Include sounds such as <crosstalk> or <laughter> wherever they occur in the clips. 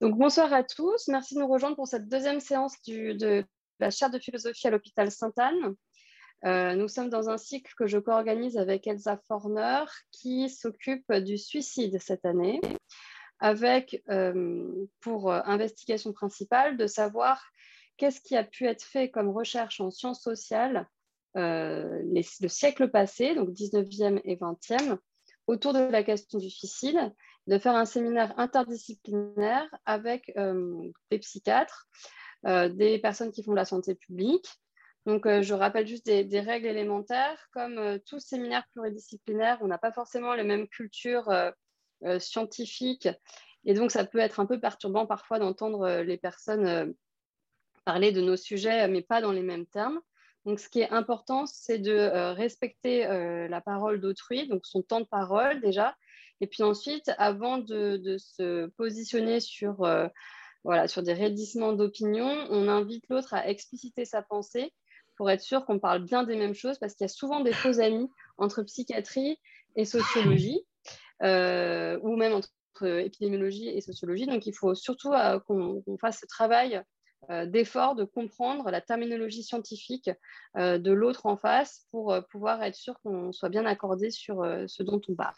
Bonsoir à tous. Merci de nous rejoindre pour cette deuxième séance de la chaire de philosophie à l'hôpital Sainte-Anne. Euh, nous sommes dans un cycle que je co-organise avec Elsa Forner qui s'occupe du suicide cette année, avec euh, pour investigation principale de savoir qu'est-ce qui a pu être fait comme recherche en sciences sociales euh, le siècle passé, donc 19e et 20e, autour de la question du suicide, de faire un séminaire interdisciplinaire avec euh, des psychiatres, euh, des personnes qui font de la santé publique. Donc, je rappelle juste des, règles élémentaires. Comme tout séminaire pluridisciplinaire, on n'a pas forcément les mêmes cultures scientifiques. Et donc, ça peut être un peu perturbant parfois d'entendre les personnes parler de nos sujets, mais pas dans les mêmes termes. Donc, ce qui est important, c'est de euh, respecter euh, la parole d'autrui, donc son temps de parole déjà. Et puis ensuite, avant de, se positionner sur, euh, voilà, sur des raidissements d'opinion, on invite l'autre à expliciter sa pensée pour être sûr qu'on parle bien des mêmes choses, parce qu'il y a souvent des faux amis entre psychiatrie et sociologie, ou même entre épidémiologie et sociologie. Donc, il faut surtout qu'on fasse ce travail euh, d'effort de comprendre la terminologie scientifique euh, de l'autre en face pour euh, pouvoir être sûr qu'on soit bien accordé sur ce dont on parle.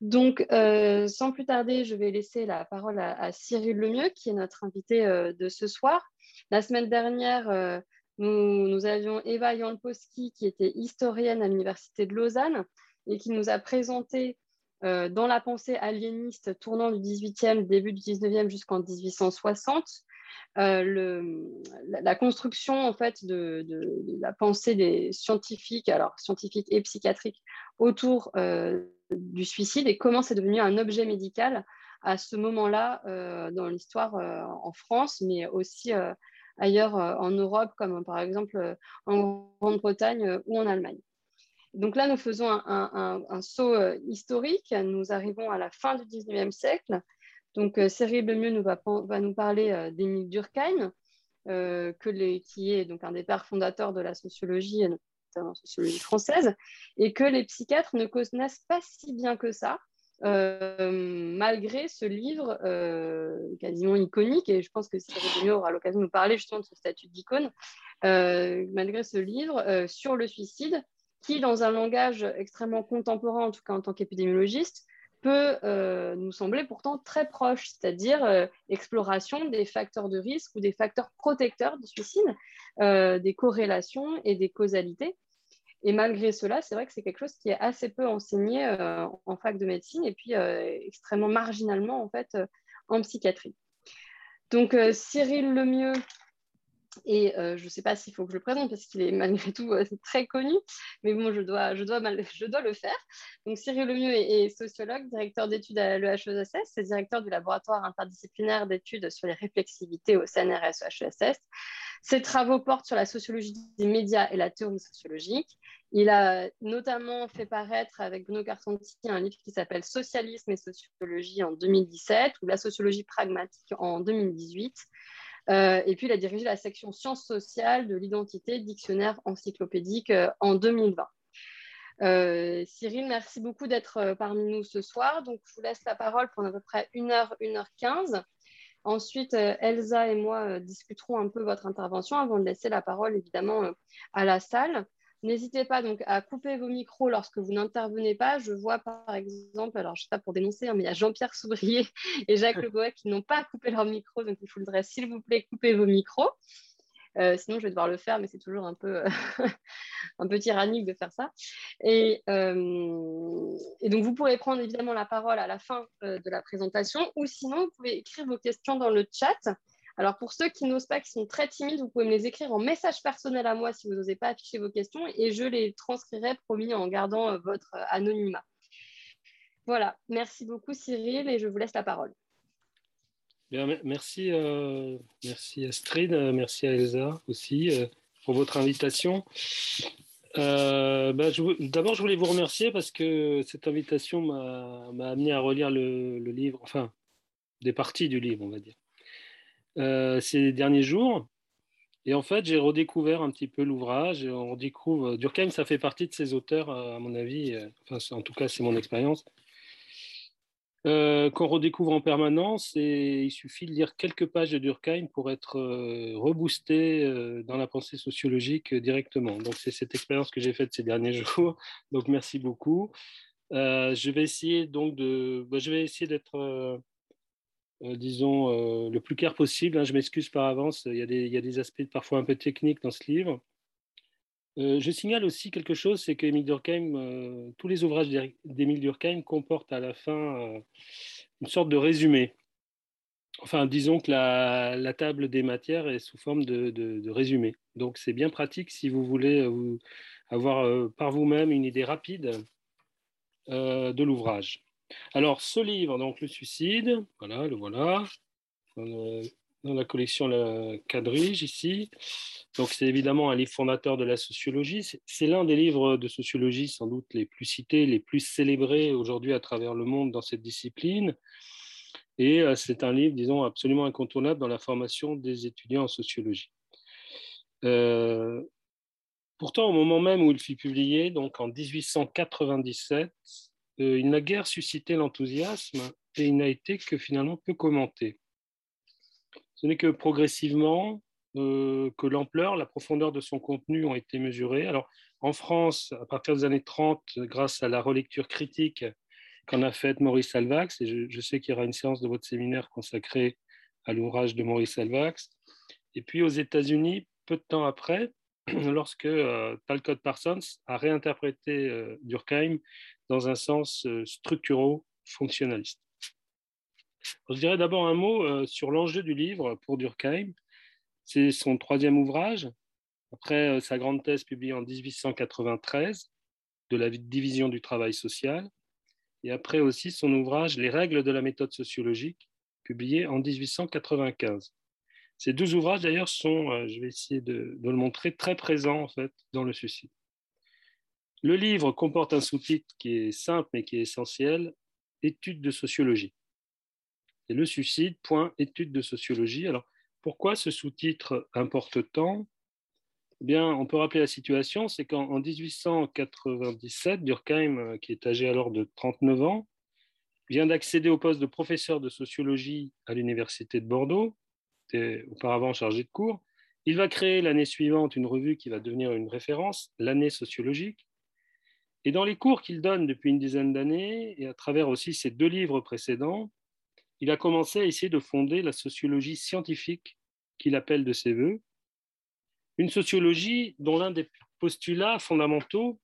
Donc, sans plus tarder, je vais laisser la parole à, Cyril Lemieux, qui est notre invité de ce soir. La semaine dernière, nous, avions Eva Janposki, qui était historienne à l'Université de Lausanne et qui nous a présenté dans la pensée aliéniste tournant du 18e, début du 19e jusqu'en 1860, euh, la, construction en fait de, la pensée des scientifiques, alors scientifiques et psychiatriques, autour euh, du suicide et comment c'est devenu un objet médical à ce moment-là euh, dans l'histoire en France, mais aussi ailleurs en Europe, comme par exemple en Grande-Bretagne ou en Allemagne. Donc là, nous faisons un, un, saut historique. Nous arrivons à la fin du 19e siècle donc, euh, Cyril Lemieux nous va, nous parler euh, d'Émile Durkheim, euh, qui est donc un des pères fondateurs de la sociologie, notamment sociologie française, et que les psychiatres ne connaissent pas si bien que ça, malgré ce livre quasiment iconique, et je pense que Cyril Lemieux aura l'occasion de nous parler justement de ce statut d'icône, malgré ce livre sur le suicide, qui, dans un langage extrêmement contemporain, en tout cas en tant qu'épidémiologiste, peut euh, nous sembler pourtant très proche, c'est-à-dire euh, exploration des facteurs de risque ou des facteurs protecteurs du suicide, euh, des corrélations et des causalités. Et malgré cela, c'est vrai que c'est quelque chose qui est assez peu enseigné en fac de médecine et puis extrêmement marginalement en fait en psychiatrie. Donc Cyril Lemieux, et euh, je ne sais pas s'il faut que je le présente parce qu'il est malgré tout euh, <laughs> très connu, mais bon, je dois, je dois, <laughs> je dois le faire. Donc, Cyril Lemieux est, sociologue, directeur d'études à l'EHESS, c'est directeur du laboratoire interdisciplinaire d'études sur les réflexivités au CNRS EHESS. Ses travaux portent sur la sociologie des médias et la théorie sociologique. Il a notamment fait paraître avec Bruno Carsanti un livre qui s'appelle Socialisme et sociologie en 2017 ou La sociologie pragmatique en 2018. Euh, et puis, il a dirigé la section sciences sociales de l'identité dictionnaire encyclopédique euh, en 2020. Euh, Cyril, merci beaucoup d'être parmi nous ce soir. Donc, je vous laisse la parole pour à peu près 1 heure, 1 heure 15. Ensuite, Elsa et moi discuterons un peu votre intervention avant de laisser la parole évidemment à la salle. N'hésitez pas donc à couper vos micros lorsque vous n'intervenez pas. Je vois par exemple, alors je ne sais pas pour dénoncer, hein, mais il y a Jean-Pierre Souvrier <laughs> et Jacques <laughs> Le Goët qui n'ont pas coupé leur micro, donc il faudrait s'il vous plaît couper vos micros. Euh, sinon, je vais devoir le faire, mais c'est toujours un peu, <laughs> un peu tyrannique de faire ça. Et, euh, et, donc, vous pourrez prendre évidemment la parole à la fin euh, de la présentation, ou sinon, vous pouvez écrire vos questions dans le chat. Alors, pour ceux qui n'osent pas, qui sont très timides, vous pouvez me les écrire en message personnel à moi si vous n'osez pas afficher vos questions et je les transcrirai, promis, en gardant euh, votre euh, anonymat. Voilà, merci beaucoup Cyril et je vous laisse la parole. Bien, merci, euh, merci Astrid, merci à Elsa aussi pour votre invitation. Bah, d'abord, je voulais vous remercier parce que cette invitation m'a amené à relire le, livre, enfin, des parties du livre, on va dire. Euh, ces derniers jours. Et en fait, j'ai redécouvert un petit peu l'ouvrage. On redécouvre Durkheim, ça fait partie de ses auteurs, euh, à mon avis. Euh, enfin, en tout cas, c'est mon expérience. qu'on redécouvre en permanence et il suffit de lire quelques pages de Durkheim pour être reboosté dans la pensée sociologique directement. Donc c'est cette expérience que j'ai faite ces derniers <laughs> jours. Donc merci beaucoup. je vais essayer donc de, bah, je vais essayer d'être, disons, le plus clair possible. Hein. Je m'excuse par avance. Il y, a des, aspects parfois un peu techniques dans ce livre. Euh, je signale aussi quelque chose, c'est qu'Émile Durkheim, euh, tous les ouvrages d'Émile Durkheim comportent à la fin euh, une sorte de résumé. Enfin, disons que la, table des matières est sous forme de, résumé. Donc, c'est bien pratique si vous voulez avoir par vous-même une idée rapide de l'ouvrage. Alors, ce livre, donc le suicide, voilà, le voilà dans la collection La Quadrige ici. Donc c'est évidemment un livre fondateur de la sociologie. C'est l'un des livres de sociologie sans doute les plus cités, les plus célébrés aujourd'hui à travers le monde dans cette discipline. Et euh, c'est un livre, disons, absolument incontournable dans la formation des étudiants en sociologie. Euh, pourtant, au moment même où il fut publié, donc en 1897, euh, il n'a guère suscité l'enthousiasme et il n'a été que finalement peu commenté. Ce n'est que progressivement euh, que l'ampleur, la profondeur de son contenu ont été mesurées. Alors, en France, à partir des années 30, grâce à la relecture critique qu'en a faite Maurice Alvax, et je, sais qu'il y aura une séance de votre séminaire consacrée à l'ouvrage de Maurice Alvax. Et puis aux États-Unis, peu de temps après, <clears throat> lorsque euh, Talcott Parsons a réinterprété Durkheim dans un sens euh, structuro-fonctionnaliste. Je dirais d'abord un mot euh, sur l'enjeu du livre pour Durkheim. C'est son troisième ouvrage, après euh, sa grande thèse publiée en 1893 de la division du travail social, et après aussi son ouvrage Les règles de la méthode sociologique, publié en 1895. Ces deux ouvrages, d'ailleurs, sont, je vais essayer de, de, le montrer, très présents en fait dans le suicide. Le livre comporte un sous-titre qui est simple mais qui est essentiel, Études de sociologie le suicide, point étude de sociologie. Alors, pourquoi ce sous-titre importe tant eh bien, on peut rappeler la situation, c'est qu'en 1897, Durkheim, euh, qui est âgé alors de 39 ans, vient d'accéder au poste de professeur de sociologie à l'Université de Bordeaux, était auparavant chargé de cours. Il va créer l'année suivante une revue qui va devenir une référence, l'année sociologique. Et dans les cours qu'il donne depuis une dizaine d'années, et à travers aussi ses deux livres précédents, il a commencé à essayer de fonder la sociologie scientifique qu'il appelle de ses voeux, une sociologie dont l'un des postulats fondamentaux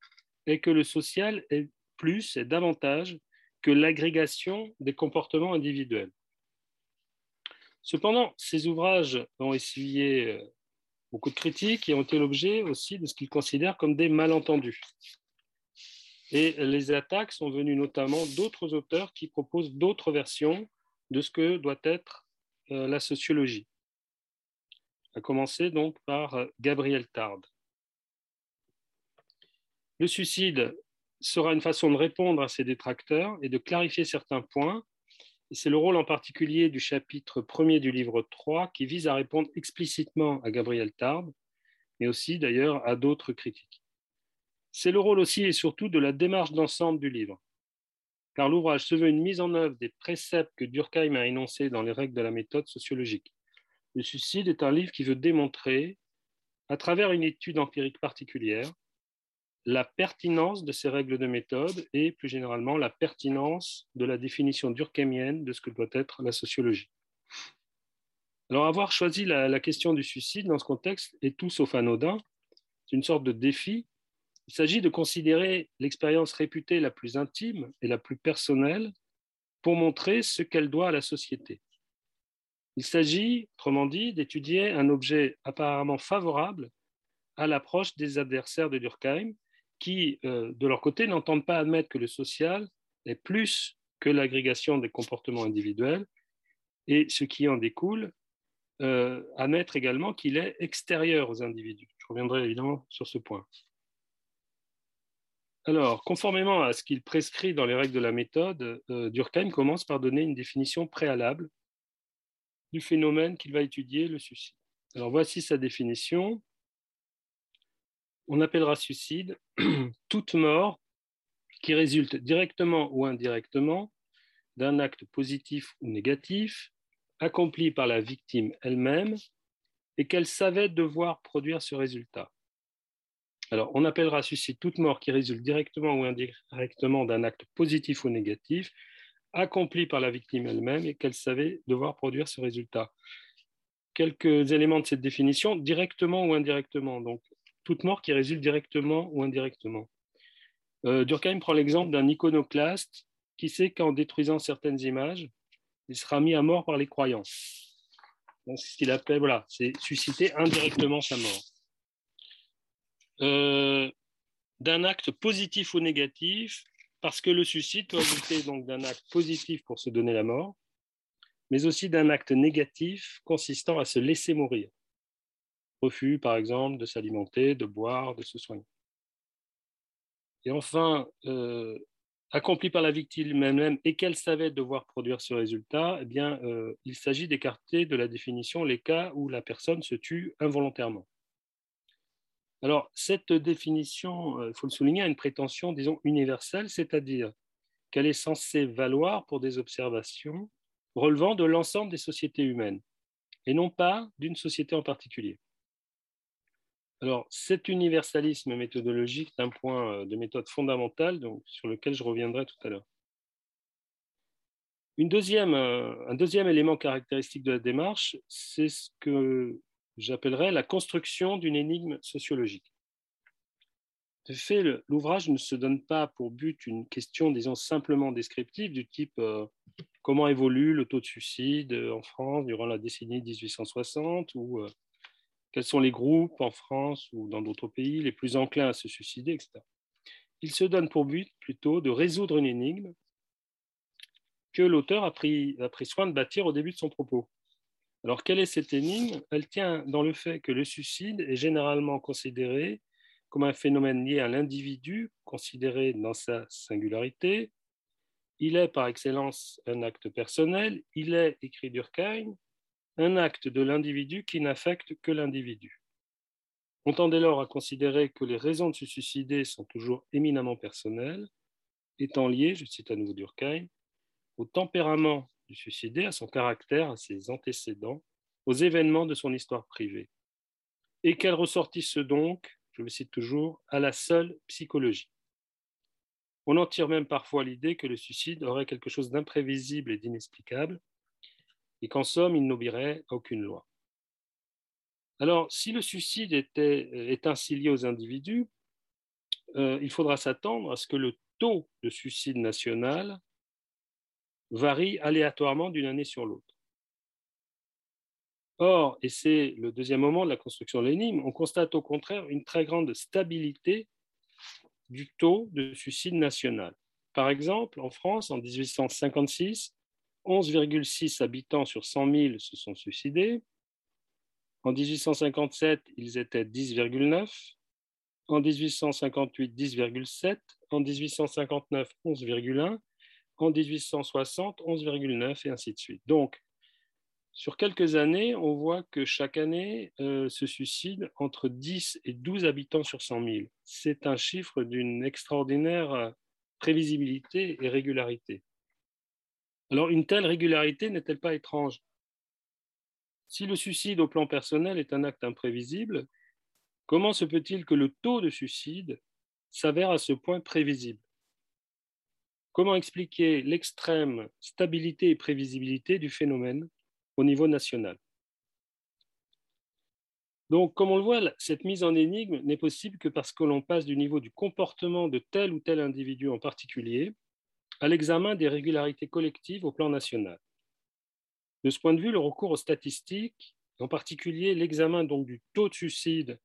est que le social est plus et davantage que l'agrégation des comportements individuels. Cependant, ces ouvrages ont essuyé euh, beaucoup de critiques et ont été l'objet aussi de ce qu'il considère comme des malentendus. Et les attaques sont venues notamment d'autres auteurs qui proposent d'autres versions de ce que doit être euh, la sociologie. À commencer donc par euh, Gabriel Tarde. Le suicide sera une façon de répondre à ces détracteurs et de clarifier certains points. c'est le rôle en particulier du chapitre 1er du livre 3 qui vise à répondre explicitement à Gabriel Tarde, mais aussi d'ailleurs à d'autres critiques. C'est le rôle aussi et surtout de la démarche d'ensemble du livre car l'ouvrage se veut une mise en œuvre des préceptes que Durkheim a énoncés dans les règles de la méthode sociologique. Le suicide est un livre qui veut démontrer, à travers une étude empirique particulière, la pertinence de ces règles de méthode et plus généralement la pertinence de la définition durkheimienne de ce que doit être la sociologie. Alors avoir choisi la, question du suicide dans ce contexte est tout sauf anodin. C'est une sorte de défi il s'agit de considérer l'expérience réputée la plus intime et la plus personnelle pour montrer ce qu'elle doit à la société. Il s'agit, autrement dit, d'étudier un objet apparemment favorable à l'approche des adversaires de Durkheim, qui, euh, de leur côté, n'entendent pas admettre que le social est plus que l'agrégation des comportements individuels, et ce qui en découle, euh, admettre également qu'il est extérieur aux individus. Je reviendrai évidemment sur ce point. Alors, conformément à ce qu'il prescrit dans les règles de la méthode, euh, Durkheim commence par donner une définition préalable du phénomène qu'il va étudier, le suicide. Alors, voici sa définition. On appellera suicide <clears throat> toute mort qui résulte directement ou indirectement d'un acte positif ou négatif accompli par la victime elle-même et qu'elle savait devoir produire ce résultat. Alors, on appellera suicide toute mort qui résulte directement ou indirectement d'un acte positif ou négatif accompli par la victime elle-même et qu'elle savait devoir produire ce résultat. Quelques éléments de cette définition, directement ou indirectement. Donc, toute mort qui résulte directement ou indirectement. Euh, Durkheim prend l'exemple d'un iconoclaste qui sait qu'en détruisant certaines images, il sera mis à mort par les croyants. C'est ce qu'il appelle, voilà, c'est susciter indirectement sa mort. Euh, d'un acte positif ou négatif, parce que le suicide peut résulter donc d'un acte positif pour se donner la mort, mais aussi d'un acte négatif consistant à se laisser mourir. Refus, par exemple, de s'alimenter, de boire, de se soigner. Et enfin, euh, accompli par la victime elle-même et qu'elle savait devoir produire ce résultat, eh bien, euh, il s'agit d'écarter de la définition les cas où la personne se tue involontairement. Alors, cette définition, euh, il faut le souligner, a une prétention, disons, universelle, c'est-à-dire qu'elle est censée valoir pour des observations relevant de l'ensemble des sociétés humaines, et non pas d'une société en particulier. Alors, cet universalisme méthodologique est un point euh, de méthode fondamental donc, sur lequel je reviendrai tout à l'heure. Euh, un deuxième élément caractéristique de la démarche, c'est ce que j'appellerais la construction d'une énigme sociologique. De fait, l'ouvrage ne se donne pas pour but une question, disons, simplement descriptive du type euh, comment évolue le taux de suicide en France durant la décennie 1860 ou euh, quels sont les groupes en France ou dans d'autres pays les plus enclins à se suicider, etc. Il se donne pour but plutôt de résoudre une énigme que l'auteur a pris, a pris soin de bâtir au début de son propos. Alors, quelle est cette énigme? Elle tient dans le fait que le suicide est généralement considéré comme un phénomène lié à l'individu, considéré dans sa singularité. Il est par excellence un acte personnel, il est, écrit Durkheim, un acte de l'individu qui n'affecte que l'individu. On tend dès lors à considérer que les raisons de se suicider sont toujours éminemment personnelles, étant liées, je cite à nouveau Durkheim, au tempérament suicidé, à son caractère, à ses antécédents, aux événements de son histoire privée. Et qu'elle ressortisse donc, je le cite toujours, à la seule psychologie. On en tire même parfois l'idée que le suicide aurait quelque chose d'imprévisible et d'inexplicable, et qu'en somme, il n'obéirait à aucune loi. Alors, si le suicide est ainsi lié aux individus, euh, il faudra s'attendre à ce que le taux de suicide national varie aléatoirement d'une année sur l'autre. Or, et c'est le deuxième moment de la construction de l'énigme, on constate au contraire une très grande stabilité du taux de suicide national. Par exemple, en France, en 1856, 11,6 habitants sur 100 000 se sont suicidés. En 1857, ils étaient 10,9. En 1858, 10,7. En 1859, 11,1 en 1860, 11,9 et ainsi de suite. Donc, sur quelques années, on voit que chaque année euh, se suicide entre 10 et 12 habitants sur 100 000. C'est un chiffre d'une extraordinaire euh, prévisibilité et régularité. Alors, une telle régularité n'est-elle pas étrange? Si le suicide au plan personnel est un acte imprévisible, comment se peut-il que le taux de suicide s'avère à ce point prévisible? Comment expliquer l'extrême stabilité et prévisibilité du phénomène au niveau national? Donc, comme on le voit, cette mise en énigme n'est possible que parce que l'on passe du niveau du comportement de tel ou tel individu en particulier à l'examen des régularités collectives au plan national. De ce point de vue, le recours aux statistiques, en particulier l'examen du taux de suicide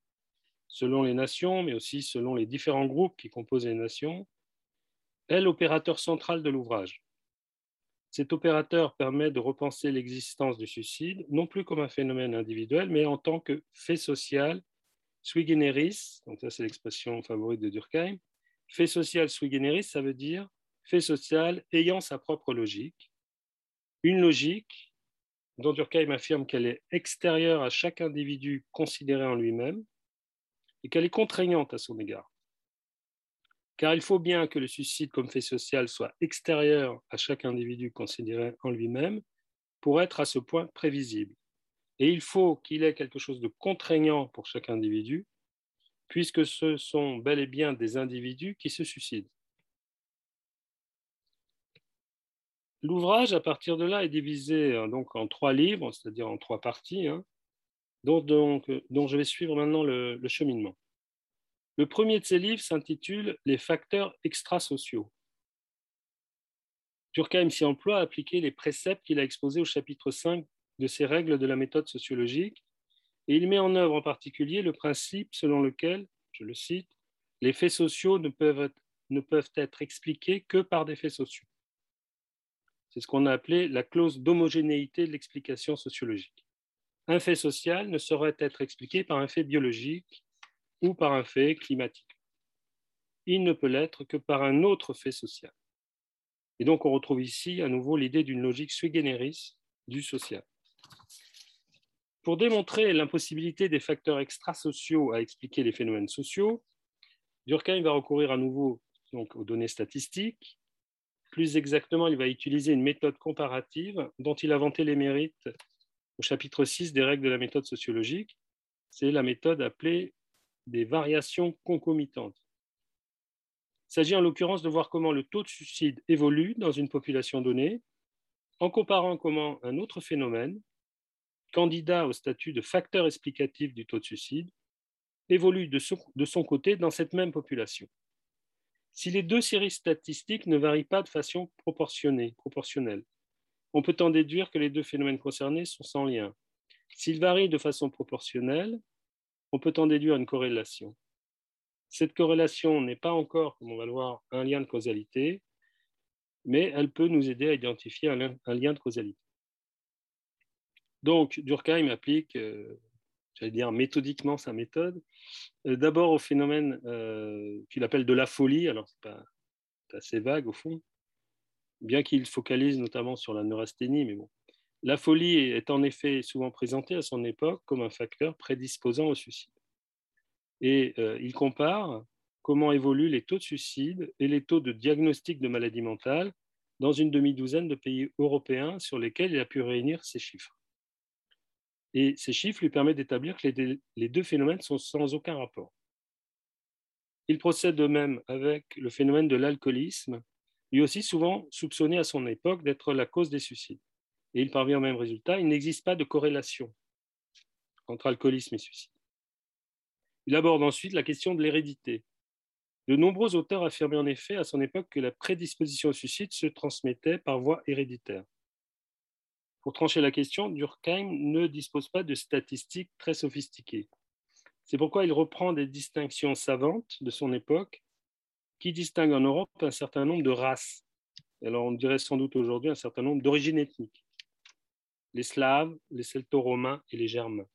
selon les nations, mais aussi selon les différents groupes qui composent les nations, est l'opérateur central de l'ouvrage. Cet opérateur permet de repenser l'existence du suicide, non plus comme un phénomène individuel, mais en tant que fait social sui generis, donc ça c'est l'expression favorite de Durkheim, fait social sui generis, ça veut dire fait social ayant sa propre logique, une logique dont Durkheim affirme qu'elle est extérieure à chaque individu considéré en lui-même et qu'elle est contraignante à son égard. Car il faut bien que le suicide comme fait social soit extérieur à chaque individu considéré en lui-même pour être à ce point prévisible. Et il faut qu'il ait quelque chose de contraignant pour chaque individu, puisque ce sont bel et bien des individus qui se suicident. L'ouvrage, à partir de là, est divisé euh, donc en trois livres, c'est-à-dire en trois parties, hein, dont, je vais suivre maintenant le, cheminement. Le premier de ces livres s'intitule Les facteurs extrasociaux. Durkheim s'y emploie à appliquer les préceptes qu'il a exposés au chapitre 5 de ses règles de la méthode sociologique, et il met en œuvre en particulier le principe selon lequel, je le cite, les faits sociaux ne peuvent être expliqués que par des faits sociaux. C'est ce qu'on a appelé la clause d'homogénéité de l'explication sociologique. Un fait social ne saurait être expliqué par un fait biologique ou par un fait climatique. Il ne peut l'être que par un autre fait social. Et donc on retrouve ici à nouveau l'idée d'une logique sui generis du social. Pour démontrer l'impossibilité des facteurs extrasociaux à expliquer les phénomènes sociaux, Durkheim va recourir à nouveau donc, aux données statistiques. Plus exactement, il va utiliser une méthode comparative dont il a vanté les mérites au chapitre 6 des règles de la méthode sociologique. C'est la méthode appelée des variations concomitantes. Il s'agit en l'occurrence de voir comment le taux de suicide évolue dans une population donnée en comparant comment un autre phénomène, candidat au statut de facteur explicatif du taux de suicide, évolue de son, côté dans cette même population. Si les deux séries statistiques ne varient pas de façon proportionnée, proportionnelle, on peut en déduire que les deux phénomènes concernés sont sans lien. S'ils varient de façon proportionnelle, on peut en déduire une corrélation. Cette corrélation n'est pas encore, comme on va le voir, un lien de causalité, mais elle peut nous aider à identifier un, lien de causalité. Donc, Durkheim applique, euh, j'allais dire méthodiquement sa méthode, euh, d'abord au phénomène euh, qu'il appelle de la folie, alors c'est assez vague au fond, bien qu'il focalise notamment sur la neurasthénie, mais bon. La folie est en effet souvent présentée à son époque comme un facteur prédisposant au suicide. Et euh, il compare comment évoluent les taux de suicide et les taux de diagnostic de maladie mentale dans une demi-douzaine de pays européens sur lesquels il a pu réunir ces chiffres. Et ces chiffres lui permettent d'établir que les deux phénomènes sont sans aucun rapport. Il procède de même avec le phénomène de l'alcoolisme, lui aussi souvent soupçonné à son époque d'être la cause des suicides. Et il parvient au même résultat, il n'existe pas de corrélation entre alcoolisme et suicide. Il aborde ensuite la question de l'hérédité. De nombreux auteurs affirmaient en effet à son époque que la prédisposition au suicide se transmettait par voie héréditaire. Pour trancher la question, Durkheim ne dispose pas de statistiques très sophistiquées. C'est pourquoi il reprend des distinctions savantes de son époque qui distinguent en Europe un certain nombre de races. Alors on dirait sans doute aujourd'hui un certain nombre d'origines ethniques. Les Slaves, les Celto-Romains et les Germains.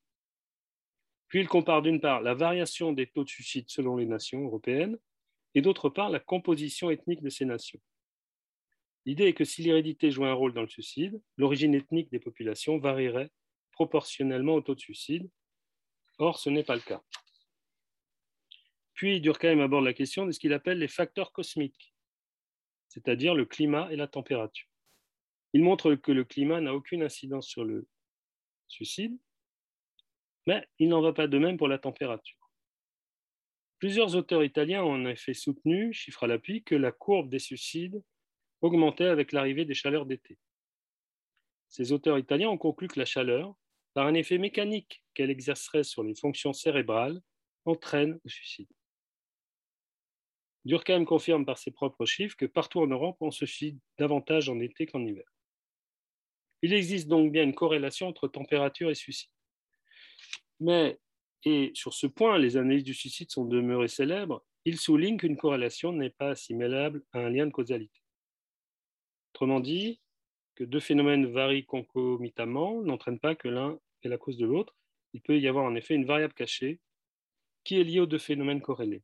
Puis il compare d'une part la variation des taux de suicide selon les nations européennes et d'autre part la composition ethnique de ces nations. L'idée est que si l'hérédité joue un rôle dans le suicide, l'origine ethnique des populations varierait proportionnellement au taux de suicide. Or, ce n'est pas le cas. Puis Durkheim aborde la question de ce qu'il appelle les facteurs cosmiques, c'est-à-dire le climat et la température. Il montre que le climat n'a aucune incidence sur le suicide, mais il n'en va pas de même pour la température. Plusieurs auteurs italiens ont en effet soutenu, chiffre à l'appui, que la courbe des suicides augmentait avec l'arrivée des chaleurs d'été. Ces auteurs italiens ont conclu que la chaleur, par un effet mécanique qu'elle exercerait sur les fonctions cérébrales, entraîne le suicide. Durkheim confirme par ses propres chiffres que partout en Europe, on se suicide davantage en été qu'en hiver. Il existe donc bien une corrélation entre température et suicide. Mais, et sur ce point, les analyses du suicide sont demeurées célèbres, il souligne qu'une corrélation n'est pas assimilable à un lien de causalité. Autrement dit, que deux phénomènes varient concomitamment n'entraîne pas que l'un est la cause de l'autre. Il peut y avoir en effet une variable cachée qui est liée aux deux phénomènes corrélés.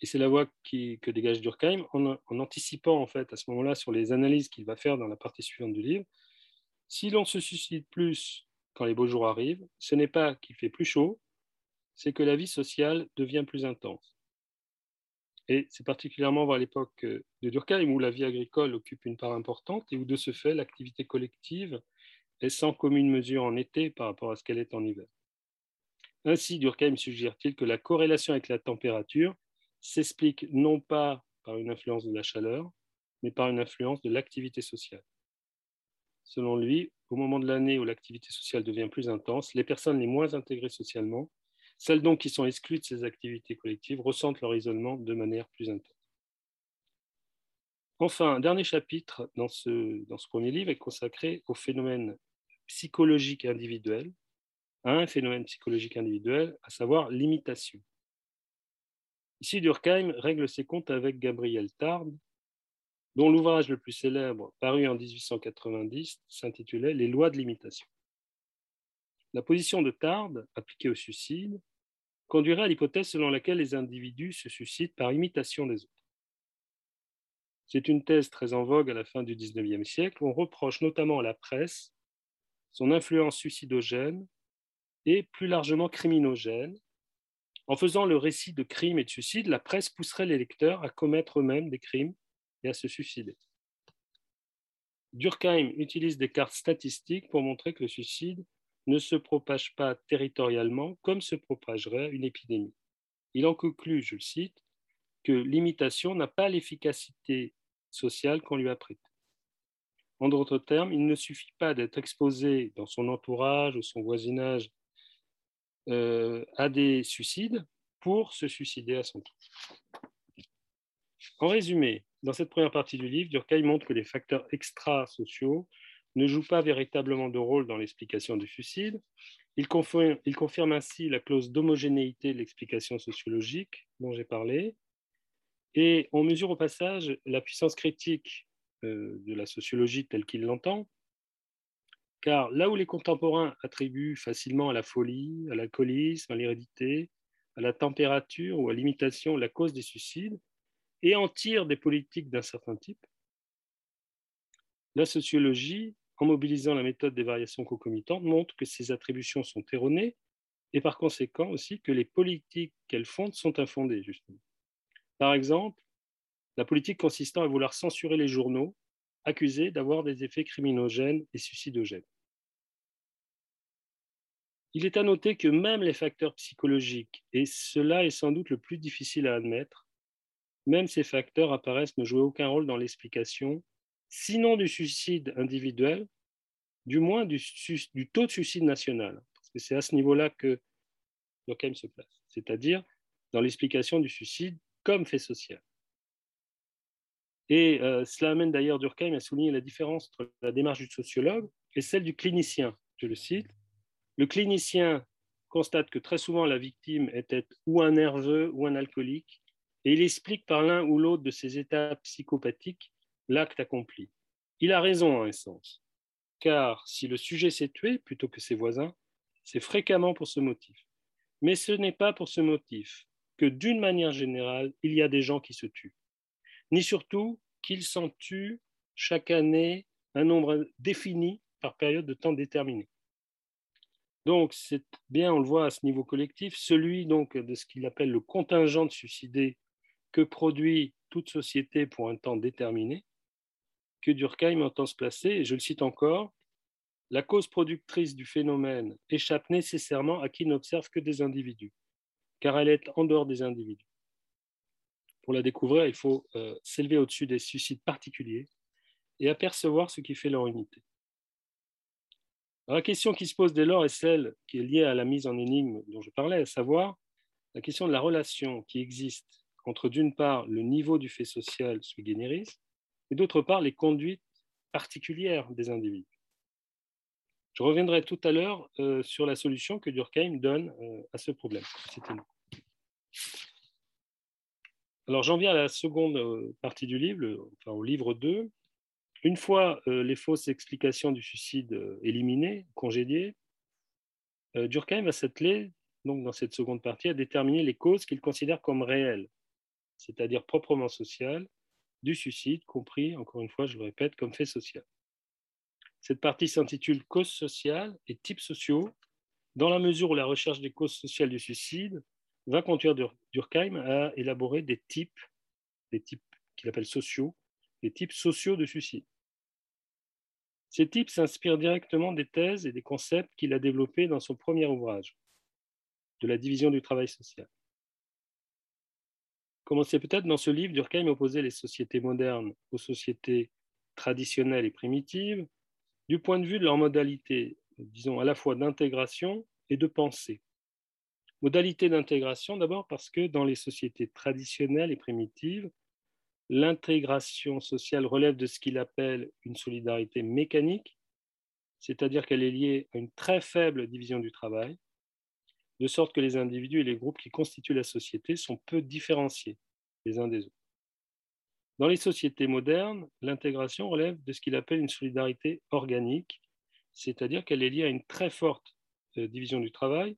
Et c'est la voie que dégage Durkheim en, en, anticipant en fait à ce moment-là sur les analyses qu'il va faire dans la partie suivante du livre. Si l'on se suicide plus quand les beaux jours arrivent, ce n'est pas qu'il fait plus chaud, c'est que la vie sociale devient plus intense. Et c'est particulièrement à l'époque de Durkheim où la vie agricole occupe une part importante et où de ce fait l'activité collective est sans commune mesure en été par rapport à ce qu'elle est en hiver. Ainsi, Durkheim suggère-t-il que la corrélation avec la température s'explique non pas par une influence de la chaleur, mais par une influence de l'activité sociale. Selon lui, au moment de l'année où l'activité sociale devient plus intense, les personnes les moins intégrées socialement, celles donc qui sont exclues de ces activités collectives, ressentent leur isolement de manière plus intense. Enfin, un dernier chapitre dans ce, dans ce premier livre est consacré au phénomène psychologique individuel, à un phénomène psychologique individuel, à savoir l'imitation. Ici, Durkheim règle ses comptes avec Gabriel Tard, dont l'ouvrage le plus célèbre, paru en 1890, s'intitulait Les lois de l'imitation. La position de Tard, appliquée au suicide, conduirait à l'hypothèse selon laquelle les individus se suicident par imitation des autres. C'est une thèse très en vogue à la fin du XIXe siècle. On reproche notamment à la presse son influence suicidogène et plus largement criminogène. En faisant le récit de crimes et de suicides, la presse pousserait les lecteurs à commettre eux-mêmes des crimes et à se suicider. Durkheim utilise des cartes statistiques pour montrer que le suicide ne se propage pas territorialement comme se propagerait une épidémie. Il en conclut, je le cite, que l'imitation n'a pas l'efficacité sociale qu'on lui a prêtée. En d'autres termes, il ne suffit pas d'être exposé dans son entourage ou son voisinage euh, à des suicides pour se suicider à son tour. En résumé, dans cette première partie du livre, Durkheim montre que les facteurs extra-sociaux ne jouent pas véritablement de rôle dans l'explication du suicide. Il confirme, il confirme ainsi la clause d'homogénéité de l'explication sociologique dont j'ai parlé. Et on mesure au passage la puissance critique euh, de la sociologie telle qu'il l'entend, car là où les contemporains attribuent facilement à la folie, à l'alcoolisme, à l'hérédité, à la température ou à l'imitation la cause des suicides, et en tire des politiques d'un certain type, la sociologie, en mobilisant la méthode des variations concomitantes, montre que ces attributions sont erronées et par conséquent aussi que les politiques qu'elles fondent sont infondées, justement. Par exemple, la politique consistant à vouloir censurer les journaux accusés d'avoir des effets criminogènes et suicidogènes. Il est à noter que même les facteurs psychologiques, et cela est sans doute le plus difficile à admettre, même ces facteurs apparaissent ne jouer aucun rôle dans l'explication, sinon du suicide individuel, du moins du, taux de suicide national. C'est à ce niveau-là que Durkheim se place, c'est-à-dire dans l'explication du suicide comme fait social. Et euh, cela amène d'ailleurs Durkheim à souligner la différence entre la démarche du sociologue et celle du clinicien. Je le cite. Le clinicien constate que très souvent la victime était ou un nerveux ou un alcoolique, et il explique par l'un ou l'autre de ces états psychopathiques l'acte accompli. Il a raison en un sens, car si le sujet s'est tué plutôt que ses voisins, c'est fréquemment pour ce motif. Mais ce n'est pas pour ce motif que d'une manière générale, il y a des gens qui se tuent, ni surtout qu'ils s'en tuent chaque année un nombre défini par période de temps déterminée. Donc, c'est bien, on le voit à ce niveau collectif, celui donc de ce qu'il appelle le contingent de suicidés que produit toute société pour un temps déterminé, que Durkheim entend se placer, et je le cite encore, la cause productrice du phénomène échappe nécessairement à qui n'observe que des individus, car elle est en dehors des individus. Pour la découvrir, il faut euh, s'élever au-dessus des suicides particuliers et apercevoir ce qui fait leur unité. la question qui se pose dès lors est celle qui est liée à la mise en énigme dont je parlais, à savoir la question de la relation qui existe entre d'une part le niveau du fait social sui generis et d'autre part les conduites particulières des individus. Je reviendrai tout à l'heure euh, sur la solution que Durkheim donne euh, à ce problème. Alors j'en viens à la seconde euh, partie du livre, enfin au livre 2. Une fois les fausses explications du suicide éliminées, congédiées, Durkheim va s'atteler, donc dans cette seconde partie, à déterminer les causes qu'il considère comme réelles c'est-à-dire proprement social, du suicide, compris, encore une fois, je le répète, comme fait social. Cette partie s'intitule Causes sociales et types sociaux, dans la mesure où la recherche des causes sociales du suicide va conduire Durkheim à élaborer des types les types qu'il appelle sociaux, les types sociaux de suicide. Ces types s'inspirent directement des thèses et des concepts qu'il a développés dans son premier ouvrage, de la division du travail social. Commencez peut-être dans ce livre, Durkheim opposait les sociétés modernes aux sociétés traditionnelles et primitives du point de vue de leur modalité, disons, à la fois d'intégration et de pensée. Modalité d'intégration d'abord parce que dans les sociétés traditionnelles et primitives, L'intégration sociale relève de ce qu'il appelle une solidarité mécanique, c'est-à-dire qu'elle est liée à une très faible division du travail, de sorte que les individus et les groupes qui constituent la société sont peu différenciés les uns des autres. Dans les sociétés modernes, l'intégration relève de ce qu'il appelle une solidarité organique, c'est-à-dire qu'elle est liée à une très forte euh, division du travail,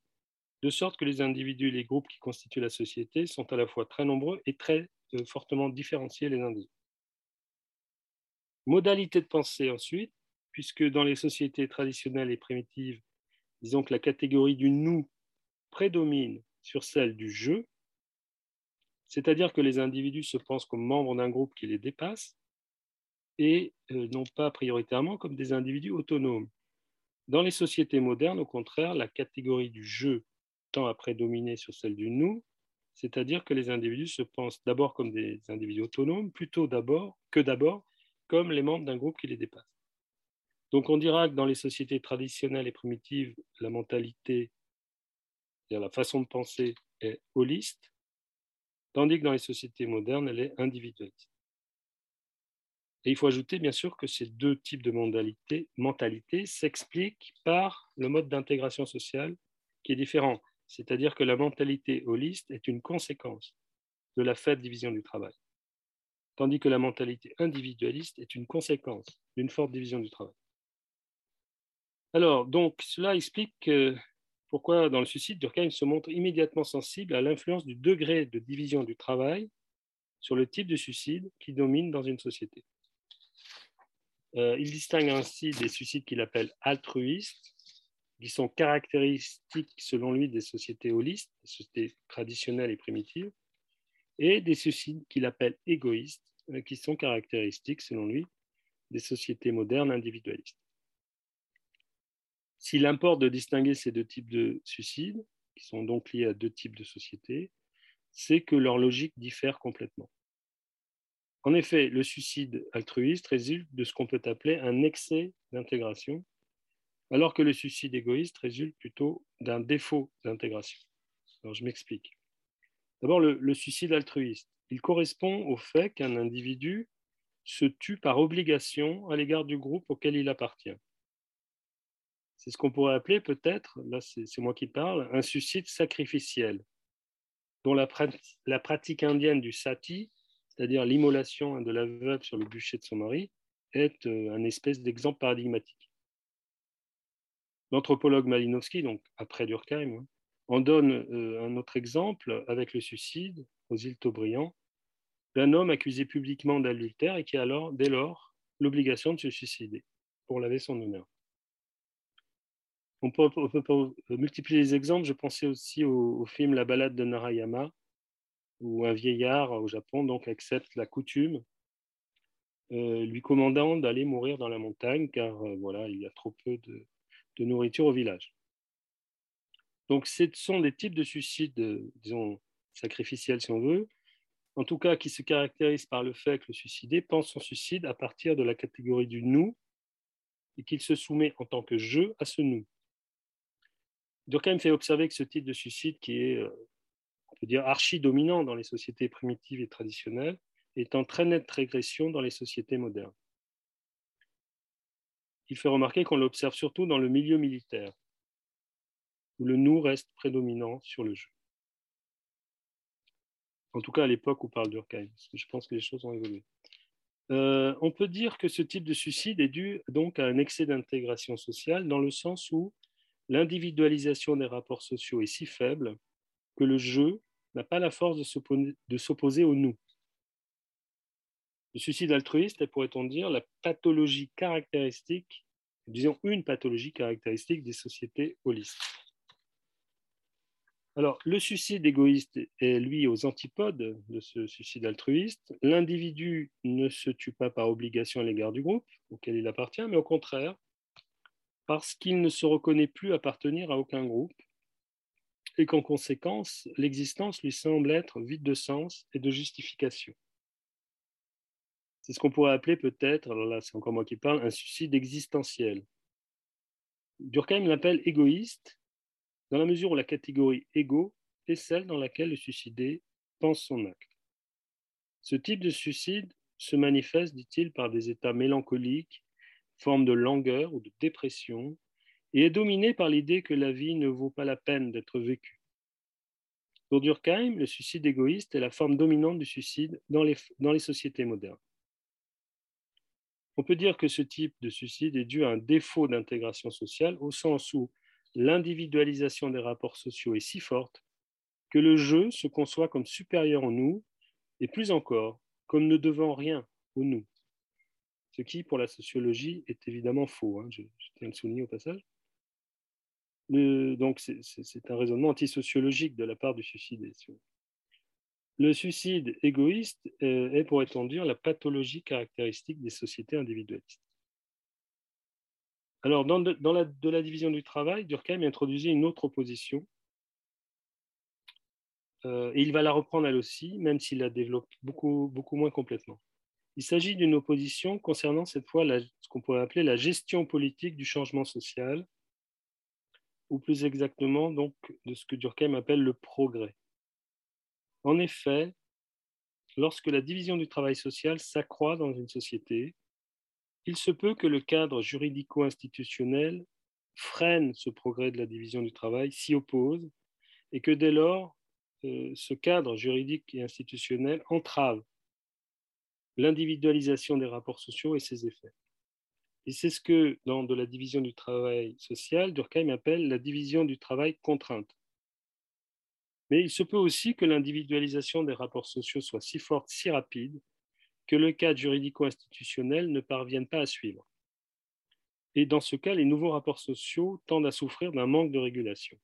de sorte que les individus et les groupes qui constituent la société sont à la fois très nombreux et très fortement différenciés les uns des autres. Modalité de pensée ensuite, puisque dans les sociétés traditionnelles et primitives, disons que la catégorie du nous prédomine sur celle du je, c'est-à-dire que les individus se pensent comme membres d'un groupe qui les dépasse et euh, non pas prioritairement comme des individus autonomes. Dans les sociétés modernes, au contraire, la catégorie du je tend à prédominer sur celle du nous c'est-à-dire que les individus se pensent d'abord comme des individus autonomes, plutôt d'abord que d'abord comme les membres d'un groupe qui les dépasse. Donc on dira que dans les sociétés traditionnelles et primitives, la mentalité, c'est-à-dire la façon de penser, est holiste, tandis que dans les sociétés modernes, elle est individualiste. Et il faut ajouter bien sûr que ces deux types de mentalité, mentalité s'expliquent par le mode d'intégration sociale qui est différent. C'est-à-dire que la mentalité holiste est une conséquence de la faible division du travail, tandis que la mentalité individualiste est une conséquence d'une forte division du travail. Alors, donc, cela explique pourquoi dans le suicide, Durkheim se montre immédiatement sensible à l'influence du degré de division du travail sur le type de suicide qui domine dans une société. Euh, il distingue ainsi des suicides qu'il appelle altruistes, qui sont caractéristiques selon lui des sociétés holistes, des sociétés traditionnelles et primitives, et des suicides qu'il appelle égoïstes, euh, qui sont caractéristiques selon lui des sociétés modernes individualistes. S'il importe de distinguer ces deux types de suicides, qui sont donc liés à deux types de sociétés, c'est que leur logique diffère complètement. En effet, le suicide altruiste résulte de ce qu'on peut appeler un excès d'intégration, alors que le suicide égoïste résulte plutôt d'un défaut d'intégration. Alors je m'explique. D'abord, le, suicide altruiste. Il correspond au fait qu'un individu se tue par obligation à l'égard du groupe auquel il appartient. C'est ce qu'on pourrait appeler peut-être, là c'est moi qui parle, un suicide sacrificiel, dont la, la pratique indienne du sati, c'est-à-dire l'immolation de la veuve sur le bûcher de son mari, est euh, un espèce d'exemple paradigmatique. L'anthropologue Malinowski, donc après Durkheim, hein, en donne euh, un autre exemple avec le suicide aux îles Taubriand d'un homme accusé publiquement d'adultère et qui a alors, dès lors, l'obligation de se suicider pour laver son honneur. On peut, multiplier les exemples. Je pensais aussi au, film La balade de Narayama, où un vieillard au Japon donc accepte la coutume, euh, lui commandant d'aller mourir dans la montagne, car euh, voilà, il y a trop peu de, de nourriture au village. Donc, ce sont des types de suicides, euh, disons, sacrificiels si on veut, en tout cas qui se caractérisent par le fait que le suicidé pense son suicide à partir de la catégorie du nous et qu'il se soumet en tant que je à ce nous. Durkheim fait observer que ce type de suicide, qui est, euh, on peut dire, archi-dominant dans les sociétés primitives et traditionnelles, est en très nette régression dans les sociétés modernes il fait remarquer qu'on l'observe surtout dans le milieu militaire, où le nous reste prédominant sur le jeu. En tout cas, à l'époque où parle Durkheim, je pense que les choses ont évolué. Euh, on peut dire que ce type de suicide est dû donc à un excès d'intégration sociale, dans le sens où l'individualisation des rapports sociaux est si faible que le jeu n'a pas la force de s'opposer au nous. Le suicide altruiste est, pourrait-on dire, la pathologie caractéristique, disons une pathologie caractéristique des sociétés holistes. Alors, le suicide égoïste est, lui, aux antipodes de ce suicide altruiste. L'individu ne se tue pas par obligation à l'égard du groupe auquel il appartient, mais au contraire, parce qu'il ne se reconnaît plus appartenir à aucun groupe et qu'en conséquence, l'existence lui semble être vide de sens et de justification. C'est ce qu'on pourrait appeler peut-être, alors là c'est encore moi qui parle, un suicide existentiel. Durkheim l'appelle égoïste dans la mesure où la catégorie égo est celle dans laquelle le suicidé pense son acte. Ce type de suicide se manifeste, dit-il, par des états mélancoliques, forme de langueur ou de dépression, et est dominé par l'idée que la vie ne vaut pas la peine d'être vécue. Pour Durkheim, le suicide égoïste est la forme dominante du suicide dans les, dans les sociétés modernes. On peut dire que ce type de suicide est dû à un défaut d'intégration sociale au sens où l'individualisation des rapports sociaux est si forte que le jeu se conçoit comme supérieur en nous et plus encore comme ne devant rien au nous. Ce qui, pour la sociologie, est évidemment faux. Hein, je, tiens à le souligner au passage. donc, c'est un raisonnement antisociologique de la part du suicide. Le suicide égoïste euh, est, pourrait-on dire, la pathologie caractéristique des sociétés individualistes. Alors, dans la, division du travail, Durkheim introduisait une autre opposition, euh, et il va la reprendre elle aussi, même s'il la développe beaucoup, beaucoup moins complètement. Il s'agit d'une opposition concernant cette fois ce qu'on pourrait appeler la gestion politique du changement social, ou plus exactement donc de ce que Durkheim appelle le progrès. En effet, lorsque la division du travail social s'accroît dans une société, il se peut que le cadre juridico-institutionnel freine ce progrès de la division du travail, s'y oppose, et que dès lors, euh, ce cadre juridique et institutionnel entrave l'individualisation des rapports sociaux et ses effets. Et c'est ce que, dans de la division du travail social, Durkheim appelle la division du travail contrainte. Mais il se peut aussi que l'individualisation des rapports sociaux soit si forte, si rapide, que le cadre juridico-institutionnel ne parvienne pas à suivre. Et dans ce cas, les nouveaux rapports sociaux tendent à souffrir d'un manque de régulation.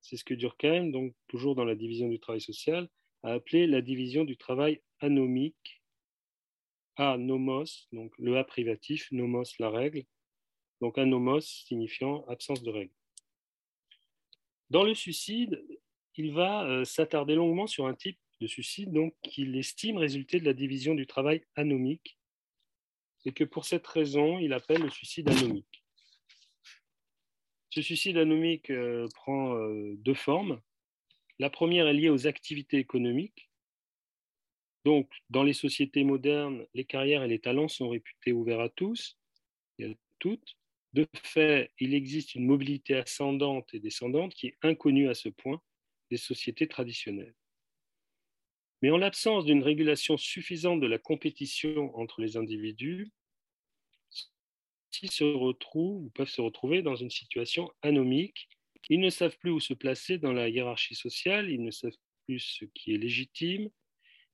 C'est ce que Durkheim, donc toujours dans la division du travail social, a appelé la division du travail anomique, a nomos, donc le a privatif, nomos la règle, donc anomos signifiant absence de règle. Dans le suicide, il va euh, s'attarder longuement sur un type de suicide qu'il estime résulter de la division du travail anomique et que pour cette raison, il appelle le suicide anomique. Ce suicide anomique euh, prend euh, deux formes. La première est liée aux activités économiques. Donc, dans les sociétés modernes, les carrières et les talents sont réputés ouverts à tous et à toutes. De fait, il existe une mobilité ascendante et descendante qui est inconnue à ce point des sociétés traditionnelles. Mais en l'absence d'une régulation suffisante de la compétition entre les individus, ils se retrouvent ou peuvent se retrouver dans une situation anomique. Ils ne savent plus où se placer dans la hiérarchie sociale, ils ne savent plus ce qui est légitime,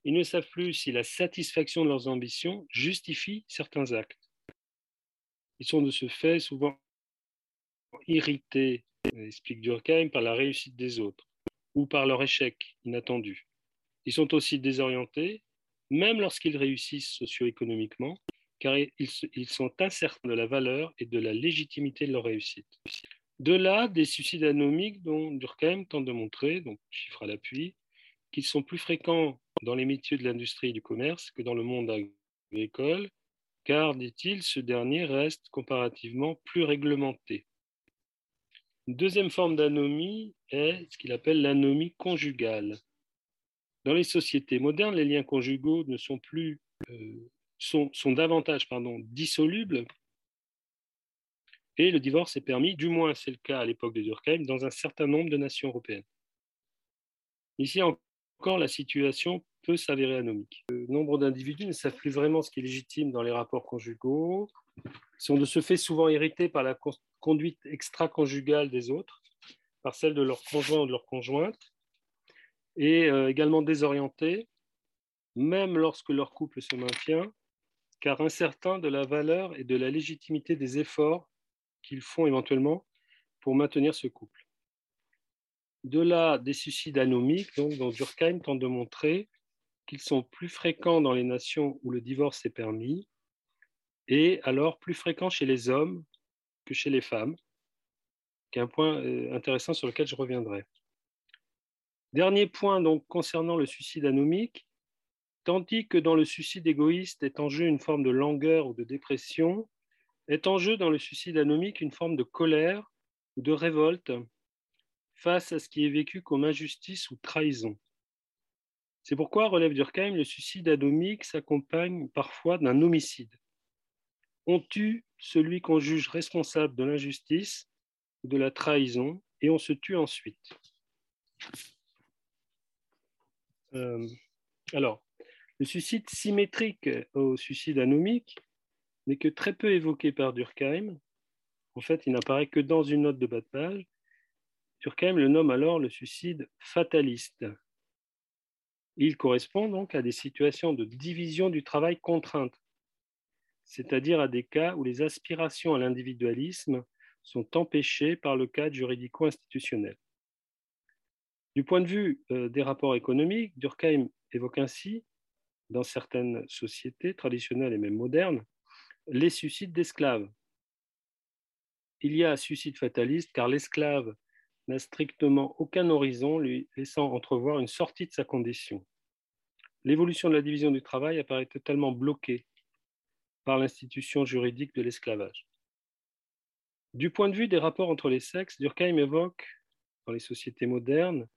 ils ne savent plus si la satisfaction de leurs ambitions justifie certains actes. Ils sont de ce fait souvent irrités, explique Durkheim, par la réussite des autres ou par leur échec inattendu. Ils sont aussi désorientés, même lorsqu'ils réussissent socio-économiquement, car ils sont incertains de la valeur et de la légitimité de leur réussite. De là, des suicides anomiques dont Durkheim tente de montrer, donc chiffre à l'appui, qu'ils sont plus fréquents dans les métiers de l'industrie et du commerce que dans le monde agricole, car, dit-il, ce dernier reste comparativement plus réglementé. Une deuxième forme d'anomie est ce qu'il appelle l'anomie conjugale. Dans les sociétés modernes, les liens conjugaux ne sont plus euh, sont, sont, davantage pardon, dissolubles et le divorce est permis, du moins c'est le cas à l'époque de Durkheim, dans un certain nombre de nations européennes. Ici encore, la situation peut s'avérer anomique. Le nombre d'individus ne savent plus vraiment ce qui est légitime dans les rapports conjugaux, sont de ce fait souvent irrités par la conduite extra-conjugale des autres, par celle de leur conjoint ou de leur conjointe, et euh, également désorientés, même lorsque leur couple se maintient, car incertains de la valeur et de la légitimité des efforts qu'ils font éventuellement pour maintenir ce couple. De là, des suicides anomiques, dont Durkheim tente de montrer qu'ils sont plus fréquents dans les nations où le divorce est permis, et alors plus fréquents chez les hommes chez les femmes, qui est un point euh, intéressant sur lequel je reviendrai. Dernier point donc concernant le suicide anomique, tandis que dans le suicide égoïste est en jeu une forme de langueur ou de dépression, est en jeu dans le suicide anomique une forme de colère ou de révolte face à ce qui est vécu comme injustice ou trahison. C'est pourquoi, relève Durkheim, le suicide anomique s'accompagne parfois d'un homicide. On tue celui qu'on juge responsable de l'injustice ou de la trahison et on se tue ensuite. Euh, alors, le suicide symétrique au suicide anomique n'est que très peu évoqué par Durkheim. En fait, il n'apparaît que dans une note de bas de page. Durkheim le nomme alors le suicide fataliste. Il correspond donc à des situations de division du travail contrainte, c'est-à-dire à des cas où les aspirations à l'individualisme sont empêchées par le cadre juridico-institutionnel. Du point de vue euh, des rapports économiques, Durkheim évoque ainsi, dans certaines sociétés traditionnelles et même modernes, les suicides d'esclaves. Il y a suicide fataliste car l'esclave n'a strictement aucun horizon, lui laissant entrevoir une sortie de sa condition. L'évolution de la division du travail apparaît totalement bloquée par l'institution juridique de l'esclavage. Du point de vue des rapports entre les sexes, Durkheim évoque, dans les sociétés modernes,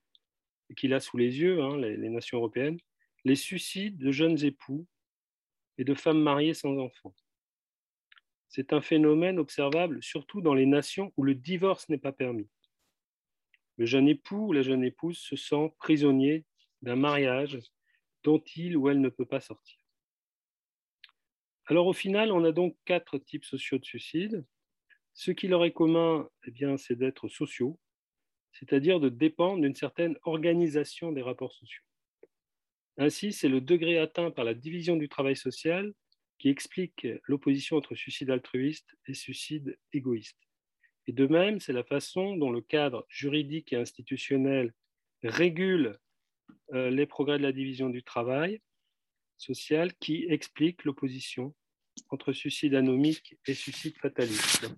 et qu'il a sous les yeux, hein, les, les nations européennes, les suicides de jeunes époux et de femmes mariées sans enfants. C'est un phénomène observable surtout dans les nations où le divorce n'est pas permis. Le jeune époux ou la jeune épouse se sent prisonnier d'un mariage dont il ou elle ne peut pas sortir. Alors au final, on a donc quatre types sociaux de suicide. Ce qui leur est commun, eh bien, c'est d'être sociaux, c'est-à-dire de dépendre d'une certaine organisation des rapports sociaux. Ainsi, c'est le degré atteint par la division du travail social qui explique l'opposition entre suicide altruiste et suicide égoïste. Et de même, c'est la façon dont le cadre juridique et institutionnel régule euh, les progrès de la division du travail social qui explique l'opposition entre suicide anomique et suicide fataliste.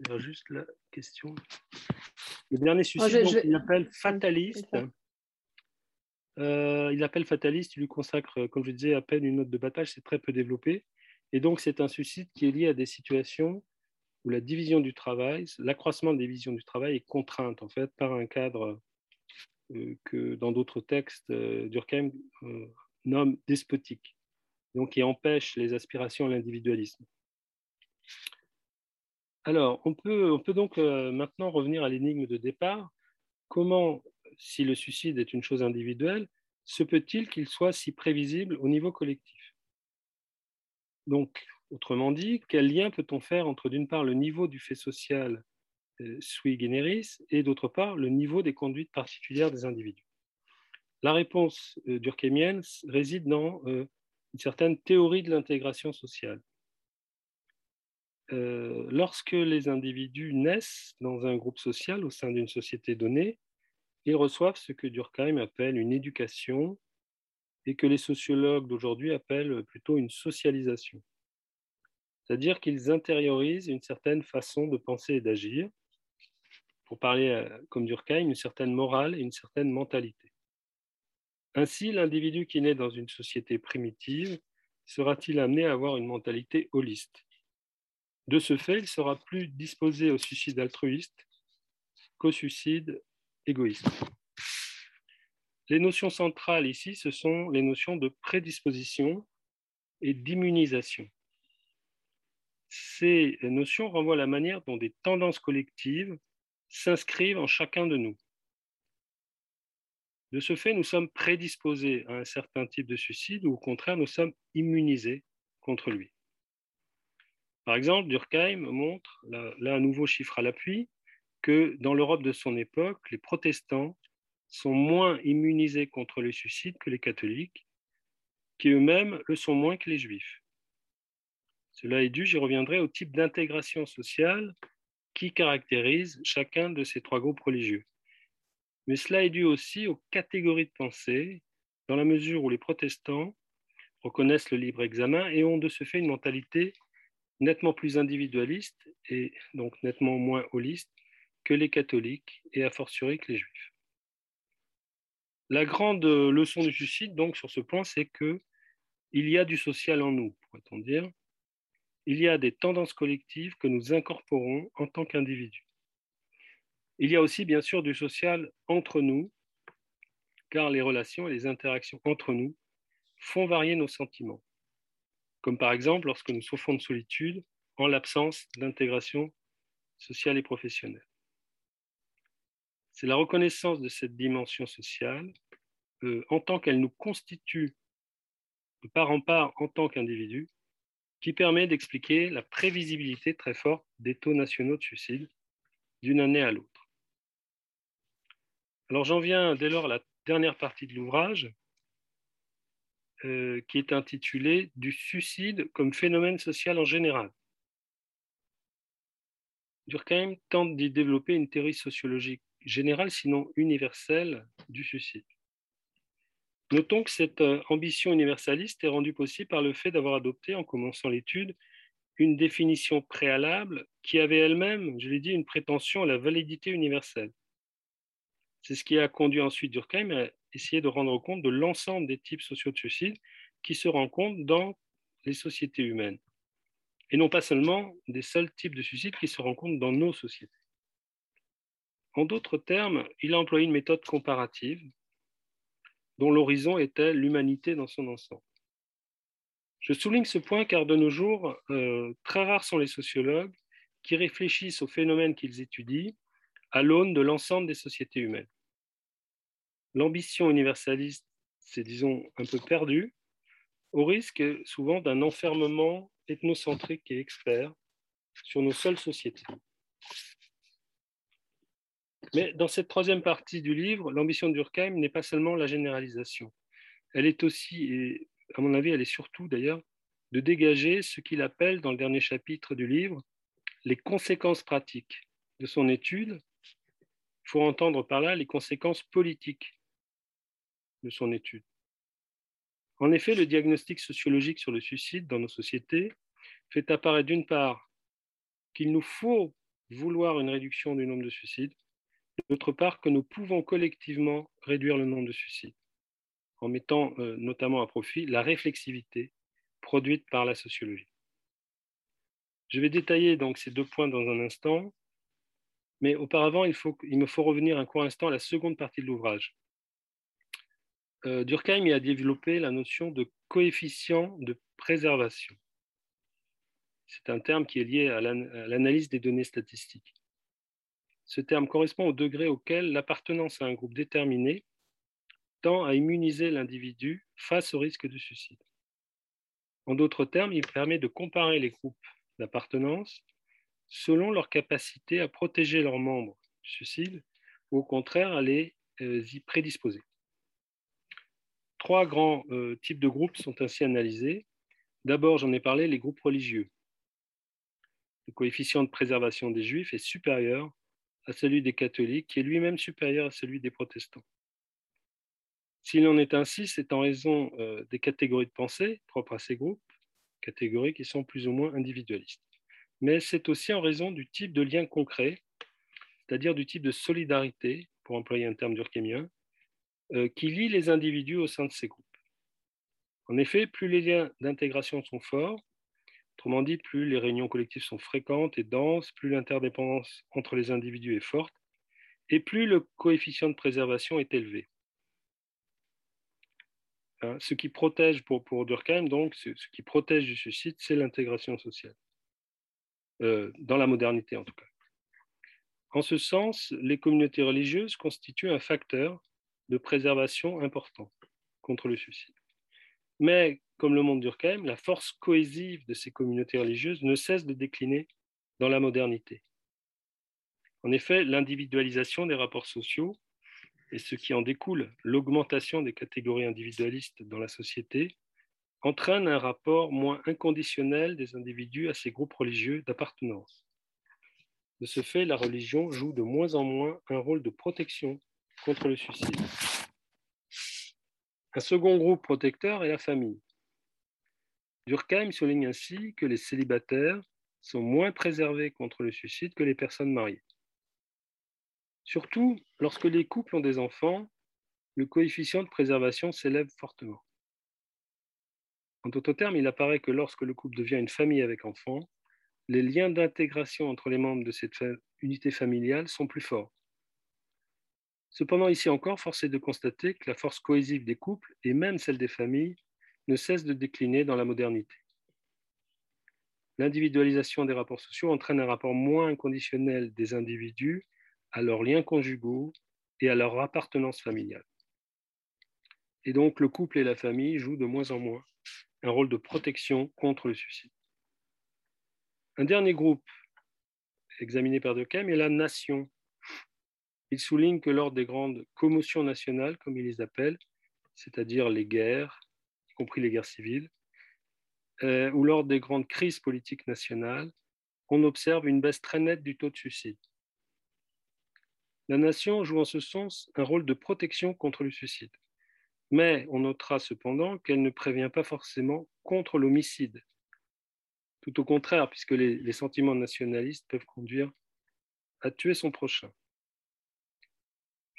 Je juste la question. Le dernier suicide, il appelle fataliste. Euh, il appelle fataliste, il lui consacre, comme je disais, à peine une note de battage, c'est très peu développé. Et donc, c'est un suicide qui est lié à des situations où la division du travail, l'accroissement des divisions du travail est contrainte en fait par un cadre euh, que dans d'autres textes, euh, Durkheim euh, nomme despotique, donc qui empêche les aspirations à l'individualisme. Alors, on peut, on peut donc maintenant revenir à l'énigme de départ. Comment, si le suicide est une chose individuelle, se peut-il qu'il soit si prévisible au niveau collectif? Donc, autrement dit, quel lien peut-on faire entre d'une part le niveau du fait social euh, sui generis et d'autre part le niveau des conduites particulières des individus? La réponse euh, durkheimienne réside dans euh, une certaine théorie de l'intégration sociale. lorsque les individus naissent dans un groupe social au sein d'une société donnée, ils reçoivent ce que Durkheim appelle une éducation et que les sociologues d'aujourd'hui appellent plutôt une socialisation. C'est-à-dire qu'ils intériorisent une certaine façon de penser et d'agir, pour parler euh, comme Durkheim, une certaine morale et une certaine mentalité. Ainsi, l'individu qui naît dans une société primitive sera-t-il amené à avoir une mentalité holiste? De ce fait, il sera plus disposé au suicide altruiste qu'au suicide égoïste. Les notions centrales ici, ce sont les notions de prédisposition et d'immunisation. Ces notions renvoient à la manière dont des tendances collectives s'inscrivent en chacun de nous. De ce fait, nous sommes prédisposés à un certain type de suicide ou au contraire, nous sommes immunisés contre lui. Par exemple, Durkheim montre, là, un nouveau chiffre à l'appui, que dans l'Europe de son époque, les protestants sont moins immunisés contre le suicide que les catholiques, qui eux-mêmes le sont moins que les juifs. Cela est dû, j'y reviendrai, au type d'intégration sociale qui caractérise chacun de ces trois groupes religieux. Mais cela est dû aussi aux catégories de pensée, dans la mesure où les protestants reconnaissent le libre examen et ont de ce fait une mentalité nettement plus individualiste et donc nettement moins holiste que les catholiques et a fortiori que les juifs. La grande leçon du suicide, donc, sur ce point, c'est que il y a du social en nous, pourrait-on dire. Il y a des tendances collectives que nous incorporons en tant qu'individus. Il y a aussi, bien sûr, du social entre nous, car les relations et les interactions entre nous font varier nos sentiments, comme par exemple lorsque nous souffrons de solitude en l'absence d'intégration sociale et professionnelle. C'est la reconnaissance de cette dimension sociale euh, en tant qu'elle nous constitue de part en part en tant qu'individu qui permet d'expliquer la prévisibilité très forte des taux nationaux de suicide d'une année à l'autre. Alors j'en viens dès lors à la dernière partie de l'ouvrage euh, qui est intitulée Du suicide comme phénomène social en général. Durkheim tente d'y développer une théorie sociologique générale, sinon universelle, du suicide. Notons que cette euh, ambition universaliste est rendue possible par le fait d'avoir adopté, en commençant l'étude, une définition préalable qui avait elle-même, je l'ai dit, une prétention à la validité universelle. C'est ce qui a conduit ensuite Durkheim à essayer de rendre compte de l'ensemble des types sociaux de suicide qui se rencontrent dans les sociétés humaines, et non pas seulement des seuls types de suicides qui se rencontrent dans nos sociétés. En d'autres termes, il a employé une méthode comparative dont l'horizon était l'humanité dans son ensemble. Je souligne ce point car de nos jours, euh, très rares sont les sociologues qui réfléchissent aux phénomènes qu'ils étudient à l'aune de l'ensemble des sociétés humaines. L'ambition universaliste s'est, disons, un peu perdue, au risque souvent d'un enfermement ethnocentrique et expert sur nos seules sociétés. Mais dans cette troisième partie du livre, l'ambition de Durkheim n'est pas seulement la généralisation. Elle est aussi, et à mon avis, elle est surtout d'ailleurs, de dégager ce qu'il appelle dans le dernier chapitre du livre les conséquences pratiques de son étude il faut entendre par là les conséquences politiques de son étude. En effet, le diagnostic sociologique sur le suicide dans nos sociétés fait apparaître d'une part qu'il nous faut vouloir une réduction du nombre de suicides, d'autre part que nous pouvons collectivement réduire le nombre de suicides, en mettant euh, notamment à profit la réflexivité produite par la sociologie. Je vais détailler donc ces deux points dans un instant, mais auparavant, il, il me faut revenir un court instant à la seconde partie de l'ouvrage. Euh, Durkheim y a développé la notion de coefficient de préservation. C'est un terme qui est lié à l'analyse des données statistiques. Ce terme correspond au degré auquel l'appartenance à un groupe déterminé tend à immuniser l'individu face au risque de suicide. En d'autres termes, il permet de comparer les groupes d'appartenance selon leur capacité à protéger leurs membres du suicide ou au contraire à les euh, y prédisposer. Trois grands euh, types de groupes sont ainsi analysés. D'abord, j'en ai parlé, les groupes religieux. Le coefficient de préservation des juifs est supérieur à celui des catholiques, qui est lui-même supérieur à celui des protestants. S'il en est ainsi, c'est en raison euh, des catégories de pensée propres à ces groupes, catégories qui sont plus ou moins individualistes mais c'est aussi en raison du type de lien concret, c'est-à-dire du type de solidarité, pour employer un terme durkheimien, qui lie les individus au sein de ces groupes. En effet, plus les liens d'intégration sont forts, autrement dit, plus les réunions collectives sont fréquentes et denses, plus l'interdépendance entre les individus est forte, et plus le coefficient de préservation est élevé. Hein, ce qui protège pour, pour Durkheim, donc, ce qui protège du suicide, c'est l'intégration sociale. Euh, dans la modernité en tout cas. En ce sens, les communautés religieuses constituent un facteur de préservation important contre le suicide. Mais, comme le montre Durkheim, la force cohésive de ces communautés religieuses ne cesse de décliner dans la modernité. En effet, l'individualisation des rapports sociaux et ce qui en découle, l'augmentation des catégories individualistes dans la société, entraîne un rapport moins inconditionnel des individus à ces groupes religieux d'appartenance. De ce fait, la religion joue de moins en moins un rôle de protection contre le suicide. Un second groupe protecteur est la famille. Durkheim souligne ainsi que les célibataires sont moins préservés contre le suicide que les personnes mariées. Surtout, lorsque les couples ont des enfants, le coefficient de préservation s'élève fortement. En d'autres termes, il apparaît que lorsque le couple devient une famille avec enfants, les liens d'intégration entre les membres de cette unité familiale sont plus forts. Cependant, ici encore, force est de constater que la force cohésive des couples et même celle des familles ne cesse de décliner dans la modernité. L'individualisation des rapports sociaux entraîne un rapport moins inconditionnel des individus à leurs liens conjugaux et à leur appartenance familiale. Et donc le couple et la famille jouent de moins en moins un rôle de protection contre le suicide. Un dernier groupe examiné par Durkheim est la nation. Il souligne que lors des grandes commotions nationales, comme il les appelle, c'est-à-dire les guerres, y compris les guerres civiles, euh, ou lors des grandes crises politiques nationales, on observe une baisse très nette du taux de suicide. La nation joue en ce sens un rôle de protection contre le suicide. Mais on notera cependant qu'elle ne prévient pas forcément contre l'homicide. Tout au contraire, puisque les, sentiments nationalistes peuvent conduire à tuer son prochain.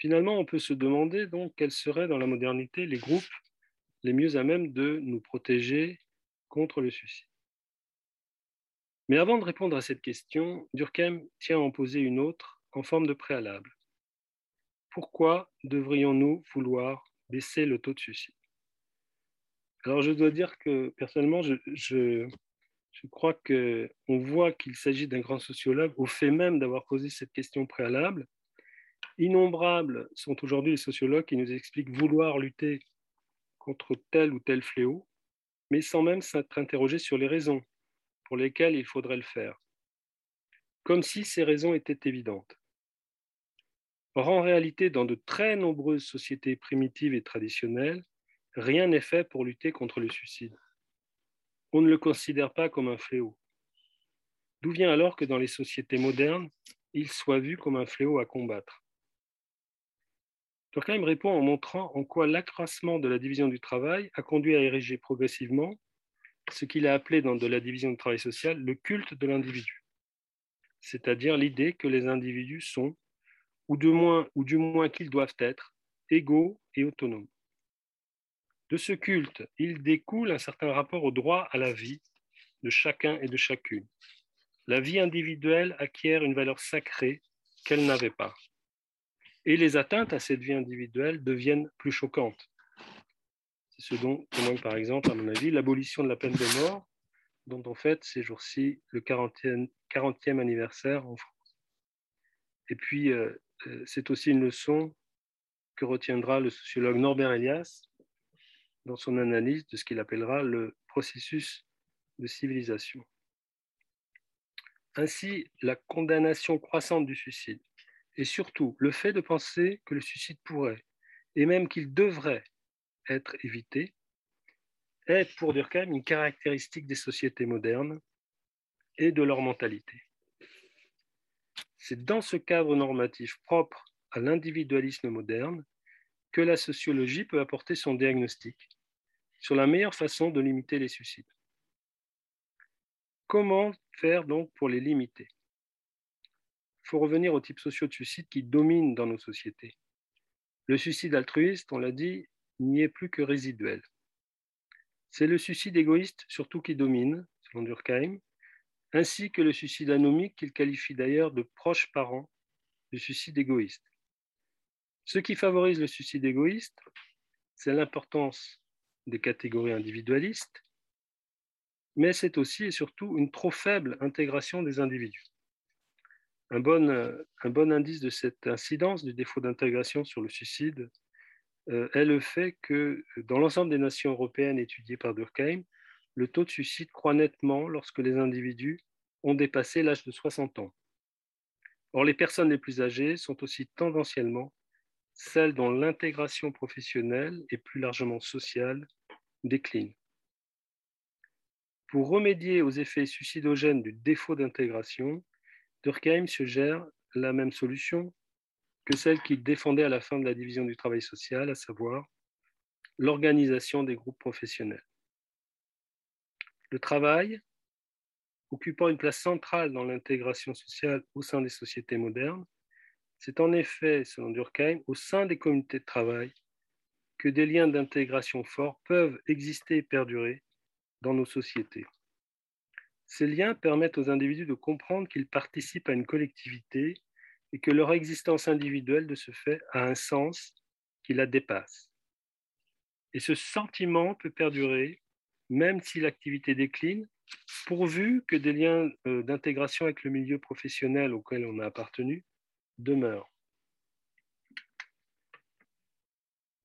Finalement, on peut se demander donc quels seraient dans la modernité les groupes les mieux à même de nous protéger contre le suicide. Mais avant de répondre à cette question, Durkheim tient à en poser une autre en forme de préalable. Pourquoi devrions-nous vouloir baisser le taux de suicide? Alors je dois dire que personnellement, je, je, je crois qu'on voit qu'il s'agit d'un grand sociologue au fait même d'avoir posé cette question préalable. Innombrables sont aujourd'hui les sociologues qui nous expliquent vouloir lutter contre tel ou tel fléau, mais sans même s'être interrogés sur les raisons pour lesquelles il faudrait le faire, comme si ces raisons étaient évidentes. Or, en réalité, dans de très nombreuses sociétés primitives et traditionnelles, rien n'est fait pour lutter contre le suicide. On ne le considère pas comme un fléau. D'où vient alors que dans les sociétés modernes, il soit vu comme un fléau à combattre? Durkheim répond en montrant en quoi l'accroissement de la division du travail a conduit à ériger progressivement ce qu'il a appelé dans de la division du travail social le culte de l'individu, c'est-à-dire l'idée que les individus sont ou, ou du moins qu'ils doivent être, égaux et autonomes. De ce culte, il découle un certain rapport au droit à la vie de chacun et de chacune. La vie individuelle acquiert une valeur sacrée qu'elle n'avait pas. Et les atteintes à cette vie individuelle deviennent plus choquantes. C'est ce dont témoigne par exemple, à mon avis, l'abolition de la peine de mort, dont on fête ces jours-ci le 40e, 40e, anniversaire en France. Et puis, euh, euh, c'est aussi une leçon que retiendra le sociologue Norbert Elias dans son analyse de ce qu'il appellera le processus de civilisation. Ainsi, la condamnation croissante du suicide et surtout le fait de penser que le suicide pourrait et même qu'il devrait être évité est pour Durkheim une caractéristique des sociétés modernes et de leur mentalité. C'est dans ce cadre normatif propre à l'individualisme moderne que la sociologie peut apporter son diagnostic sur la meilleure façon de limiter les suicides. Comment faire donc pour les limiter? Il faut revenir aux types sociaux de suicide qui dominent dans nos sociétés. Le suicide altruiste, on l'a dit, n'y est plus que résiduel. C'est le suicide égoïste surtout qui domine, selon Durkheim, ainsi que le suicide anomique qu'il qualifie d'ailleurs de proche parent du suicide égoïste. Ce qui favorise le suicide égoïste, c'est l'importance des catégories individualistes, mais c'est aussi et surtout une trop faible intégration des individus. Un bon, un bon indice de cette incidence du défaut d'intégration sur le suicide euh, est le fait que dans l'ensemble des nations européennes étudiées par Durkheim, le taux de suicide croît nettement lorsque les individus ont dépassé l'âge de 60 ans. Or, les personnes les plus âgées sont aussi tendanciellement celles dont l'intégration professionnelle et plus largement sociale décline. Pour remédier aux effets suicidogènes du défaut d'intégration, Durkheim suggère la même solution, que celle qu'il défendait à la fin de la division du travail social, à savoir l'organisation des groupes professionnels. Le travail, occupant une place centrale dans l'intégration sociale au sein des sociétés modernes, c'est en effet, selon Durkheim, au sein des communautés de travail que des liens d'intégration forts peuvent exister et perdurer dans nos sociétés. Ces liens permettent aux individus de comprendre qu'ils participent à une collectivité et que leur existence individuelle, de ce fait, a un sens qui la dépasse. Et ce sentiment peut perdurer même si l'activité décline, pourvu que des liens euh, d'intégration avec le milieu professionnel auquel on a appartenu demeurent.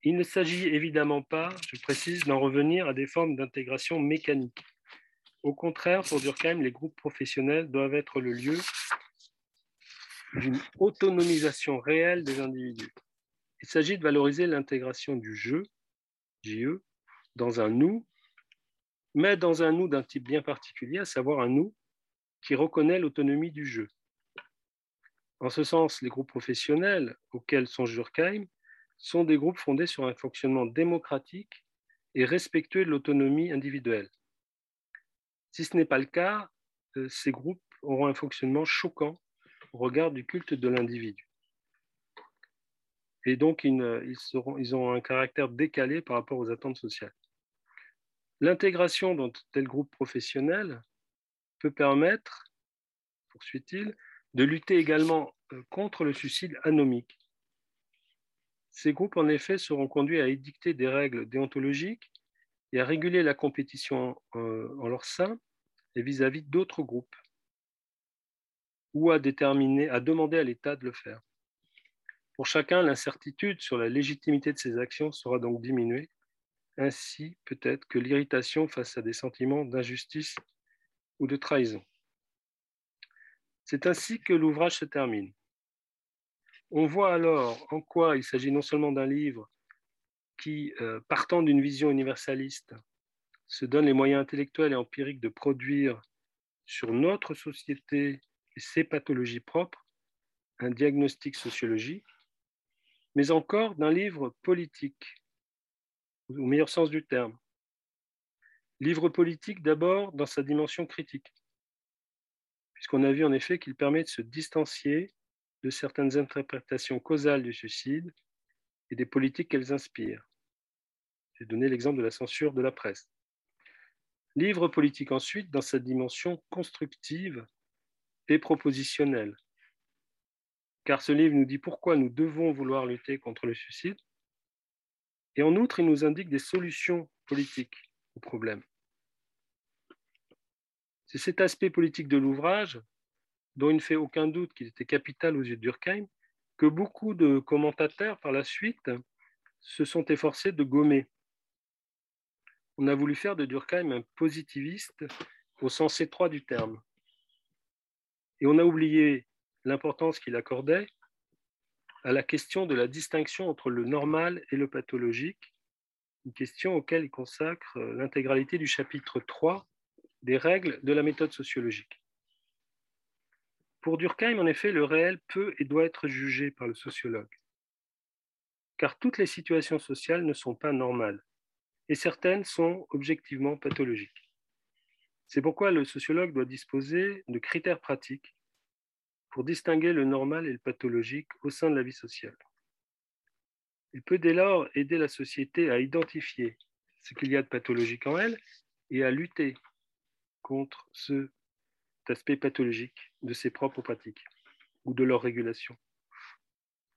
Il ne s'agit évidemment pas, je précise, d'en revenir à des formes d'intégration mécanique. Au contraire, pour Durkheim, les groupes professionnels doivent être le lieu d'une autonomisation réelle des individus. Il s'agit de valoriser l'intégration du jeu, JE, dans un nous, mais dans un nous d'un type bien particulier, à savoir un nous qui reconnaît l'autonomie du jeu. En ce sens, les groupes professionnels auxquels sont Durkheim sont des groupes fondés sur un fonctionnement démocratique et respectueux de l'autonomie individuelle. Si ce n'est pas le cas, euh, ces groupes auront un fonctionnement choquant au regard du culte de l'individu. Et donc, ils, seront, ils ont un caractère décalé par rapport aux attentes sociales. L'intégration dans tel groupe professionnel peut permettre, poursuit-il, de lutter également euh, contre le suicide anomique. Ces groupes, en effet, seront conduits à édicter des règles déontologiques et à réguler la compétition euh, en leur sein et vis-à-vis d'autres groupes, ou à demander à l'État de le faire. Pour chacun, l'incertitude sur la légitimité de ces actions sera donc diminuée, ainsi peut-être que l'irritation face à des sentiments d'injustice ou de trahison. C'est ainsi que l'ouvrage se termine. On voit alors en quoi il s'agit non seulement d'un livre qui, euh, partant d'une vision universaliste, se donne les moyens intellectuels et empiriques de produire sur notre société et ses pathologies propres un diagnostic sociologique, mais encore d'un livre politique, au meilleur sens du terme. Livre politique d'abord dans sa dimension critique, puisqu'on a vu en effet qu'il permet de se distancier de certaines interprétations causales du suicide et des politiques qu'elles inspirent. J'ai donné l'exemple de la censure de la presse. Livre politique ensuite dans sa dimension constructive et propositionnelle. Car ce livre nous dit pourquoi nous devons vouloir lutter contre le suicide. Et en outre, il nous indique des solutions politiques au problème. C'est cet aspect politique de l'ouvrage dont il ne fait aucun doute qu'il était capital aux yeux de Durkheim, que beaucoup de commentateurs par la suite se sont efforcés de gommer. On a voulu faire de Durkheim un positiviste au sens étroit du terme. Et on a oublié l'importance qu'il accordait à la question de la distinction entre le normal et le pathologique, une question auquel il consacre l'intégralité du chapitre 3 des règles de la méthode sociologique. Pour Durkheim, en effet, le réel peut et doit être jugé par le sociologue, car toutes les situations sociales ne sont pas normales, et certaines sont objectivement pathologiques. C'est pourquoi le sociologue doit disposer de critères pratiques pour distinguer le normal et le pathologique au sein de la vie sociale. Il peut dès lors aider la société à identifier ce qu'il y a de pathologique en elle et à lutter contre ce aspect pathologique de ses propres pratiques ou de leur régulation.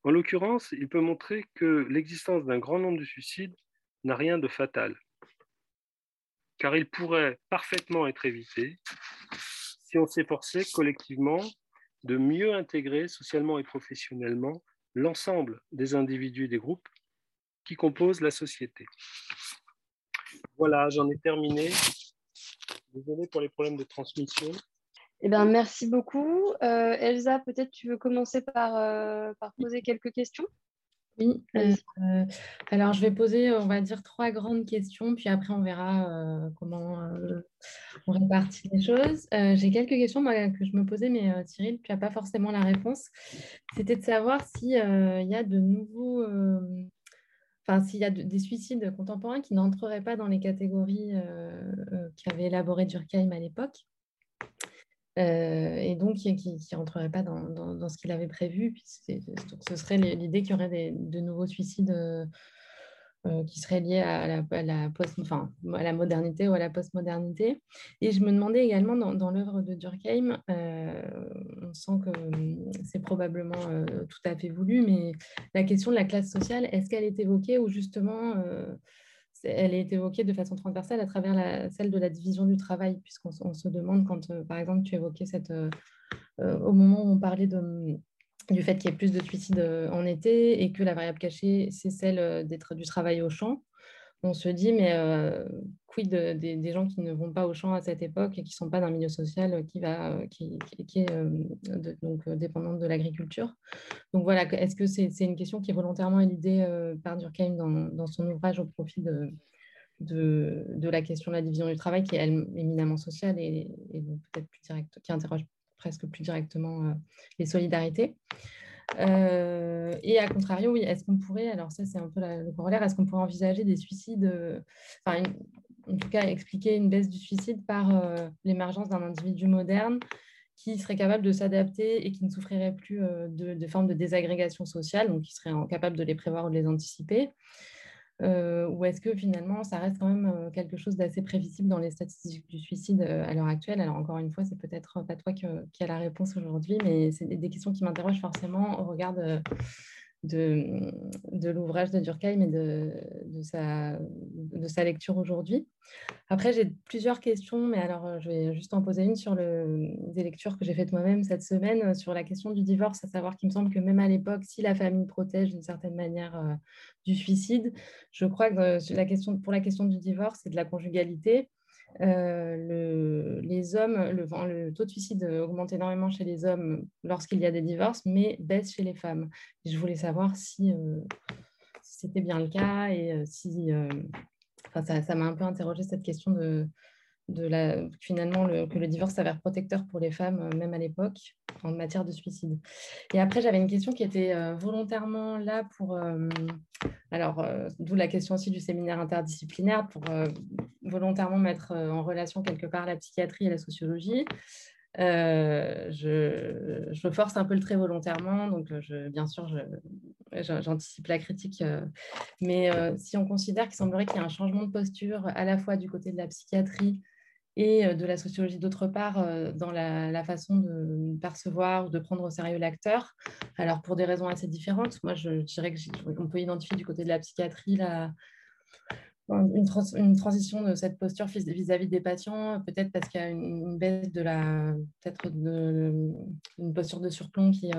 En l'occurrence, il peut montrer que l'existence d'un grand nombre de suicides n'a rien de fatal, car il pourrait parfaitement être évité si on s'efforçait collectivement de mieux intégrer socialement et professionnellement l'ensemble des individus et des groupes qui composent la société. Voilà, j'en ai terminé. Désolé pour les problèmes de transmission. Eh bien, merci beaucoup. Euh, Elsa, peut-être tu veux commencer par, euh, par poser quelques questions? Oui, euh, alors je vais poser, on va dire, trois grandes questions, puis après on verra euh, comment euh, on répartit les choses. J'ai quelques questions que je me posais, mais Cyril, tu n'as pas forcément la réponse. C'était de savoir s'il y a de nouveaux, enfin s'il y a des suicides contemporains qui n'entreraient pas dans les catégories qu'avait élaboré Durkheim à l'époque. Euh, et donc qui ne rentrerait pas dans, dans, ce qu'il avait prévu. ce serait l'idée qu'il y aurait de nouveaux suicides euh, euh, qui seraient liés à la, post, enfin, à la modernité ou à la postmodernité. Et je me demandais également dans, l'œuvre de Durkheim, on sent que c'est probablement tout à fait voulu, mais la question de la classe sociale, est-ce qu'elle est évoquée ou justement elle est évoquée de façon transversale à travers la, celle de la division du travail, puisqu'on se demande quand, euh, par exemple, tu évoquais cette, euh, euh, au moment où on parlait du fait qu'il y ait plus de suicides en été et que la variable cachée, c'est celle d'être du travail au champ on se dit, mais euh, quid des gens qui ne vont pas au champ à cette époque et qui ne sont pas d'un milieu social qui, va, euh, qui, est euh, donc, dépendant de l'agriculture. Donc voilà, est-ce que c'est une question qui est volontairement éludée par Durkheim dans, son ouvrage au profit de, de, la question de la division du travail, qui est éminemment sociale et, peut-être plus directe, qui interroge presque plus directement les solidarités euh, et à contrario, oui, est-ce qu'on pourrait, alors ça c'est un peu le corollaire, est-ce qu'on pourrait envisager des suicides, euh, enfin en tout cas expliquer une baisse du suicide par euh, l'émergence d'un individu moderne qui serait capable de s'adapter et qui ne souffrirait plus de, de, formes de désagrégation sociale, donc qui serait capable de les prévoir ou de les anticiper? Ou est-ce que finalement ça reste quand même quelque chose d'assez prévisible dans les statistiques du suicide à l'heure actuelle? Alors encore une fois, c'est peut-être pas toi qui, qui a la réponse aujourd'hui, mais c'est des questions qui m'interrogent forcément au regard de, de, de l'ouvrage de Durkheim et de, de, sa, de sa lecture aujourd'hui. Après, j'ai plusieurs questions, mais alors euh, je vais juste en poser une sur le, des lectures que j'ai faites moi-même cette semaine euh, sur la question du divorce, à savoir qu'il me semble que même à l'époque, si la famille protège d'une certaine manière euh, du suicide, je crois que la question, pour la question du divorce et de la conjugalité, euh, le, les hommes, le, taux de suicide augmente énormément chez les hommes lorsqu'il y a des divorces, mais baisse chez les femmes. je voulais savoir si, euh, c'était bien le cas et euh, si. ça m'a un peu interrogé cette question de, de finalement que le divorce s'avère protecteur pour les femmes, euh, même à l'époque, en matière de suicide. Et après, j'avais une question qui était euh, volontairement là pour, euh, alors, d'où la question aussi du séminaire interdisciplinaire, pour volontairement mettre en relation quelque part la psychiatrie et la sociologie. je, je, force un peu le trait volontairement, donc bien sûr, j'anticipe la critique, mais si on considère qu'il semblerait qu'il y ait un changement de posture à la fois du côté de la psychiatrie et de la sociologie d'autre part dans la, façon de percevoir ou de prendre au sérieux l'acteur. Alors pour des raisons assez différentes, moi je dirais qu'on peut identifier du côté de la psychiatrie la, une, transition de cette posture vis-à-vis des patients, peut-être parce qu'il y a une, baisse de la, peut-être une posture de surplomb qui,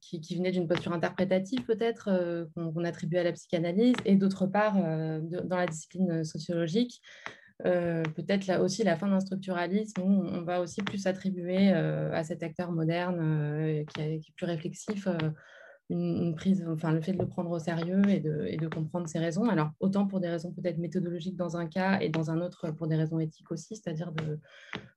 qui, venait d'une posture interprétative peut-être qu'on attribue à la psychanalyse, et d'autre part dans la discipline sociologique, euh, peut-être là aussi la fin d'un structuralisme où on va aussi plus attribuer euh, à cet acteur moderne euh, qui, est, plus réflexif une, prise, enfin le fait de le prendre au sérieux et de, comprendre ses raisons. Alors autant pour des raisons peut-être méthodologiques dans un cas et dans un autre pour des raisons éthiques aussi, c'est-à-dire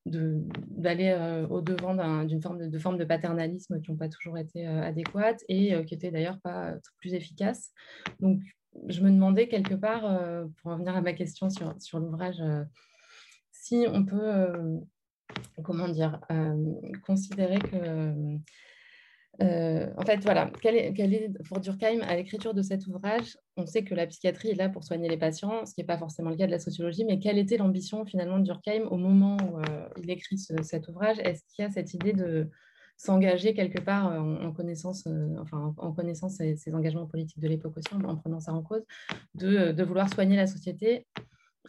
d'aller de, au devant d'une forme de, de, forme de paternalisme qui n'ont pas toujours été adéquates et qui étaient d'ailleurs pas plus efficaces. Donc je me demandais quelque part, euh, pour revenir à ma question sur, l'ouvrage, euh, si on peut, euh, comment dire, considérer que... en fait, voilà, quel est, pour Durkheim, à l'écriture de cet ouvrage, on sait que la psychiatrie est là pour soigner les patients, ce qui n'est pas forcément le cas de la sociologie, mais quelle était l'ambition finalement de Durkheim au moment où il écrit cet ouvrage? Est-ce qu'il y a cette idée de, s'engager quelque part euh, en, connaissance, euh, enfin, en connaissant ses, engagements politiques de l'époque aussi, en, prenant ça en cause, de, de, vouloir soigner la société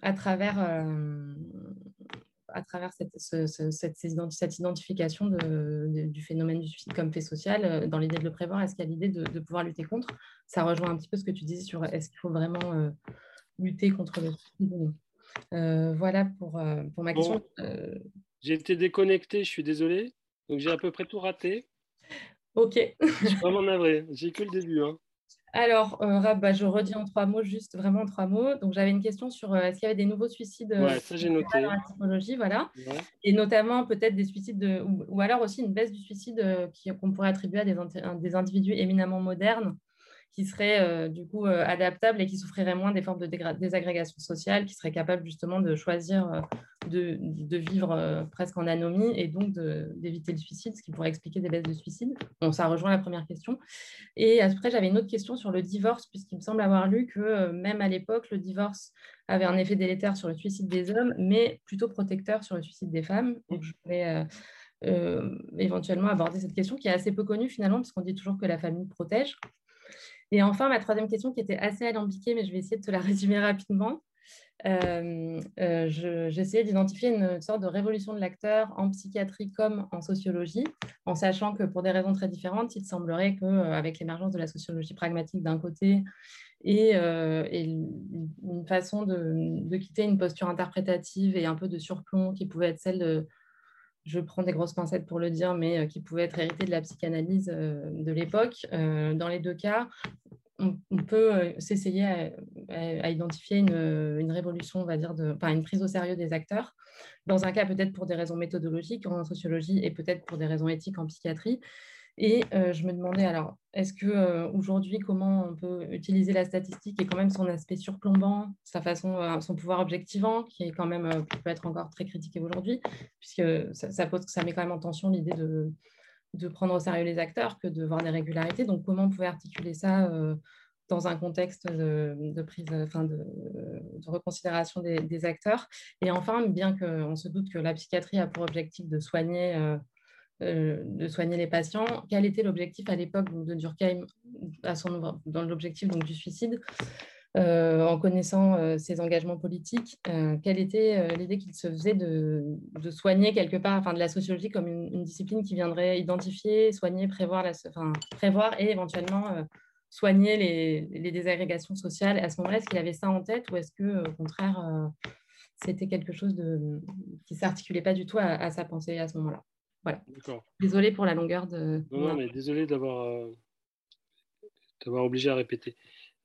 à travers, euh, à travers cette, cette, cette identification de, du phénomène du suicide comme fait social, dans l'idée de le prévoir, est-ce qu'il y a l'idée de, pouvoir lutter contre? Ça rejoint un petit peu ce que tu disais sur est-ce qu'il faut vraiment lutter contre le suicide voilà pour, pour ma question. J'ai été déconnecté, je suis désolé. Donc j'ai à peu près tout raté. Ok. je suis vraiment navré. J'ai que le début. Hein. alors, euh, bah, je redis en trois mots, juste vraiment en trois mots. Donc, j'avais une question sur euh, est-ce qu'il y avait des nouveaux suicides euh, ouais, ça, j'ai noté. dans la typologie, voilà. Et notamment peut-être des suicides, de, ou, alors aussi une baisse du suicide qu'on pourrait attribuer à des, des, individus éminemment modernes qui seraient euh, du coup euh, adaptables et qui souffriraient moins des formes de désagrégation sociale, qui seraient capables justement de choisir euh, de, de, vivre presque en anomie et donc d'éviter le suicide, ce qui pourrait expliquer des baisses de suicide. Bon, ça rejoint la première question. Et après, j'avais une autre question sur le divorce, puisqu'il me semble avoir lu que même à l'époque, le divorce avait un effet délétère sur le suicide des hommes, mais plutôt protecteur sur le suicide des femmes. Donc, je voulais éventuellement aborder cette question qui est assez peu connue finalement, parce qu'on dit toujours que la famille protège. Et enfin, ma troisième question qui était assez alambiquée, mais je vais essayer de te la <laughs> résumer rapidement. Euh, euh, J'essayais d'identifier une sorte de révolution de l'acteur en psychiatrie comme en sociologie, en sachant que pour des raisons très différentes, il semblerait qu'avec euh, l'émergence de la sociologie pragmatique d'un côté et, une façon de, de, quitter une posture interprétative et un peu de surplomb qui pouvait être celle de, je prends des grosses pincettes pour le dire, mais euh, qui pouvait être hérité de la psychanalyse euh, de l'époque. Euh, dans les deux cas, on, peut s'essayer à, identifier une, révolution, on va dire, enfin, une prise au sérieux des acteurs. Dans un cas, peut-être pour des raisons méthodologiques en sociologie et peut-être pour des raisons éthiques en psychiatrie. Et euh, je me demandais alors, est-ce que euh, aujourd'hui, comment on peut utiliser la statistique et quand même son aspect surplombant, sa façon, euh, son pouvoir objectivant, qui est quand même peut être encore très critiqué aujourd'hui, puisque ça, pose, ça met quand même en tension l'idée de, de, prendre au sérieux les acteurs que de voir des régularités. Donc, comment on pouvait articuler ça dans un contexte de, prise, enfin de, reconsidération des, acteurs? Et enfin, bien qu'on se doute que la psychiatrie a pour objectif de soigner euh, de soigner les patients. Quel était l'objectif à l'époque de Durkheim dans l'objectif du suicide euh, en connaissant euh, ses engagements politiques, quelle était l'idée qu'il se faisait de, soigner quelque part, enfin de la sociologie comme une, discipline qui viendrait identifier, soigner, prévoir, prévoir et éventuellement soigner les, désagrégations sociales. À ce moment-là, est-ce qu'il avait ça en tête ou est-ce que, au contraire, c'était quelque chose qui ne s'articulait pas du tout à sa pensée à ce moment-là? Voilà. Désolé pour la longueur de. Non, non mais désolé d'avoir euh, d'avoir obligé à répéter.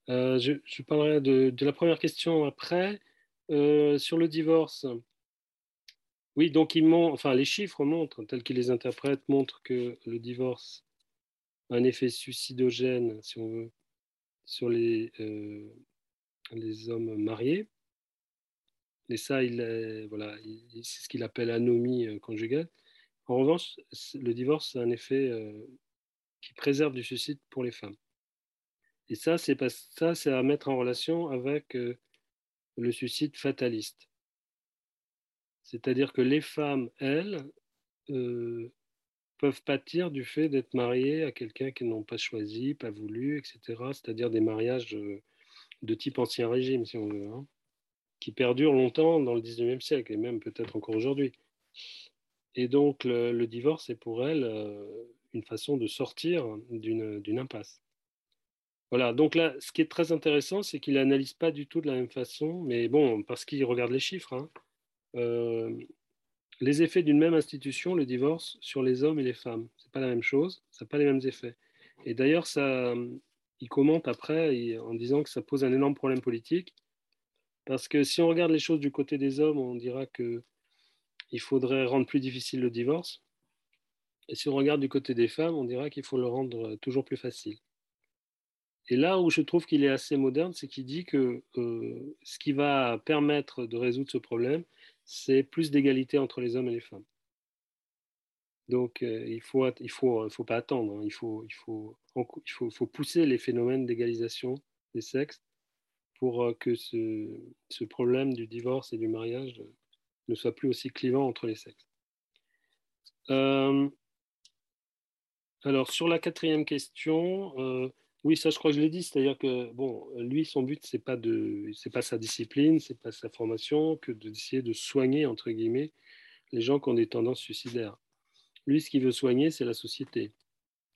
Euh, je, je, parlerai de, de, la première question après. Euh, sur le divorce, oui, donc ils enfin, les chiffres montrent, tels qu'ils les interprètent, montrent que le divorce a un effet suicidogène, si on veut, sur les, les hommes mariés. Et ça, il voilà, c'est ce qu'il appelle anomie conjugale. En revanche, le divorce a un effet euh, qui préserve du suicide pour les femmes. Et ça, c'est ça, c'est à mettre en relation avec euh, le suicide fataliste. C'est-à-dire que les femmes, elles, euh, peuvent pâtir du fait d'être mariées à quelqu'un qu'elles n'ont pas choisi, pas voulu, etc. C'est-à-dire des mariages de type ancien régime, si on veut, hein, qui perdurent longtemps dans le 19e siècle et même peut-être encore aujourd'hui. Et donc, le, divorce est pour elle euh, une façon de sortir d'une impasse. Voilà, donc là, ce qui est très intéressant, c'est qu'il n'analyse pas du tout de la même façon, mais bon, parce qu'il regarde les chiffres, hein, euh, les effets d'une même institution, le divorce, sur les hommes et les femmes. Ce n'est pas la même chose, ça n'a pas les mêmes effets. Et d'ailleurs, ça, il commente après en disant que ça pose un énorme problème politique, parce que si on regarde les choses du côté des hommes, on dira que il faudrait rendre plus difficile le divorce. Et si on regarde du côté des femmes, on dira qu'il faut le rendre toujours plus facile. Et là où je trouve qu'il est assez moderne, c'est qu'il dit que euh, ce qui va permettre de résoudre ce problème, c'est plus d'égalité entre les hommes et les femmes. Donc euh, il ne faut, il faut, il faut pas attendre, hein. il, faut, il, faut, il faut, faut pousser les phénomènes d'égalisation des sexes pour euh, que ce, ce, problème du divorce et du mariage ne soit plus aussi clivant entre les sexes. Euh, alors, sur la quatrième question, euh, oui, ça je crois que je l'ai dit, c'est-à-dire que bon, lui, son but, c'est pas pas sa discipline, c'est pas sa formation, que d'essayer de soigner entre guillemets les gens qui ont des tendances suicidaires. Lui, ce qu'il veut soigner, c'est la société,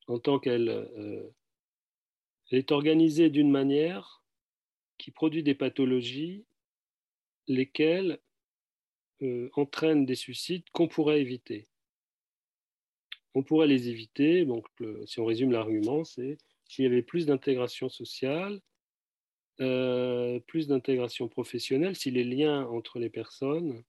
en tant qu'elle euh, est organisée d'une manière qui produit des pathologies lesquelles euh, entraînent des suicides qu'on pourrait éviter. On pourrait les éviter, donc si on résume l'argument, c'est s'il y avait plus d'intégration sociale, euh, plus d'intégration professionnelle, si les liens entre les personnes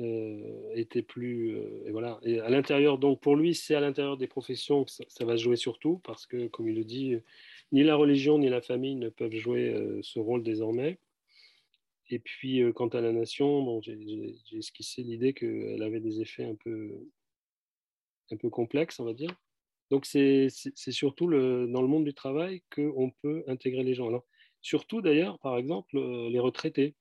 euh, étaient plus... et voilà. À l'intérieur, donc pour lui, c'est à l'intérieur des professions que ça, ça, va jouer surtout, parce que, comme il le dit, ni la religion ni la famille ne peuvent jouer ce rôle désormais. Et puis, quant à la nation, bon, j'ai esquissé l'idée qu'elle avait des effets un peu, un peu complexes, on va dire. Donc, c'est surtout dans le monde du travail qu'on peut intégrer les gens. Alors, surtout d'ailleurs, par exemple, les retraités.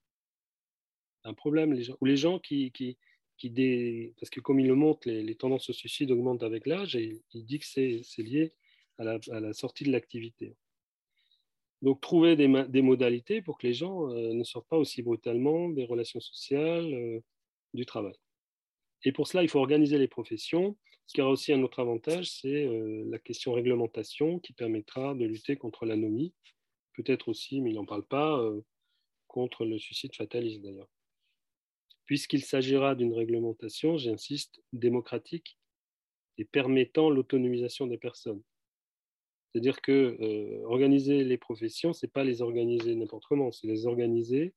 Un problème, les gens, ou les gens qui, qui, qui des, parce que comme il le montre, les, tendances au suicide augmentent avec l'âge et il dit que c'est lié à la, à la sortie de l'activité. Donc, trouver des, modalités pour que les gens euh, ne sortent pas aussi brutalement des relations sociales, euh, du travail. Et pour cela, il faut organiser les professions. Ce qui aura aussi un autre avantage, c'est euh, la question réglementation qui permettra de lutter contre l'anomie, peut-être aussi, mais il n'en parle pas, contre le suicide fataliste d'ailleurs. Puisqu'il s'agira d'une réglementation, j'insiste, démocratique et permettant l'autonomisation des personnes. C'est-à-dire que euh, organiser les professions, c'est pas les organiser n'importe comment, c'est les organiser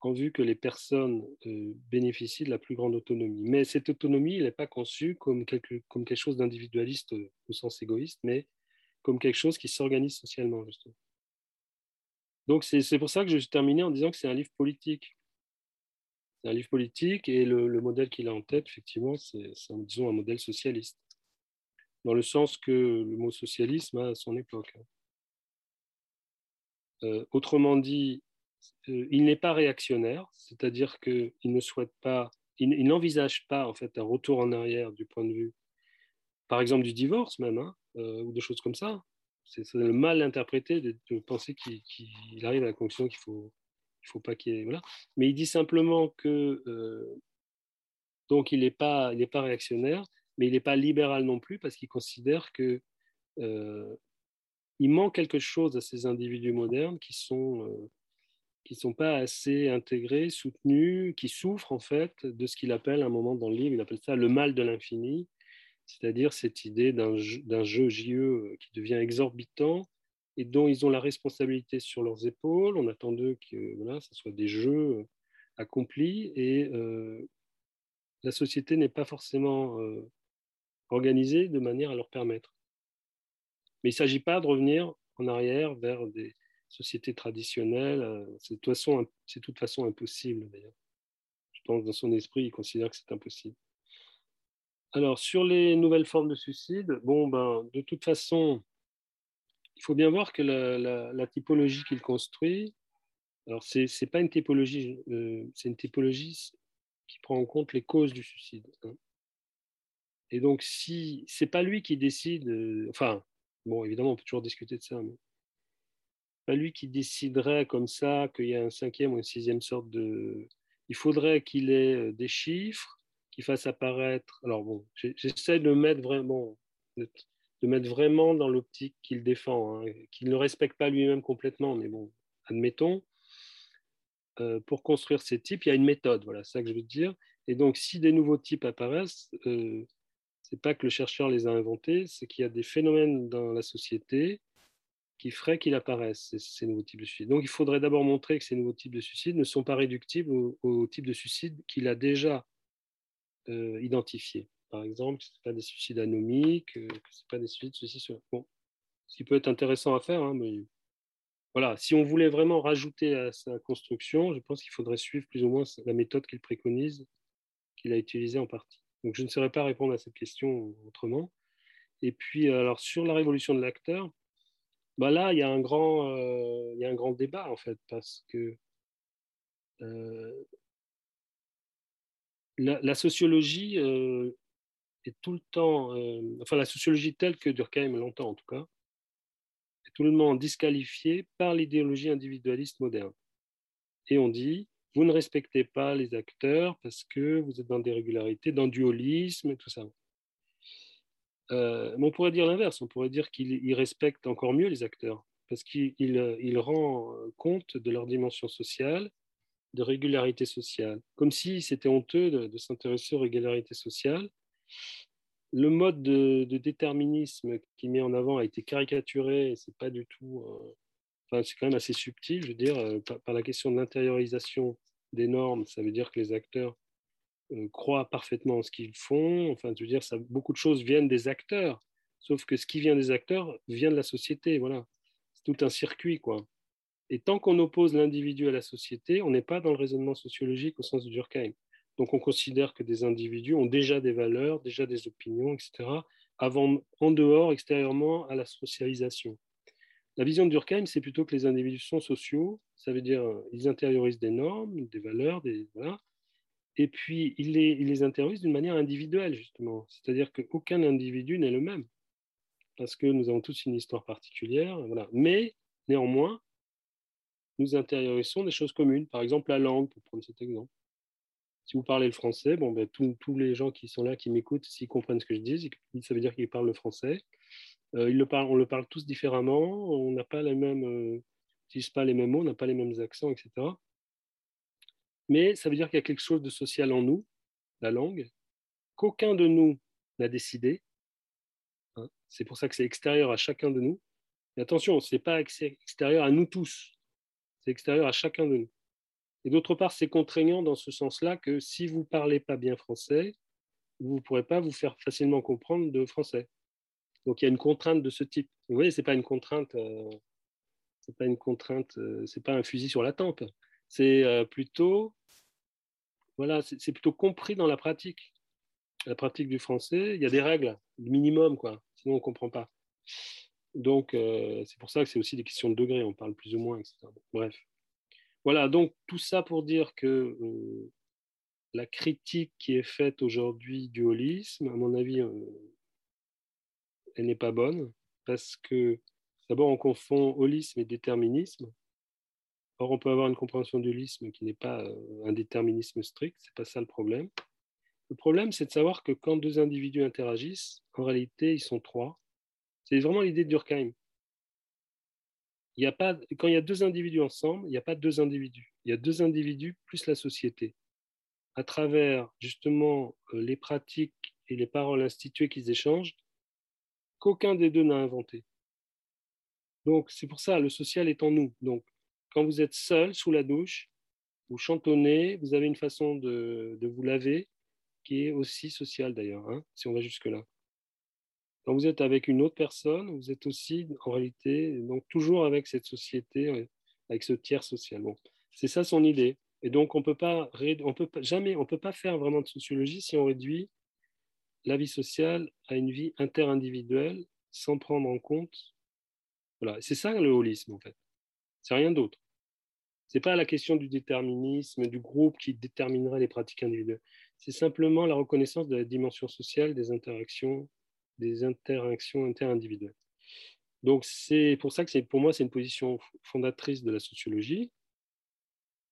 en vue que les personnes euh, bénéficient de la plus grande autonomie. Mais cette autonomie, elle n'est pas conçue comme quelque, chose d'individualiste euh, au sens égoïste, mais comme quelque chose qui s'organise socialement, justement. Donc c'est pour ça que je terminé en disant que c'est un livre politique. C'est un livre politique et le, le modèle qu'il a en tête, effectivement, c'est disons un modèle socialiste dans le sens que le mot socialisme a son époque. Euh, autrement dit, euh, il n'est pas réactionnaire, c'est-à-dire qu'il ne souhaite pas, il, n'envisage pas en fait un retour en arrière du point de vue, par exemple du divorce même, hein, euh, ou des choses comme ça. C'est le mal interprété de, penser qu'il arrive à la conclusion qu'il faut, il faut pas qu'il voilà. Mais il dit simplement que donc il n'est pas réactionnaire, mais il n'est pas libéral non plus parce qu'il considère que euh, il manque quelque chose à ces individus modernes qui sont euh, qui sont pas assez intégrés, soutenus, qui souffrent en fait de ce qu'il appelle à un moment dans le livre, il appelle ça le mal de l'infini, c'est-à-dire cette idée d'un jeu JE euh, qui devient exorbitant et dont ils ont la responsabilité sur leurs épaules. On attend d'eux que voilà, ce soit des jeux accomplis et la société n'est pas forcément organisés de manière à leur permettre. Mais il ne s'agit pas de revenir en arrière vers des sociétés traditionnelles. Euh, c'est de toute façon, c'est toute façon impossible d'ailleurs. Je pense que dans son esprit, il considère que c'est impossible. Alors, sur les nouvelles formes de suicide, bon, ben, de toute façon, il faut bien voir que la, typologie qu'il construit, alors c'est n'est pas une typologie, euh, c'est une typologie qui prend en compte les causes du suicide. Hein. Et donc, si c'est pas lui qui décide, euh, enfin, bon, évidemment, on peut toujours discuter de ça, mais pas lui qui déciderait comme ça qu'il y a un cinquième ou une sixième sorte de. Il faudrait qu'il ait euh, des chiffres qui fassent apparaître. Alors bon, j'essaie de mettre vraiment, de, mettre vraiment dans l'optique qu'il défend, hein, qu'il ne respecte pas lui-même complètement, mais bon, admettons. Euh, pour construire ces types, il y a une méthode, voilà, c'est ça que je veux dire. Et donc, si des nouveaux types apparaissent, c'est pas que le chercheur les a inventés, c'est qu'il y a des phénomènes dans la société qui feraient qu'il apparaissent, ces, nouveaux types de suicides. Donc il faudrait d'abord montrer que ces nouveaux types de suicides ne sont pas réductibles au, type de suicide qu'il a déjà euh, identifié. Par exemple, ce pas des suicides anomiques, euh, que ce pas des suicides ceci, Bon, ce qui peut être intéressant à faire, hein, mais voilà, si on voulait vraiment rajouter à sa construction, je pense qu'il faudrait suivre plus ou moins la méthode qu'il préconise, qu'il a utilisée en partie. Donc je ne saurais pas répondre à cette question autrement. Et puis, alors sur la révolution de l'acteur, bah là, il y, a un grand, euh, il y a un grand débat, en fait, parce que euh, la, sociologie euh, est tout le temps, enfin la sociologie telle que Durkheim l'entend en tout cas, est tout le monde disqualifiée par l'idéologie individualiste moderne. Et on dit, vous ne respectez pas les acteurs parce que vous êtes dans des régularités, dans le dualisme et tout ça. Euh, mais on pourrait dire l'inverse, on pourrait dire qu'il respecte encore mieux les acteurs parce qu'il il, rend compte de leur dimension sociale, de régularité sociale, comme si c'était honteux de, s'intéresser aux régularités sociales. le mode de, déterminisme qui met en avant a été caricaturé, c'est pas du tout. C'est quand même assez subtil, je veux dire, par, la question de l'intériorisation des normes, ça veut dire que les acteurs croient parfaitement en ce qu'ils font. Enfin, je veux dire, beaucoup de choses viennent des acteurs, sauf que ce qui vient des acteurs vient de la société. Voilà, c'est tout un circuit, quoi. Et tant qu'on oppose l'individu à la société, on n'est pas dans le raisonnement sociologique au sens du Durkheim. Donc on considère que des individus ont déjà des valeurs, déjà des opinions, etc., avant, en dehors, extérieurement à la socialisation. La vision de Durkheim, c'est plutôt que les individus sont sociaux, ça veut dire ils intériorisent des normes, des valeurs, des, voilà, et puis ils les, ils les intériorisent d'une manière individuelle, justement. C'est-à-dire qu'aucun individu n'est le même, parce que nous avons tous une histoire particulière, voilà. mais néanmoins, nous intériorisons des choses communes, par exemple la langue, pour prendre cet exemple si vous parlez le français, bon, ben, tous les gens qui sont là, qui m'écoutent, s'ils comprennent ce que je dis, ça veut dire qu'ils parlent le français. Euh, on le parle tous différemment, on n'a pas les mêmes, euh, mots, on n'a pas les mêmes accents, etc. Mais ça veut dire qu'il y a quelque chose de social en nous, la langue, qu'aucun de nous n'a décidé. Hein. C'est pour ça que c'est extérieur à chacun de nous. Mais attention, ce n'est pas extérieur à nous tous, c'est extérieur à chacun de nous. Et d'autre part, c'est contraignant dans ce sens-là que si vous ne parlez pas bien français, vous ne pourrez pas vous faire facilement comprendre de français. Donc il y a une contrainte de ce type. Vous voyez, ce n'est pas une contrainte, euh, c'est pas euh, pas un fusil sur la tempe. C'est euh, plutôt, voilà, plutôt compris dans la pratique. La pratique du français, il y a des règles, le minimum, quoi. Sinon on ne comprend pas. Donc c'est pour ça que c'est aussi des questions de degré. On parle plus ou moins, etc. Bref. Voilà, donc tout ça pour dire que euh, la critique qui est faite aujourd'hui du holisme, à mon avis, euh, elle n'est pas bonne, parce que d'abord on confond holisme et déterminisme. Or, on peut avoir une compréhension du holisme qui n'est pas euh, un déterminisme strict, c'est pas ça le problème. Le problème, c'est de savoir que quand deux individus interagissent, en réalité, ils sont trois. C'est vraiment l'idée de Durkheim il y a pas, quand il y a deux individus ensemble, il n'y a pas deux individus. Il y a deux individus plus la société. À travers justement euh, les pratiques et les paroles instituées qu'ils échangent, qu'aucun des deux n'a inventé. Donc c'est pour ça, le social est en nous. Donc quand vous êtes seul sous la douche, vous chantonnez, vous avez une façon de, vous laver qui est aussi sociale d'ailleurs, hein, si on va jusque-là. Quand vous êtes avec une autre personne, vous êtes aussi en réalité donc toujours avec cette société, euh, avec ce tiers social. Bon, c'est ça son idée. Et donc on peut pas, on peut jamais, on peut pas faire vraiment de sociologie si on réduit la vie sociale à une vie interindividuelle sans prendre en compte. Voilà, c'est ça le holisme en fait. C'est rien d'autre. C'est pas la question du déterminisme du groupe qui déterminerait les pratiques individuelles. C'est simplement la reconnaissance de la dimension sociale des interactions des interactions interindividuelles. Donc c'est pour ça que pour moi c'est une position fondatrice de la sociologie.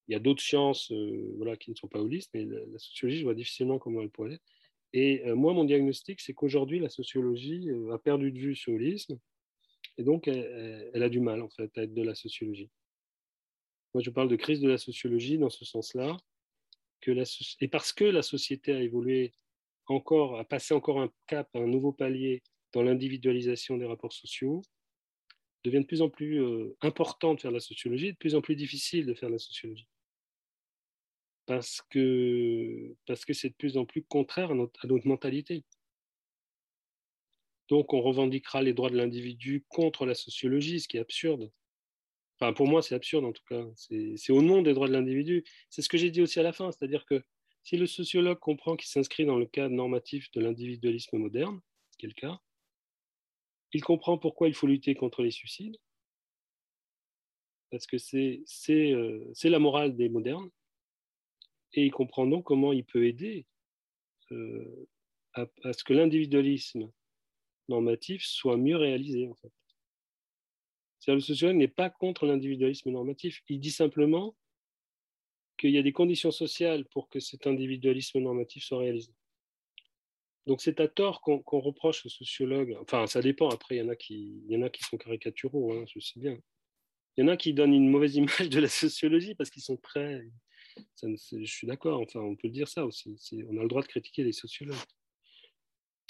Il y a d'autres sciences euh, voilà, qui ne sont pas holistes, mais la, sociologie, je vois difficilement comment elle pourrait être. Et euh, moi, mon diagnostic, c'est qu'aujourd'hui, la sociologie euh, a perdu de vue ce holisme, et donc elle, a du mal en fait à être de la sociologie. Moi, je parle de crise de la sociologie dans ce sens-là, et parce que la société a évolué encore, à passer encore un cap, un nouveau palier dans l'individualisation des rapports sociaux, devient de plus en plus euh, important de faire la sociologie, de plus en plus difficile de faire la sociologie. Parce que parce que c'est de plus en plus contraire à notre, mentalité. Donc on revendiquera les droits de l'individu contre la sociologie, ce qui est absurde. Enfin, pour moi, c'est absurde en tout cas. C'est au nom des droits de l'individu. C'est ce que j'ai dit aussi à la fin, c'est-à-dire que si le sociologue comprend qu'il s'inscrit dans le cadre normatif de l'individualisme moderne, ce qui est le cas, il comprend pourquoi il faut lutter contre les suicides, parce que c'est euh, la morale des modernes, et il comprend donc comment il peut aider euh, à, ce que l'individualisme normatif soit mieux réalisé. Le sociologue n'est pas contre l'individualisme normatif, il dit simplement qu'il y a des conditions sociales pour que cet individualisme normatif soit réalisé. Donc c'est à tort qu'on reproche aux sociologues, enfin ça dépend, après il y en a qui, y en a qui sont caricaturaux, hein, je sais bien. Il y en a qui donnent une mauvaise <laughs> image de la sociologie parce qu'ils sont très... je suis d'accord, enfin on peut le dire ça aussi, on a le droit de critiquer les sociologues.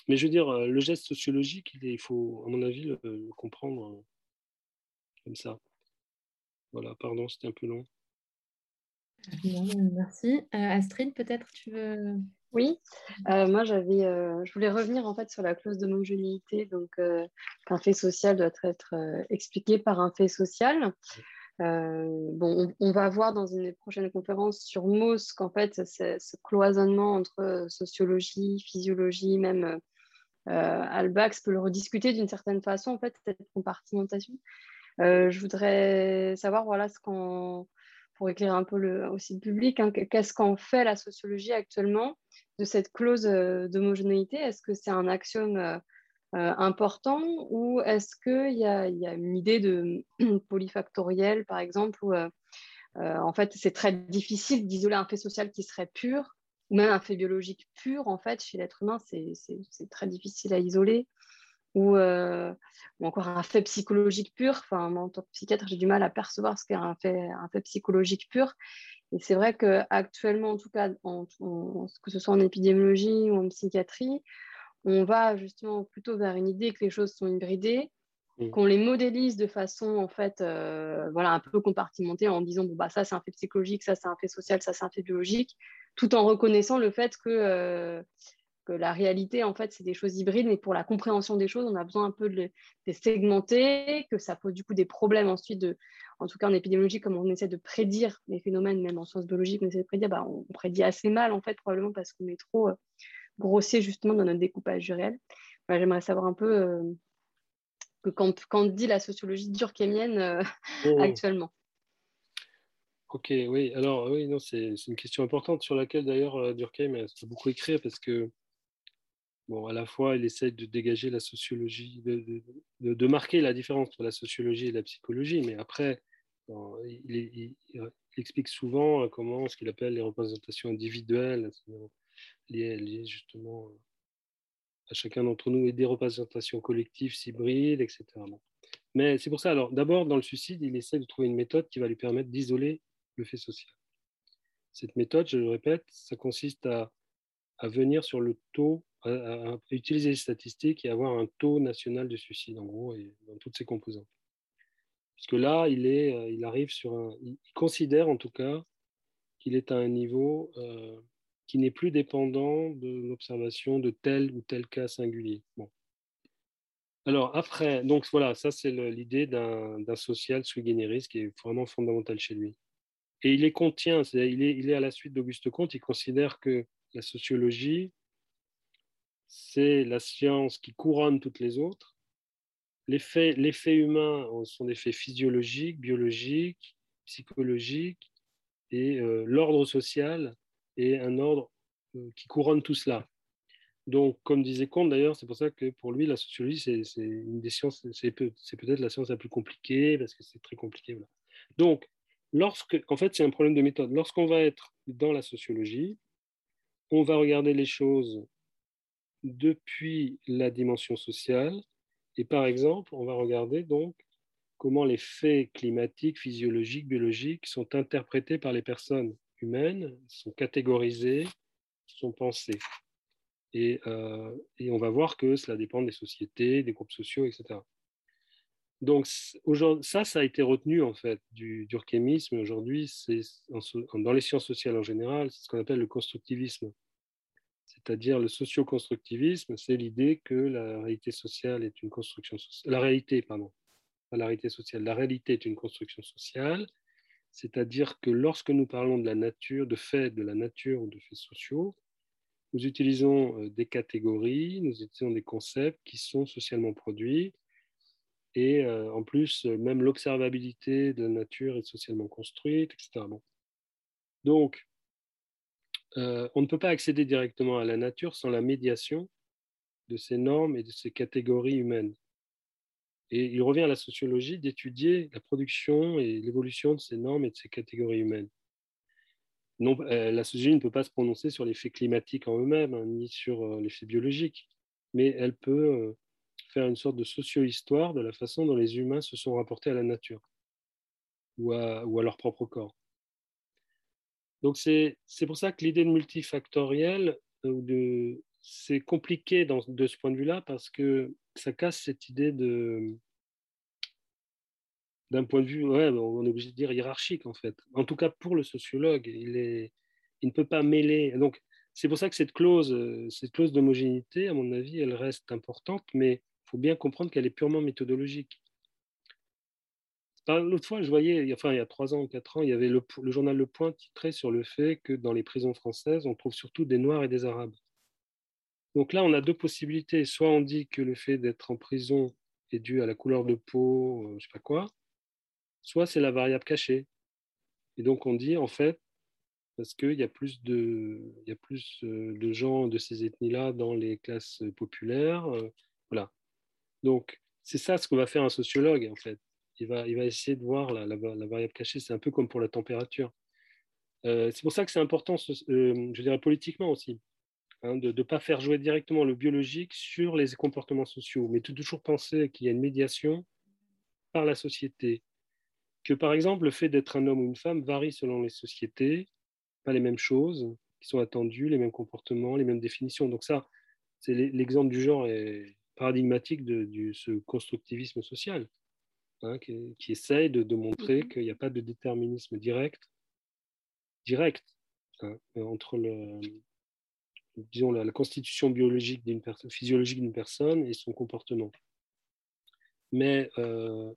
mais je veux dire, le geste sociologique, il, faut, à mon avis, le comprendre comme ça. Voilà, pardon, c'était un peu long. Merci. Euh, Astrid, peut-être tu veux? Oui, euh, moi j'avais, euh, je voulais revenir en fait sur la clause d'homogénéité, donc qu'un fait social doit être expliqué par un fait social. Bon, on, va voir dans une prochaine conférence sur MOS qu'en fait ce cloisonnement entre sociologie, physiologie, même Albax peut le rediscuter d'une certaine façon en fait cette compartimentation. je voudrais savoir voilà ce pour éclairer un peu le, aussi le public, hein, qu'est-ce qu'en fait la sociologie actuellement de cette clause euh, d'homogénéité? Est-ce que c'est un axiome euh, euh, important ou est-ce qu'il y, a une idée de <clears throat> polyfactoriel, par exemple, où en fait c'est très difficile d'isoler un fait social qui serait pur ou même un fait biologique pur, en fait, chez l'être humain, c'est très difficile à isoler ou, euh, ou, encore un fait psychologique pur. Enfin, en tant que psychiatre, j'ai du mal à percevoir ce qu'est un fait, un fait psychologique pur. Et c'est vrai qu'actuellement, en tout cas, que ce soit en épidémiologie ou en psychiatrie, on va justement plutôt vers une idée que les choses sont hybridées, mmh. qu'on les modélise de façon en fait, euh, voilà, un peu compartimentée en disant bon bah ça c'est un fait psychologique, ça c'est un fait social, ça c'est un fait biologique, tout en reconnaissant le fait que euh, que la réalité, en fait, c'est des choses hybrides, mais pour la compréhension des choses, on a besoin un peu de les, segmenter, que ça pose du coup des problèmes ensuite, de, en tout cas en épidémiologie, comme on essaie de prédire les phénomènes, même en sciences biologiques, on essaie de prédire, bah, on, prédit assez mal, en fait, probablement parce qu'on est trop euh, grossier justement dans notre découpage du réel. J'aimerais savoir un peu euh, que quand, quand dit la sociologie durkheimienne euh, <laughs> oh. actuellement. Ok, oui. Alors, oui, non, c'est une question importante sur laquelle d'ailleurs Durkheim a beaucoup écrit parce que bon, à la fois, il essaie de dégager la sociologie, de, marquer la différence entre la sociologie et la psychologie, mais après, il, explique souvent euh, comment ce qu'il appelle les représentations individuelles, liées, justement à chacun d'entre nous, et des représentations collectives, hybrides, etc. Mais c'est pour ça, alors d'abord, dans le suicide, il essaie de trouver une méthode qui va lui permettre d'isoler le fait social. Cette méthode, je le répète, ça consiste à, à venir sur le taux à, utiliser les statistiques et avoir un taux national de suicide, en gros, et dans toutes ses composantes. Puisque là, il, est, euh, il arrive sur un. Il considère en tout cas qu'il est à un niveau euh, qui n'est plus dépendant de l'observation de tel ou tel cas singulier. Bon. Alors après, donc voilà, ça c'est l'idée d'un social sui generis qui est vraiment fondamental chez lui. Et il les contient, il est, il est à la suite d'Auguste Comte, il considère que la sociologie c'est la science qui couronne toutes les autres. Les faits, humains sont des faits physiologiques, biologiques, psychologiques, et euh, l'ordre social est un ordre euh, qui couronne tout cela. Donc, comme disait Comte d'ailleurs, c'est pour ça que pour lui, la sociologie, c'est une des sciences, c'est peut-être la science la plus compliquée, parce que c'est très compliqué. Donc, lorsque, en fait, c'est un problème de méthode. Lorsqu'on va être dans la sociologie, on va regarder les choses depuis la dimension sociale. Et par exemple, on va regarder donc comment les faits climatiques, physiologiques, biologiques sont interprétés par les personnes humaines, sont catégorisés, sont pensés. Et, euh, et, on va voir que cela dépend des sociétés, des groupes sociaux, etc. Donc ça, ça a été retenu en fait du durkhemisme. Aujourd'hui, dans les sciences sociales en général, c'est ce qu'on appelle le constructivisme c'est-à-dire le socio-constructivisme, c'est l'idée que la réalité sociale est une construction. La réalité, pardon, la réalité sociale, la réalité est une construction sociale, c'est-à-dire que lorsque nous parlons de la nature, de faits de la nature ou de faits sociaux, nous utilisons euh, des catégories, nous utilisons des concepts qui sont socialement produits, et euh, en plus, même l'observabilité de la nature est socialement construite, etc. Donc, euh, on ne peut pas accéder directement à la nature sans la médiation de ces normes et de ces catégories humaines. Et il revient à la sociologie d'étudier la production et l'évolution de ces normes et de ces catégories humaines. Non, euh, la sociologie ne peut pas se prononcer sur les faits climatiques en eux-mêmes, hein, ni sur euh, les faits biologiques, mais elle peut faire une sorte de socio-histoire de la façon dont les humains se sont rapportés à la nature ou à leur propre corps. Donc c'est pour ça que l'idée de multifactoriel, euh, c'est compliqué de ce point de vue-là parce que ça casse cette idée de d'un point de vue, ouais, on est obligé de dire hiérarchique en fait. En tout cas pour le sociologue, il, est, il ne peut pas mêler. Donc c'est pour ça que cette clause, cette clause d'homogénéité, à mon avis, elle reste importante, mais il faut bien comprendre qu'elle est purement méthodologique. L'autre fois, je voyais, enfin il y a trois ans ou quatre ans, il y avait le, le journal Le Point titré sur le fait que dans les prisons françaises, on trouve surtout des Noirs et des Arabes. Donc là, on a deux possibilités. Soit on dit que le fait d'être en prison est dû à la couleur de peau, je ne sais pas quoi, soit c'est la variable cachée. Et donc on dit en fait, parce qu'il y a plus, de, y a plus euh, de gens de ces ethnies-là dans les classes populaires. Euh, voilà. Donc c'est ça ce que va faire un sociologue en fait. Il va, essayer de voir la, variable cachée. C'est un peu comme pour la température. Euh, c'est pour ça que c'est important, je dirais politiquement aussi. Hein, de ne pas faire jouer directement le biologique sur les comportements sociaux, mais de toujours penser qu'il y a une médiation par la société. Que par exemple, le fait d'être un homme ou une femme varie selon les sociétés, pas les mêmes choses qui sont attendues, les mêmes comportements, les mêmes définitions. Donc ça, c'est l'exemple du genre est paradigmatique de, ce constructivisme social, hein, qui, essaye de, montrer mhm. qu'il n'y a pas de déterminisme direct, direct hein, entre le, disons, la, constitution biologique physiologique d'une personne et son comportement. Mais euh,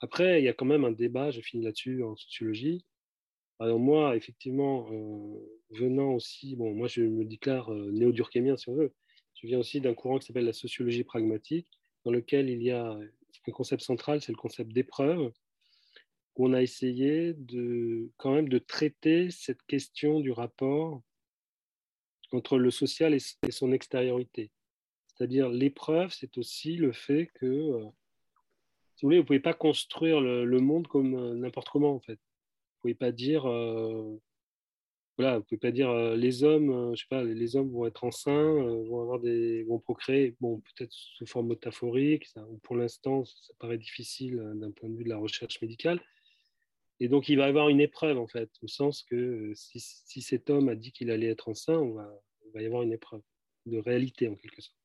après, il y a quand même un débat, je finis là-dessus en sociologie. Alors moi, effectivement, euh, venant aussi, bon, moi je me déclare euh, néo-durkheimien si on veut, je viens aussi d'un courant qui s'appelle la sociologie pragmatique, dans lequel il y a un concept central, c'est le concept d'épreuve, où on a essayé de, quand même de traiter cette question du rapport entre le social et, son extériorité. C'est-à-dire l'épreuve, c'est aussi le fait que, euh, si vous voulez, vous ne pouvez pas construire le, monde comme euh, n'importe comment, en fait. Vous pouvez pas dire, euh, voilà, vous pouvez pas dire les hommes, je sais pas, les hommes vont être enceints, vont avoir des, vont procréer, bon, peut-être sous forme métaphorique, ça, pour l'instant, ça paraît difficile d'un point de vue de la recherche médicale. Et donc, il va y avoir une épreuve, en fait, au sens que euh, si, cet homme a dit qu'il allait être enceint, on va, il va y avoir une épreuve de réalité, en quelque sorte.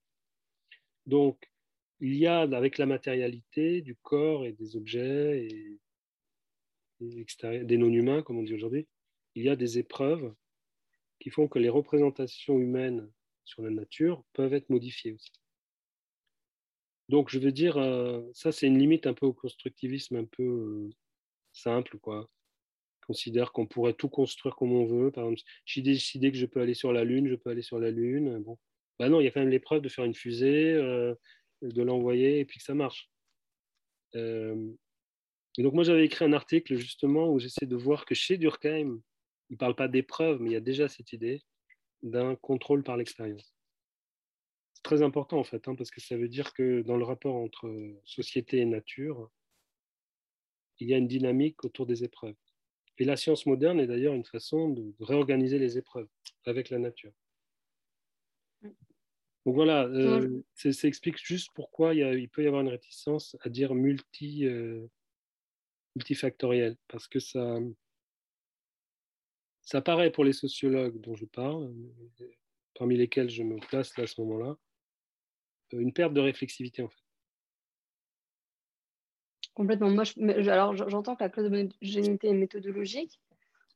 Donc, il y a, avec la matérialité du corps et des objets et, des non-humains, comme on dit aujourd'hui, il y a des épreuves qui font que les représentations humaines sur la nature peuvent être modifiées aussi. Donc, je veux dire, euh, ça, c'est une limite un peu au constructivisme, un peu euh, simple, quoi. Considère qu'on pourrait tout construire comme on veut. Par exemple, j'ai décidé que je peux aller sur la Lune, je peux aller sur la Lune. Bon, bah non, il y a quand même l'épreuve de faire une fusée, euh, de l'envoyer et puis que ça marche. Euh, et donc moi j'avais écrit un article justement où j'essaie de voir que chez Durkheim, il ne parle pas d'épreuve, mais il y a déjà cette idée d'un contrôle par l'expérience. C'est très important en fait, hein, parce que ça veut dire que dans le rapport entre société et nature, il y a une dynamique autour des épreuves. Et la science moderne est d'ailleurs une façon de réorganiser les épreuves avec la nature. Donc voilà, euh, ça, explique juste pourquoi il, peut y avoir une réticence à dire multi, euh, multifactoriel, parce que ça, ça paraît pour les sociologues dont je parle, parmi lesquels je me place là à ce moment-là, une perte de réflexivité en fait. Complètement. Moi, alors j'entends que la clause de génité est méthodologique.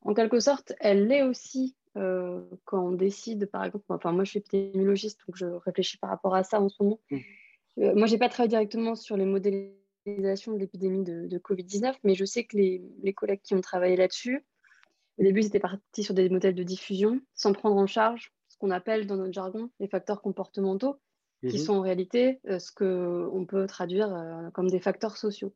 En quelque sorte, elle l'est aussi euh, quand on décide, par exemple, enfin moi je suis épidémiologiste, donc je réfléchis par rapport à ça en ce moment. Mmh. Euh, moi, je n'ai pas travaillé directement sur les modélisations de l'épidémie de, Covid-19, mais je sais que les, les collègues qui ont travaillé là-dessus, au début, c'était parti sur des modèles de diffusion, sans prendre en charge ce qu'on appelle dans notre jargon les facteurs comportementaux, qui mmh sont en réalité euh, ce qu'on peut traduire comme des facteurs sociaux.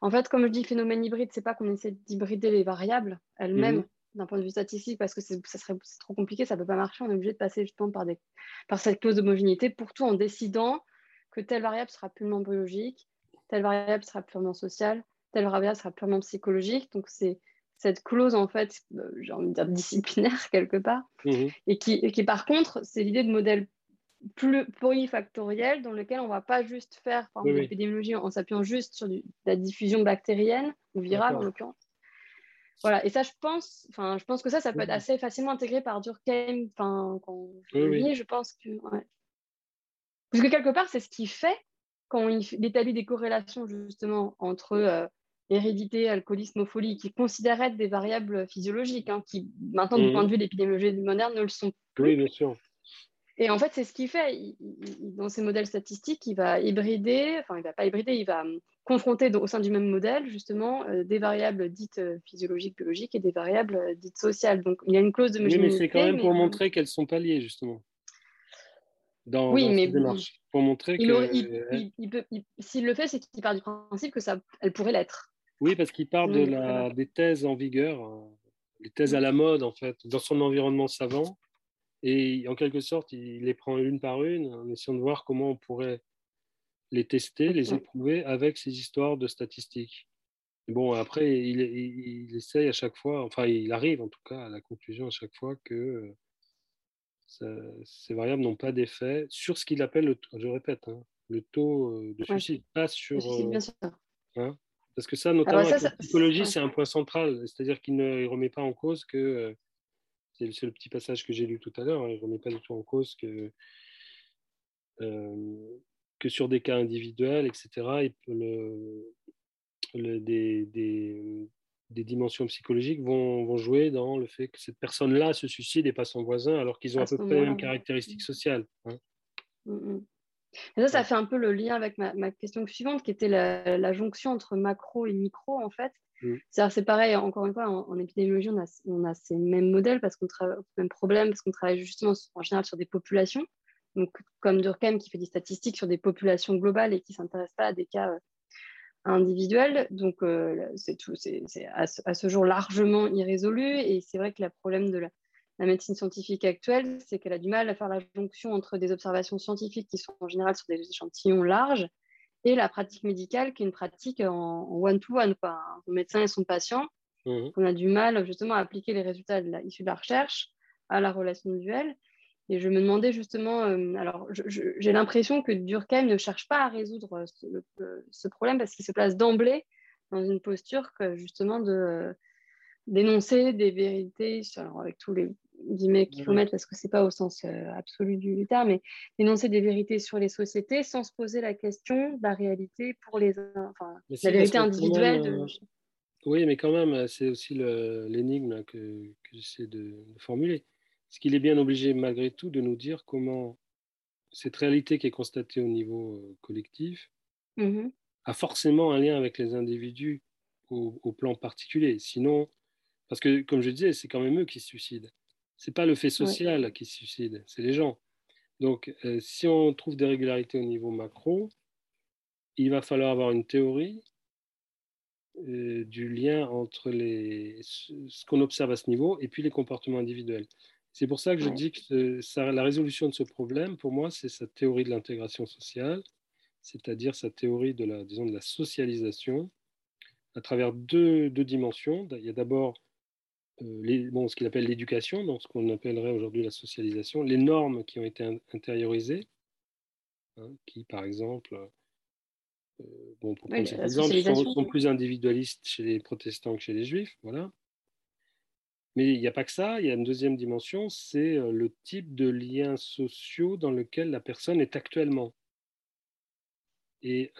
En fait, comme je dis phénomène hybride, c'est pas qu'on essaie d'hybrider les variables elles-mêmes mhm. d'un point de vue statistique parce que ça serait trop compliqué, ça peut pas marcher. On est obligé de passer justement par, des, par cette clause d'homogénéité pour tout en décidant que telle variable sera purement biologique, telle variable sera purement sociale, telle variable sera purement psychologique. Donc c'est cette clause en fait, euh, j'ai envie de dire disciplinaire <laughs> quelque part, et, qui, et qui par contre, c'est l'idée de modèle plurifactoriel dans lequel on ne va pas juste faire par l'épidémiologie en s'appuyant juste sur la diffusion bactérienne ou virale en l'occurrence. Voilà, et ça, je pense, enfin, je pense que ça, ça peut être assez facilement intégré par Durkheim. Enfin, quand je oui, je pense que. Parce que quelque part, c'est ce qu'il fait quand il établit des corrélations justement entre euh, hérédité, alcoolisme, folie, qui considèrent être des variables physiologiques, hein, qui maintenant, du mmh. point de vue de l'épidémiologie moderne, ne le sont plus. Oui, bien sûr. Et en fait, c'est ce qu'il fait. dans ses modèles statistiques, il va hybrider, enfin, il va pas hybrider, il va hum, confronter au sein du même modèle, justement, euh, des variables dites euh, physiologiques, biologiques et des variables euh, dites sociales. Donc, il y a une clause de Oui, mais c'est quand même pour montrer qu'elles sont pas liées, justement. Dans, oui, mais démarche. Pour montrer que. S'il le fait, c'est qu'il part du principe que ça, elle pourrait l'être. Oui, parce qu'il part de la, des thèses en vigueur, les thèses à la mode, en fait, dans son environnement savant et en quelque sorte, il les prend une par une en essayant de voir comment on pourrait les tester, les éprouver avec ces histoires de statistiques. bon, après, il, il, essaye à chaque fois, enfin, il arrive en tout cas à la conclusion à chaque fois que euh, ces variables n'ont pas d'effet sur ce qu'il appelle, je répète, hein, le taux euh, de suicide, pas sur. Suicide, bien sûr. Hein, parce que ça, notamment la psychologie, c'est un point central. C'est-à-dire qu'il ne remet pas en cause que euh, c'est le petit passage que j'ai lu tout à l'heure. Hein, je ne remets pas du tout en cause que, euh, que sur des cas individuels, etc., le, le, des, des, des, dimensions psychologiques vont, vont, jouer dans le fait que cette personne-là se suicide et pas son voisin, alors qu'ils ont à, peu près les mêmes caractéristiques sociales. Hein. Mmh. Et ça, ça fait un peu le lien avec ma, ma question suivante, qui était la, la, jonction entre macro et micro, en fait. Mm. C'est pareil, encore une fois, en, épidémiologie, on a, ces mêmes modèles parce qu'on travaille même problème, parce qu'on travaille justement en général sur des populations. Donc, comme Durkheim qui fait des statistiques sur des populations globales et qui ne s'intéresse pas à des cas euh, individuels. Donc, euh, c'est à, à, ce jour largement irrésolu. Et c'est vrai que le problème de la médecine scientifique actuelle, c'est qu'elle a du mal à faire la jonction entre des observations scientifiques qui sont en général sur des échantillons larges et la pratique médicale qui est une pratique en one-to-one, quoi, le médecin et son patient. Mmh. On a du mal justement à appliquer les résultats de la, issus de la recherche à la relation duel. Et je me demandais justement, euh, alors j'ai l'impression que Durkheim ne cherche pas à résoudre ce, problème parce qu'il se place d'emblée dans une posture que justement de euh, dénoncer des vérités, alors avec tous les guillemets qu'il faut mettre parce que c'est pas au sens euh, absolu du, terme, mais énoncer des vérités sur les sociétés sans se poser la question de la réalité pour les, enfin, la vérité individuelle. Euh, oui, mais quand même, c'est aussi l'énigme que, que j'essaie de, formuler. Est-ce qu'il est bien obligé malgré tout de nous dire comment cette réalité qui est constatée au niveau euh, collectif mmh a forcément un lien avec les individus au, au plan particulier? Sinon, parce que comme je disais, c'est quand même eux qui se suicident c'est pas le fait social qui se suicide, c'est les gens. Donc, euh, si on trouve des régularités au niveau macro, il va falloir avoir une théorie euh, du lien entre les, ce qu'on observe à ce niveau et puis les comportements individuels. C'est pour ça que je dis que la résolution de ce problème, pour moi, c'est sa théorie de l'intégration sociale, c'est-à-dire sa théorie de la, disons, de la socialisation à travers deux, deux dimensions. Il y a d'abord euh, bon, ce qu'il appelle l'éducation, donc ce qu'on appellerait aujourd'hui la socialisation, les normes qui ont été intériorisées, hein, qui par exemple, euh, bon, pour prendre exemple, sont, plus individualistes chez les protestants que chez les juifs, voilà. Mais il n'y a pas que ça, il y a une deuxième dimension, c'est euh, le type de liens sociaux dans lequel la personne est actuellement. Et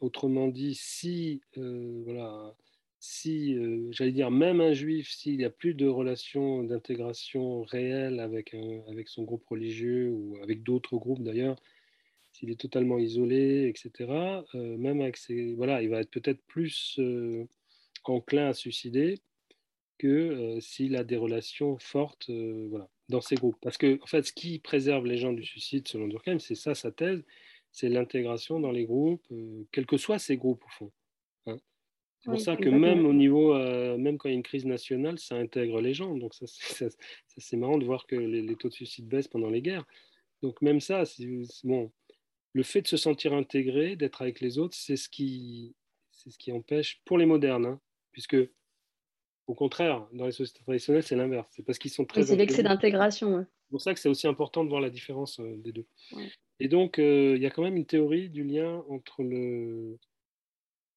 autrement dit, si voilà, si, j'allais dire, même un juif, s'il n'y a plus de relation d'intégration réelle avec, avec son groupe religieux ou avec d'autres groupes d'ailleurs, s'il est totalement isolé, etc., même avec voilà, il va être peut-être plus enclin à suicider que s'il a des relations fortes voilà, dans ces groupes. Parce que, en fait, ce qui préserve les gens du suicide, selon Durkheim, c'est ça sa thèse, c'est l'intégration dans les groupes, quels que soient ces groupes, au fond. C'est pour ça que même au niveau, euh, même quand il y a une crise nationale, ça intègre les gens. Donc ça, c'est marrant de voir que les, taux de suicide baissent pendant les guerres. Donc même ça, bon, le fait de se sentir intégré, d'être avec les autres, c'est ce qui, c'est ce qui empêche pour les modernes, hein, puisque au contraire, dans les sociétés traditionnelles, c'est l'inverse. C'est parce qu'ils sont très. c'est l'excès d'intégration. C'est pour ça que c'est aussi important de voir la différence euh, des deux. Et donc, euh, il y a quand même une théorie du lien entre le,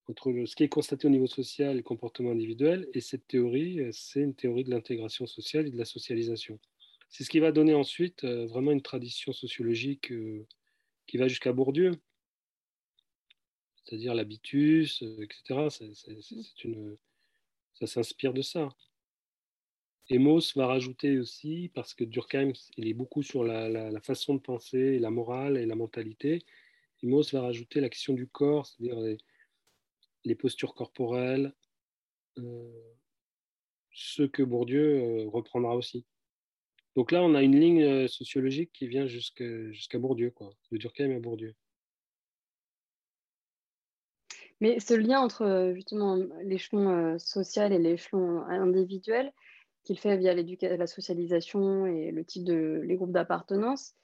entre ce qui est constaté au niveau social et le comportement individuel. Et cette théorie, c'est une théorie de l'intégration sociale et de la socialisation. C'est ce qui va donner ensuite vraiment une tradition sociologique qui va jusqu'à Bourdieu, c'est-à-dire l'habitus, etc. C'est une, ça s'inspire de ça. Et Mauss va rajouter aussi, parce que Durkheim, il est beaucoup sur la, façon de penser, la morale et la mentalité. Et Mauss va rajouter la question du corps, c'est-à-dire les, postures corporelles, euh, ce que Bourdieu euh, reprendra aussi. Donc là, on a une ligne euh, sociologique qui vient jusqu'à Bourdieu, quoi, de Durkheim à Bourdieu. Mais ce lien entre justement l'échelon social et l'échelon individuel, qu'il fait via la socialisation et le type de les groupes d'appartenance,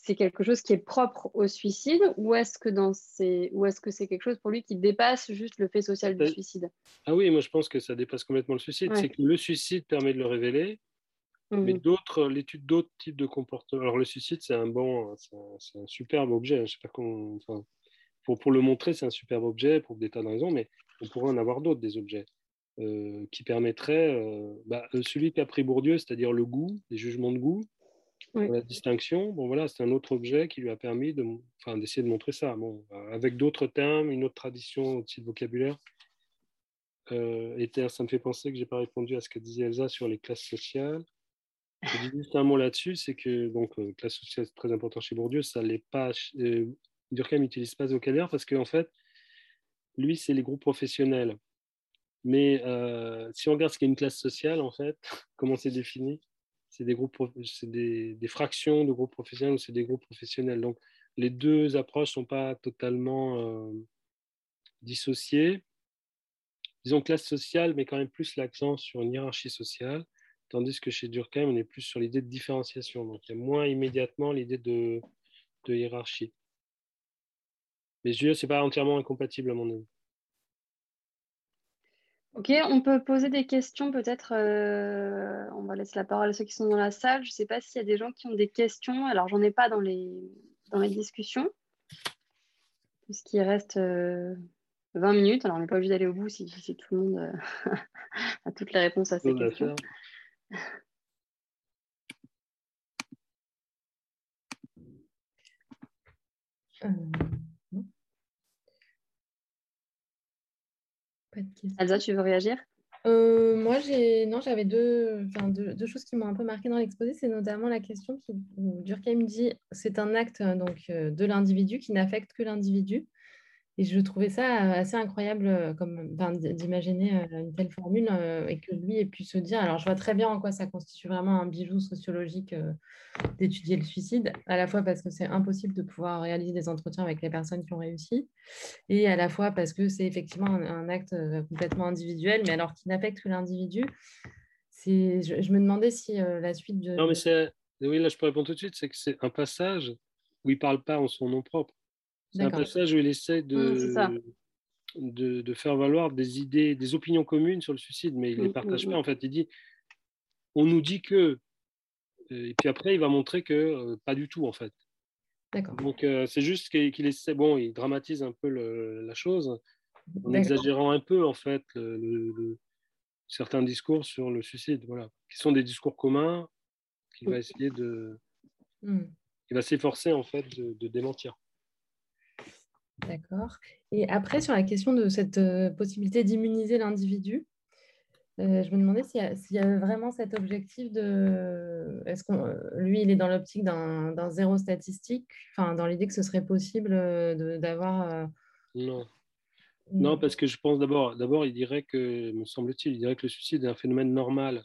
c'est quelque chose qui est propre au suicide ou est-ce que dans ces, ou est-ce que c'est quelque chose pour lui qui dépasse juste le fait social du suicide? Ah oui, moi je pense que ça dépasse complètement le suicide. C'est que le suicide permet de le révéler, mais mmh d'autres, l'étude d'autres types de comportements. Alors le suicide, c'est un bon, c'est un, superbe objet. Hein, je sais pas comment. Enfin, pour, pour le montrer, c'est un superbe objet pour des tas de raisons, mais on pourrait en avoir d'autres des objets. Euh, qui permettrait, euh, bah, euh, celui qu'a pris Bourdieu, c'est-à-dire le goût, les jugements de goût, la distinction, bon voilà, c'est un autre objet qui lui a permis d'essayer de montrer ça, bon, avec d'autres termes, une autre tradition aussi de vocabulaire. et ça me fait penser que j'ai pas répondu à ce que disait Elsa sur les classes sociales. Je dis juste un mot là-dessus, c'est que donc classe sociale c'est très important chez Bourdieu, ça pas. Durkheim n'utilise pas ce vocabulaire parce qu'en fait, lui, c'est les groupes professionnels. Mais euh, si on regarde ce qu'est une classe sociale, en fait, <laughs> comment c'est défini? C'est des groupes, c'est des, fractions de groupes professionnels ou c'est des groupes professionnels. Donc, les deux approches sont pas totalement euh, dissociées. Disons classe sociale, mais quand même plus l'accent sur une hiérarchie sociale, tandis que chez Durkheim, on est plus sur l'idée de différenciation. Donc, il y a moins immédiatement l'idée de, hiérarchie. Mais je veux dire, ce n'est pas entièrement incompatible à mon avis. Ok, on peut poser des questions peut-être. Euh, on va laisser la parole à ceux qui sont dans la salle. Je ne sais pas s'il y a des gens qui ont des questions. Alors, j'en ai pas dans les, dans les discussions, puisqu'il reste 20 euh, minutes. Alors, on n'est pas obligé d'aller au bout si, tout le monde euh, <laughs> a toutes les réponses à ces questions. Elsa, tu veux réagir? Euh, moi, j'ai non, j'avais deux, deux, choses qui m'ont un peu marqué dans l'exposé. C'est notamment la question qui, où Durkheim dit c'est un acte donc, euh, de l'individu qui n'affecte que l'individu. Et je trouvais ça assez incroyable d'imaginer une telle formule et que lui ait pu se dire. Alors, je vois très bien en quoi ça constitue vraiment un bijou sociologique d'étudier le suicide, à la fois parce que c'est impossible de pouvoir réaliser des entretiens avec les personnes qui ont réussi, et à la fois parce que c'est effectivement un, acte complètement individuel, mais alors qui n'affecte que l'individu. Je, je me demandais si la suite de. Non, mais c'est. Oui, là, je peux répondre tout de suite. C'est que c'est un passage où il ne parle pas en son nom propre. C'est un passage où il essaie de, de, de, faire valoir des idées, des opinions communes sur le suicide, mais il ne les mmh, partage mmh, pas. Mmh. En fait, il dit on nous dit que. Et puis après, il va montrer que euh, pas du tout, en fait. Donc, euh, c'est juste qu'il essaie. Bon, il dramatise un peu la chose en exagérant un peu, en fait, le, certains discours sur le suicide, voilà, qui sont des discours communs qu'il va essayer de. Il va s'efforcer, en fait, de démentir. D'accord. Et après, sur la question de cette euh, possibilité d'immuniser l'individu, euh, je me demandais s'il y, avait vraiment cet objectif de. Est-ce qu'on lui, il est dans l'optique d'un zéro statistique, enfin, dans l'idée que ce serait possible euh, d'avoir. Non. Non, parce que je pense d'abord, d'abord, il dirait que, me semble-t-il, il dirait que le suicide est un phénomène normal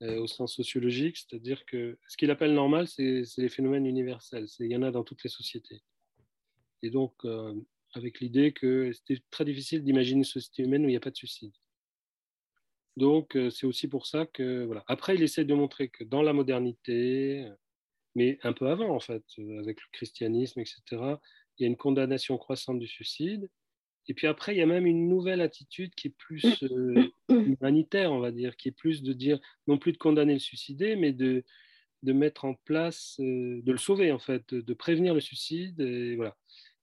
au sens sociologique, c'est-à-dire que ce qu'il appelle normal, c'est les phénomènes universels. Il y en a dans toutes les sociétés et donc euh, avec l'idée que c'était très difficile d'imaginer une société humaine où il n'y a pas de suicide. Donc euh, c'est aussi pour ça que voilà. Après, il essaie de montrer que dans la modernité, mais un peu avant en fait, avec le christianisme, etc., il y a une condamnation croissante du suicide. Et puis après, il y a même une nouvelle attitude qui est plus euh, <coughs> humanitaire, on va dire, qui est plus de dire non plus de condamner le suicidé, mais de, de mettre en place, de le sauver en fait, de, de prévenir le suicide. Et voilà.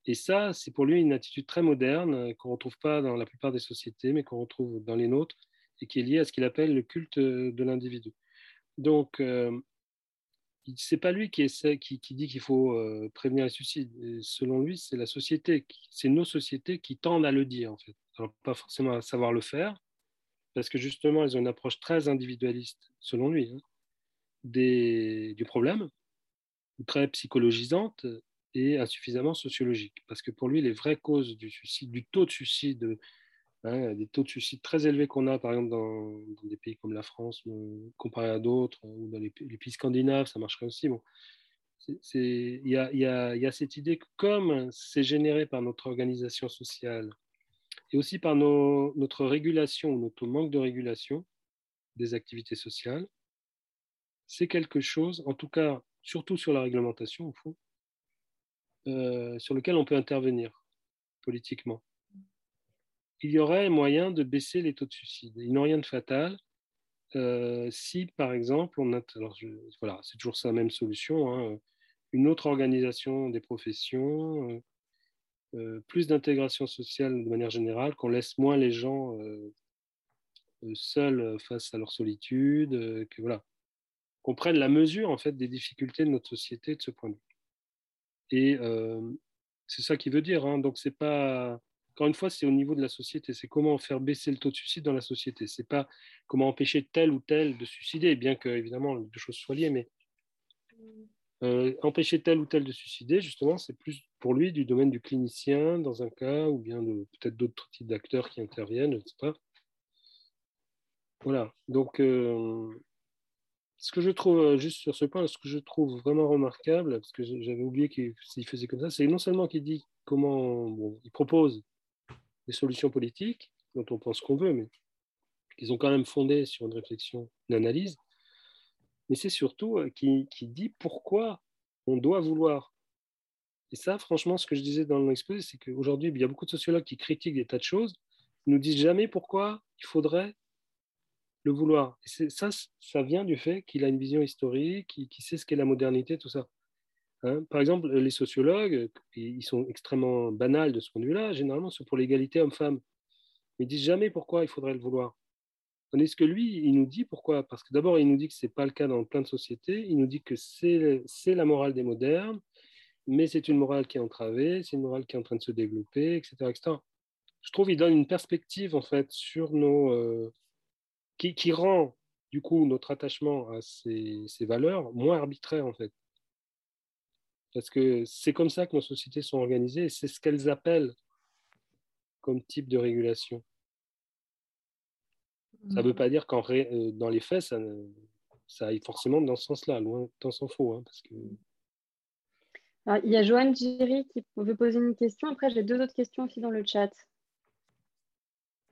Et ça, c'est pour lui une attitude très moderne qu'on ne retrouve pas dans la plupart des sociétés, mais qu'on retrouve dans les nôtres et qui est liée à ce qu'il appelle le culte de l'individu. Donc, euh, c'est pas lui qui, dit qu'il faut euh, prévenir les suicides. selon lui, c'est la société, c'est nos sociétés qui tendent à le dire en fait. Alors, pas forcément à savoir le faire, parce que justement, elles ont une approche très individualiste, selon lui, hein, des, du problème, très psychologisante et insuffisamment sociologique. Parce que pour lui, les vraies causes du suicide, du taux de suicide Hein, des taux de suicide très élevés qu'on a, par exemple, dans, des pays comme la France, comparé à d'autres, ou dans les, pays scandinaves, ça marcherait aussi. Bon. Il y a, y, y a, cette idée que comme c'est généré par notre organisation sociale et aussi par nos, notre régulation, notre manque de régulation des activités sociales, c'est quelque chose, en tout cas, surtout sur la réglementation, au fond, euh, sur lequel on peut intervenir politiquement il y aurait moyen de baisser les taux de suicide. Ils n'ont rien de fatal. Euh, si, par exemple, on a, alors voilà, c'est toujours la même solution, hein, une autre organisation des professions, euh, plus d'intégration sociale de manière générale, qu'on laisse moins les gens seuls face à leur solitude, que voilà, qu'on prenne la mesure en fait des difficultés de notre société de ce point de vue. Et c'est ça qui veut dire. Hein, donc c'est pas encore une fois, c'est au niveau de la société. C'est comment faire baisser le taux de suicide dans la société. C'est pas comment empêcher tel ou tel de suicider, bien que évidemment les deux choses soient liées, mais euh, empêcher tel ou tel de suicider, justement, c'est plus pour lui du domaine du clinicien dans un cas, ou bien de peut-être d'autres types d'acteurs qui interviennent, etc. Voilà. Donc, euh, ce que je trouve, euh, juste sur ce point, ce que je trouve vraiment remarquable, parce que j'avais oublié qu'il faisait comme ça, c'est non seulement qu'il dit comment, il propose des solutions politiques dont on pense qu'on veut, mais qu'ils ont quand même fondé sur une réflexion, une analyse. Mais c'est surtout euh, qui, qui, dit pourquoi on doit vouloir. Et ça, franchement, ce que je disais dans l'exposé, c'est qu'aujourd'hui, il y a beaucoup de sociologues qui critiquent des tas de choses, ils nous disent jamais pourquoi il faudrait le vouloir. Ça, ça vient du fait qu'il a une vision historique, qu'il sait ce qu'est la modernité, tout ça. Hein, par exemple, les sociologues, ils sont extrêmement banals de ce point de vue-là, généralement, c'est pour l'égalité homme-femme. Ils disent jamais pourquoi il faudrait le vouloir. Tandis que lui, il nous dit pourquoi. Parce que d'abord, il nous dit que ce n'est pas le cas dans plein de sociétés. Il nous dit que c'est la morale des modernes, mais c'est une morale qui est entravée, c'est une morale qui est en train de se développer, etc. etc. Je trouve qu'il donne une perspective, en fait, sur nos. Euh, qui, qui, rend, du coup, notre attachement à ces, ces valeurs moins arbitraire, en fait. Parce que c'est comme ça que nos sociétés sont organisées et c'est ce qu'elles appellent comme type de régulation. Ça ne veut mm. pas dire qu'en euh, dans les faits, ça, ça aille forcément dans ce sens-là, loin tant s'en faut. Hein, parce que... il y a Joanne Giry qui veut poser une question. Après, j'ai deux autres questions aussi dans le chat.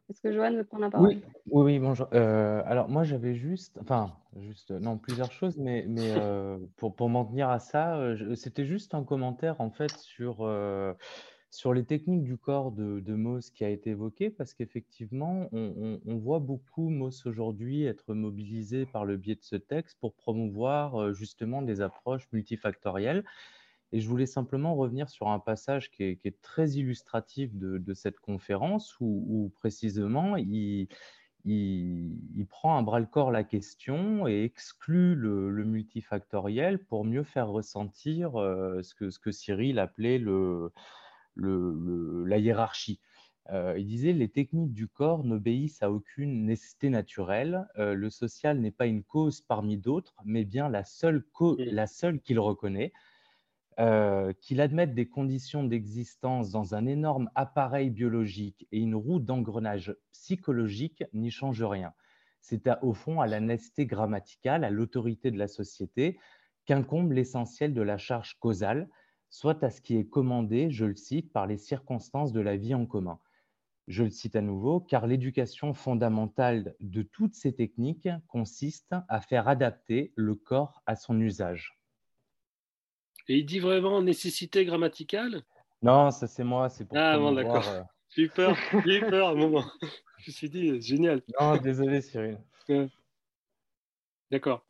Est-ce que Joanne veut prendre la parole Oui, oui, bonjour. Euh, alors moi j'avais juste, enfin juste, non plusieurs choses, mais, mais <laughs> euh, pour, pour m'en tenir à ça, euh, c'était juste un commentaire en fait sur, sur les techniques du corps de, de Moss qui a été évoqué, parce qu'effectivement on, on, voit beaucoup Moss aujourd'hui être mobilisé par le biais de ce texte pour promouvoir justement des approches multifactorielles. Et je voulais simplement revenir sur un passage qui est, très illustratif de, cette conférence, où, précisément il, il, prend à bras le corps la question et exclut le, multifactoriel pour mieux faire ressentir euh, ce, que, ce, que, Cyril appelait le, la hiérarchie. Euh, il disait les techniques du corps n'obéissent à aucune nécessité naturelle. Euh, le social n'est pas une cause parmi d'autres, mais bien la seule, la seule qu'il reconnaît. Euh, qu'il admette des conditions d'existence dans un énorme appareil biologique et une roue d'engrenage psychologique n'y change rien. C'est au fond à la nécessité grammaticale, à l'autorité de la société, qu'incombe l'essentiel de la charge causale, soit à ce qui est commandé, je le cite, par les circonstances de la vie en commun. Je le cite à nouveau, car l'éducation fondamentale de toutes ces techniques consiste à faire adapter le corps à son usage. Et il dit vraiment nécessité grammaticale? Non, ça c'est moi, c'est pour. Ah bon, d'accord. Euh. <laughs> J'ai eu peur, j'ai eu peur à un moment. Je me suis dit, génial. Non, désolé Cyril. <laughs> D'accord.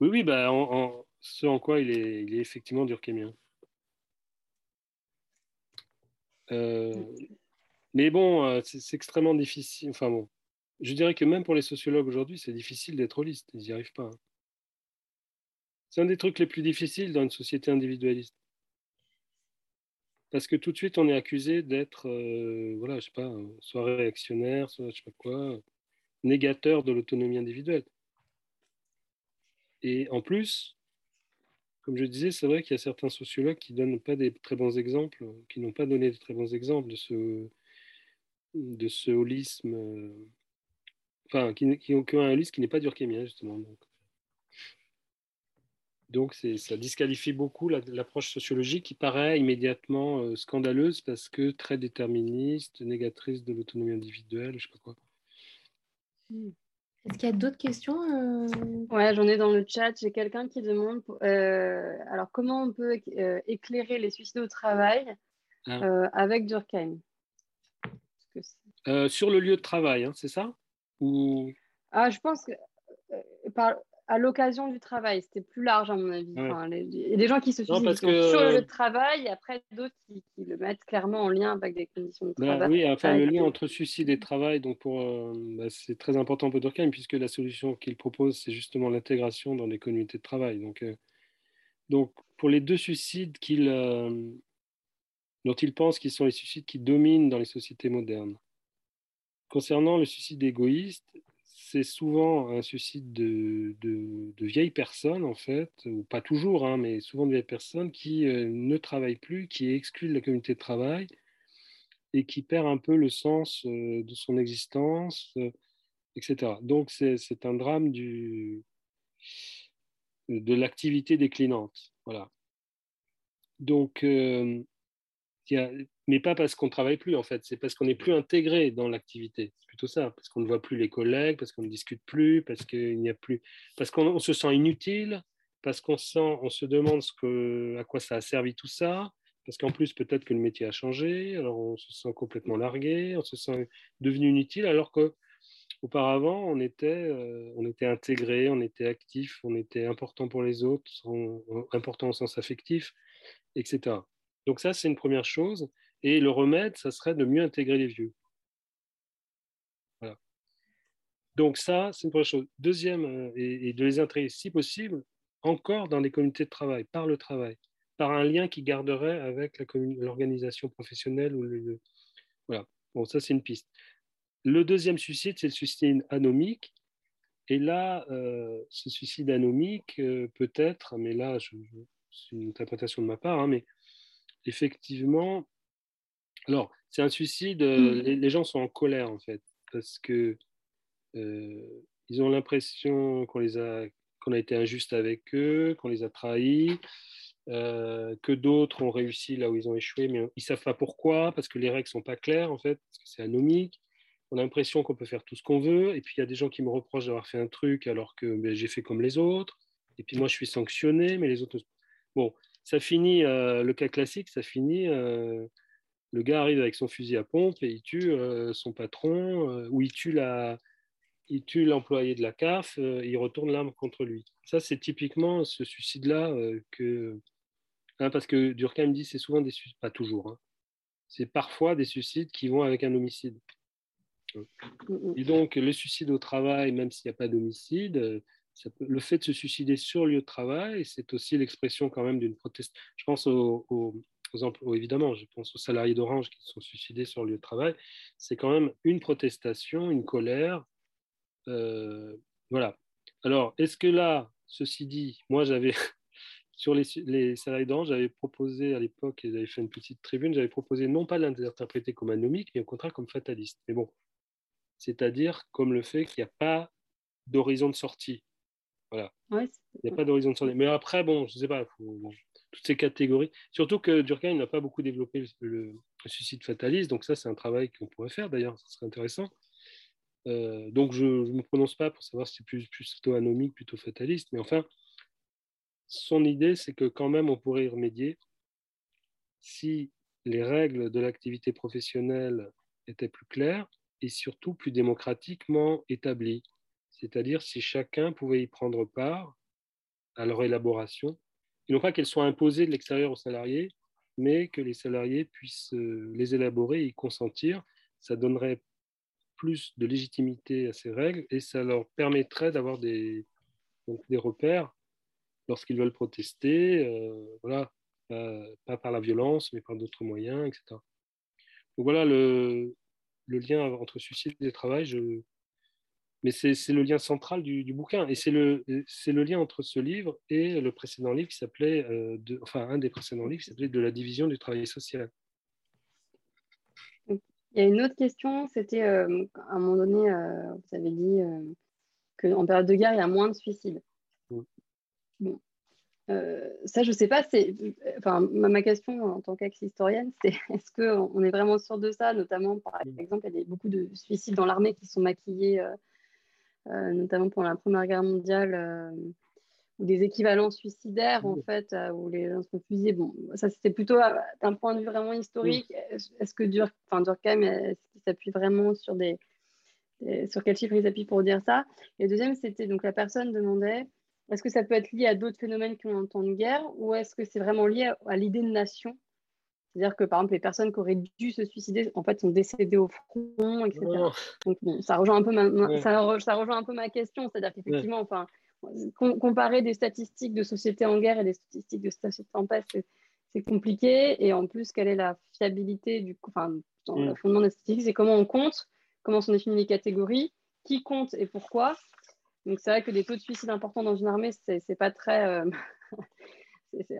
Oui, oui, bah, en, ce en quoi il est, il est effectivement durkheimien. mais bon, c'est extrêmement difficile. Enfin bon, je dirais que même pour les sociologues aujourd'hui, c'est difficile d'être holiste. Ils n'y arrivent pas. Hein. C'est un des trucs les plus difficiles dans une société individualiste. Parce que tout de suite, on est accusé d'être, voilà, je sais pas, soit réactionnaire, soit je sais pas quoi, négateur de l'autonomie individuelle. Et en plus, comme je disais, c'est vrai qu'il y a certains sociologues qui ne donnent pas des très bons exemples, qui n'ont pas donné de très bons exemples de ce, de ce holisme, euh, enfin, qui, qui, ont, un holisme qui n'est pas durkheimien, justement. Donc ça disqualifie beaucoup l'approche sociologique qui paraît immédiatement euh, scandaleuse parce que très déterministe, négatrice de l'autonomie individuelle, je sais pas quoi. Est-ce qu'il y a d'autres questions euh? Ouais, j'en ai dans le chat. J'ai quelqu'un qui demande euh, alors comment on peut euh, éclairer les suicides au travail ah. avec Durkheim? Sur le lieu de travail, hein, c'est ça? Ou... Ah, je pense que par, à l'occasion du travail. C'était plus large, à mon avis. il y a des gens qui se suicident sur le de travail, et après d'autres qui, le mettent clairement en lien avec des conditions de bah travail. oui, enfin, le lien entre suicide et travail, donc pour, euh, bah, c'est très important pour Durkheim, puisque la solution qu'il propose, c'est justement l'intégration dans les communautés de travail. Donc, euh, donc pour les deux suicides qu'il, euh, dont il pense qu'ils sont les suicides qui dominent dans les sociétés modernes. Concernant le suicide égoïste, c'est souvent un suicide de, vieilles personnes, en fait, ou pas toujours, hein, mais souvent de vieilles personnes qui euh, ne travaillent plus, qui est exclues de la communauté de travail et qui perd un peu le sens euh, de son existence, euh, etc. Donc, c'est un drame du, de l'activité déclinante. Voilà. Donc, mais pas parce qu'on ne travaille plus, en fait, c'est parce qu'on n'est plus intégré dans l'activité. C'est plutôt ça, parce qu'on ne voit plus les collègues, parce qu'on ne discute plus, parce qu'il n'y a plus, parce qu'on se sent inutile, parce qu'on on se demande ce que, à quoi ça a servi tout ça, parce qu'en plus peut-être que le métier a changé, alors on se sent complètement largué, on se sent devenu inutile, alors que auparavant on était, euh, on était intégré, on était actif, on était important pour les autres, important au sens affectif, etc. Donc ça, c'est une première chose. Et le remède, ça serait de mieux intégrer les vieux. Voilà. Donc ça, c'est une première chose. Deuxième, euh, et, de les intégrer, si possible, encore dans les communautés de travail, par le travail, par un lien qui garderait avec l'organisation professionnelle. Ou le, voilà. Bon, ça, c'est une piste. Le deuxième suicide, c'est le suicide anomique. Et là, euh, ce suicide anomique, euh, peut-être, mais là, c'est une interprétation de ma part, hein, mais effectivement, alors, c'est un suicide, euh, mmh. les, gens sont en colère en fait, parce que euh, ils ont l'impression qu'on les a qu'on a été injuste avec eux, qu'on les a trahis, euh, que d'autres ont réussi là où ils ont échoué, mais ils savent pas pourquoi, parce que les règles sont pas claires en fait, parce que c'est anomique. On a l'impression qu'on peut faire tout ce qu'on veut, et puis il y a des gens qui me reprochent d'avoir fait un truc alors que ben, j'ai fait comme les autres, et puis moi je suis sanctionné, mais les autres. Bon, ça finit, le cas classique, ça finit, le gars arrive avec son fusil à pompe et il tue euh, son patron, ou il tue la, il tue l'employé de la CAF, il retourne l'arme contre lui. Ça, c'est typiquement ce suicide-là que, hein, parce que Durkheim dit, c'est souvent des suicides, pas toujours, hein. c'est parfois des suicides qui vont avec un homicide. Et donc, le suicide au travail, même s'il n'y a pas d'homicide, le fait de se suicider sur le lieu de travail, c'est aussi l'expression quand même d'une protestation. Je pense aux, évidemment, je pense aux salariés d'Orange qui se sont suicidés sur le lieu de travail. C'est quand même une protestation, une colère. Euh, voilà. Alors, est-ce que là, ceci dit, moi j'avais <laughs> sur les, les salariés d'Orange, j'avais proposé à l'époque, j'avais fait une petite tribune, j'avais proposé non pas l'interpréter comme anomique, mais au contraire comme fataliste. Mais bon, c'est-à-dire comme le fait qu'il n'y a pas d'horizon de sortie. Voilà. Il n'y a pas d'horizon de sortie. Mais après, bon, je ne sais pas, toutes ces catégories. Surtout que Durkheim n'a pas beaucoup développé le, suicide fataliste, donc ça, c'est un travail qu'on pourrait faire d'ailleurs, ce serait intéressant. Euh, donc je ne me prononce pas pour savoir si c'est plus, plutôt anomique, plutôt fataliste, mais enfin, son idée, c'est que quand même, on pourrait y remédier si les règles de l'activité professionnelle étaient plus claires et surtout plus démocratiquement établies c'est-à-dire si chacun pouvait y prendre part à leur élaboration, non pas qu'elles soient imposées de l'extérieur aux salariés, mais que les salariés puissent les élaborer et y consentir. Ça donnerait plus de légitimité à ces règles et ça leur permettrait d'avoir des, repères lorsqu'ils veulent protester, voilà, pas, par la violence, mais par d'autres moyens, etc. Donc voilà le, le, lien entre suicide et travail. Je, mais c'est le lien central du, bouquin. Et c'est le, le lien entre ce livre et le précédent livre qui s'appelait, euh, enfin un des précédents livres qui s'appelait De la division du travail social. Il y a une autre question, c'était euh, à un moment donné, euh, vous avez dit qu'en période de guerre, il y a moins de suicides. Bon. ça, je ne sais pas. Enfin, ma, question en tant qu'ex-historienne, c'est <laughs> est-ce qu'on est vraiment sûr de ça Notamment, par exemple, il y a beaucoup de suicides dans l'armée qui sont maquillés notamment pour la Première Guerre mondiale, euh, ou des équivalents suicidaires, en fait, euh, où les gens sont fusillés. Bon, ça, c'était plutôt d'un point de vue vraiment historique. Est-ce que Dur, Durkheim, est-ce qu'il s'appuie vraiment sur des, sur quel chiffre il s'appuie pour dire ça? Et deuxième, c'était donc la personne demandait est-ce que ça peut être lié à d'autres phénomènes qui ont un temps de guerre ou est-ce que c'est vraiment lié à l'idée de nation? C'est-à-dire que, par exemple, les personnes qui auraient dû se suicider, en fait, sont décédées au front, etc. Donc, ça, rejoint un peu ma, ça, rejoint un peu ma question. C'est-à-dire qu'effectivement, enfin, comparer des statistiques de sociétés en guerre et des statistiques de sociétés en paix, c'est compliqué. Et en plus, quelle est la fiabilité du enfin, dans le fondement des statistiques C'est comment on compte, comment sont définies les catégories, qui compte et pourquoi. Donc, c'est vrai que des taux de suicide importants dans une armée, c'est pas très. Euh, <laughs>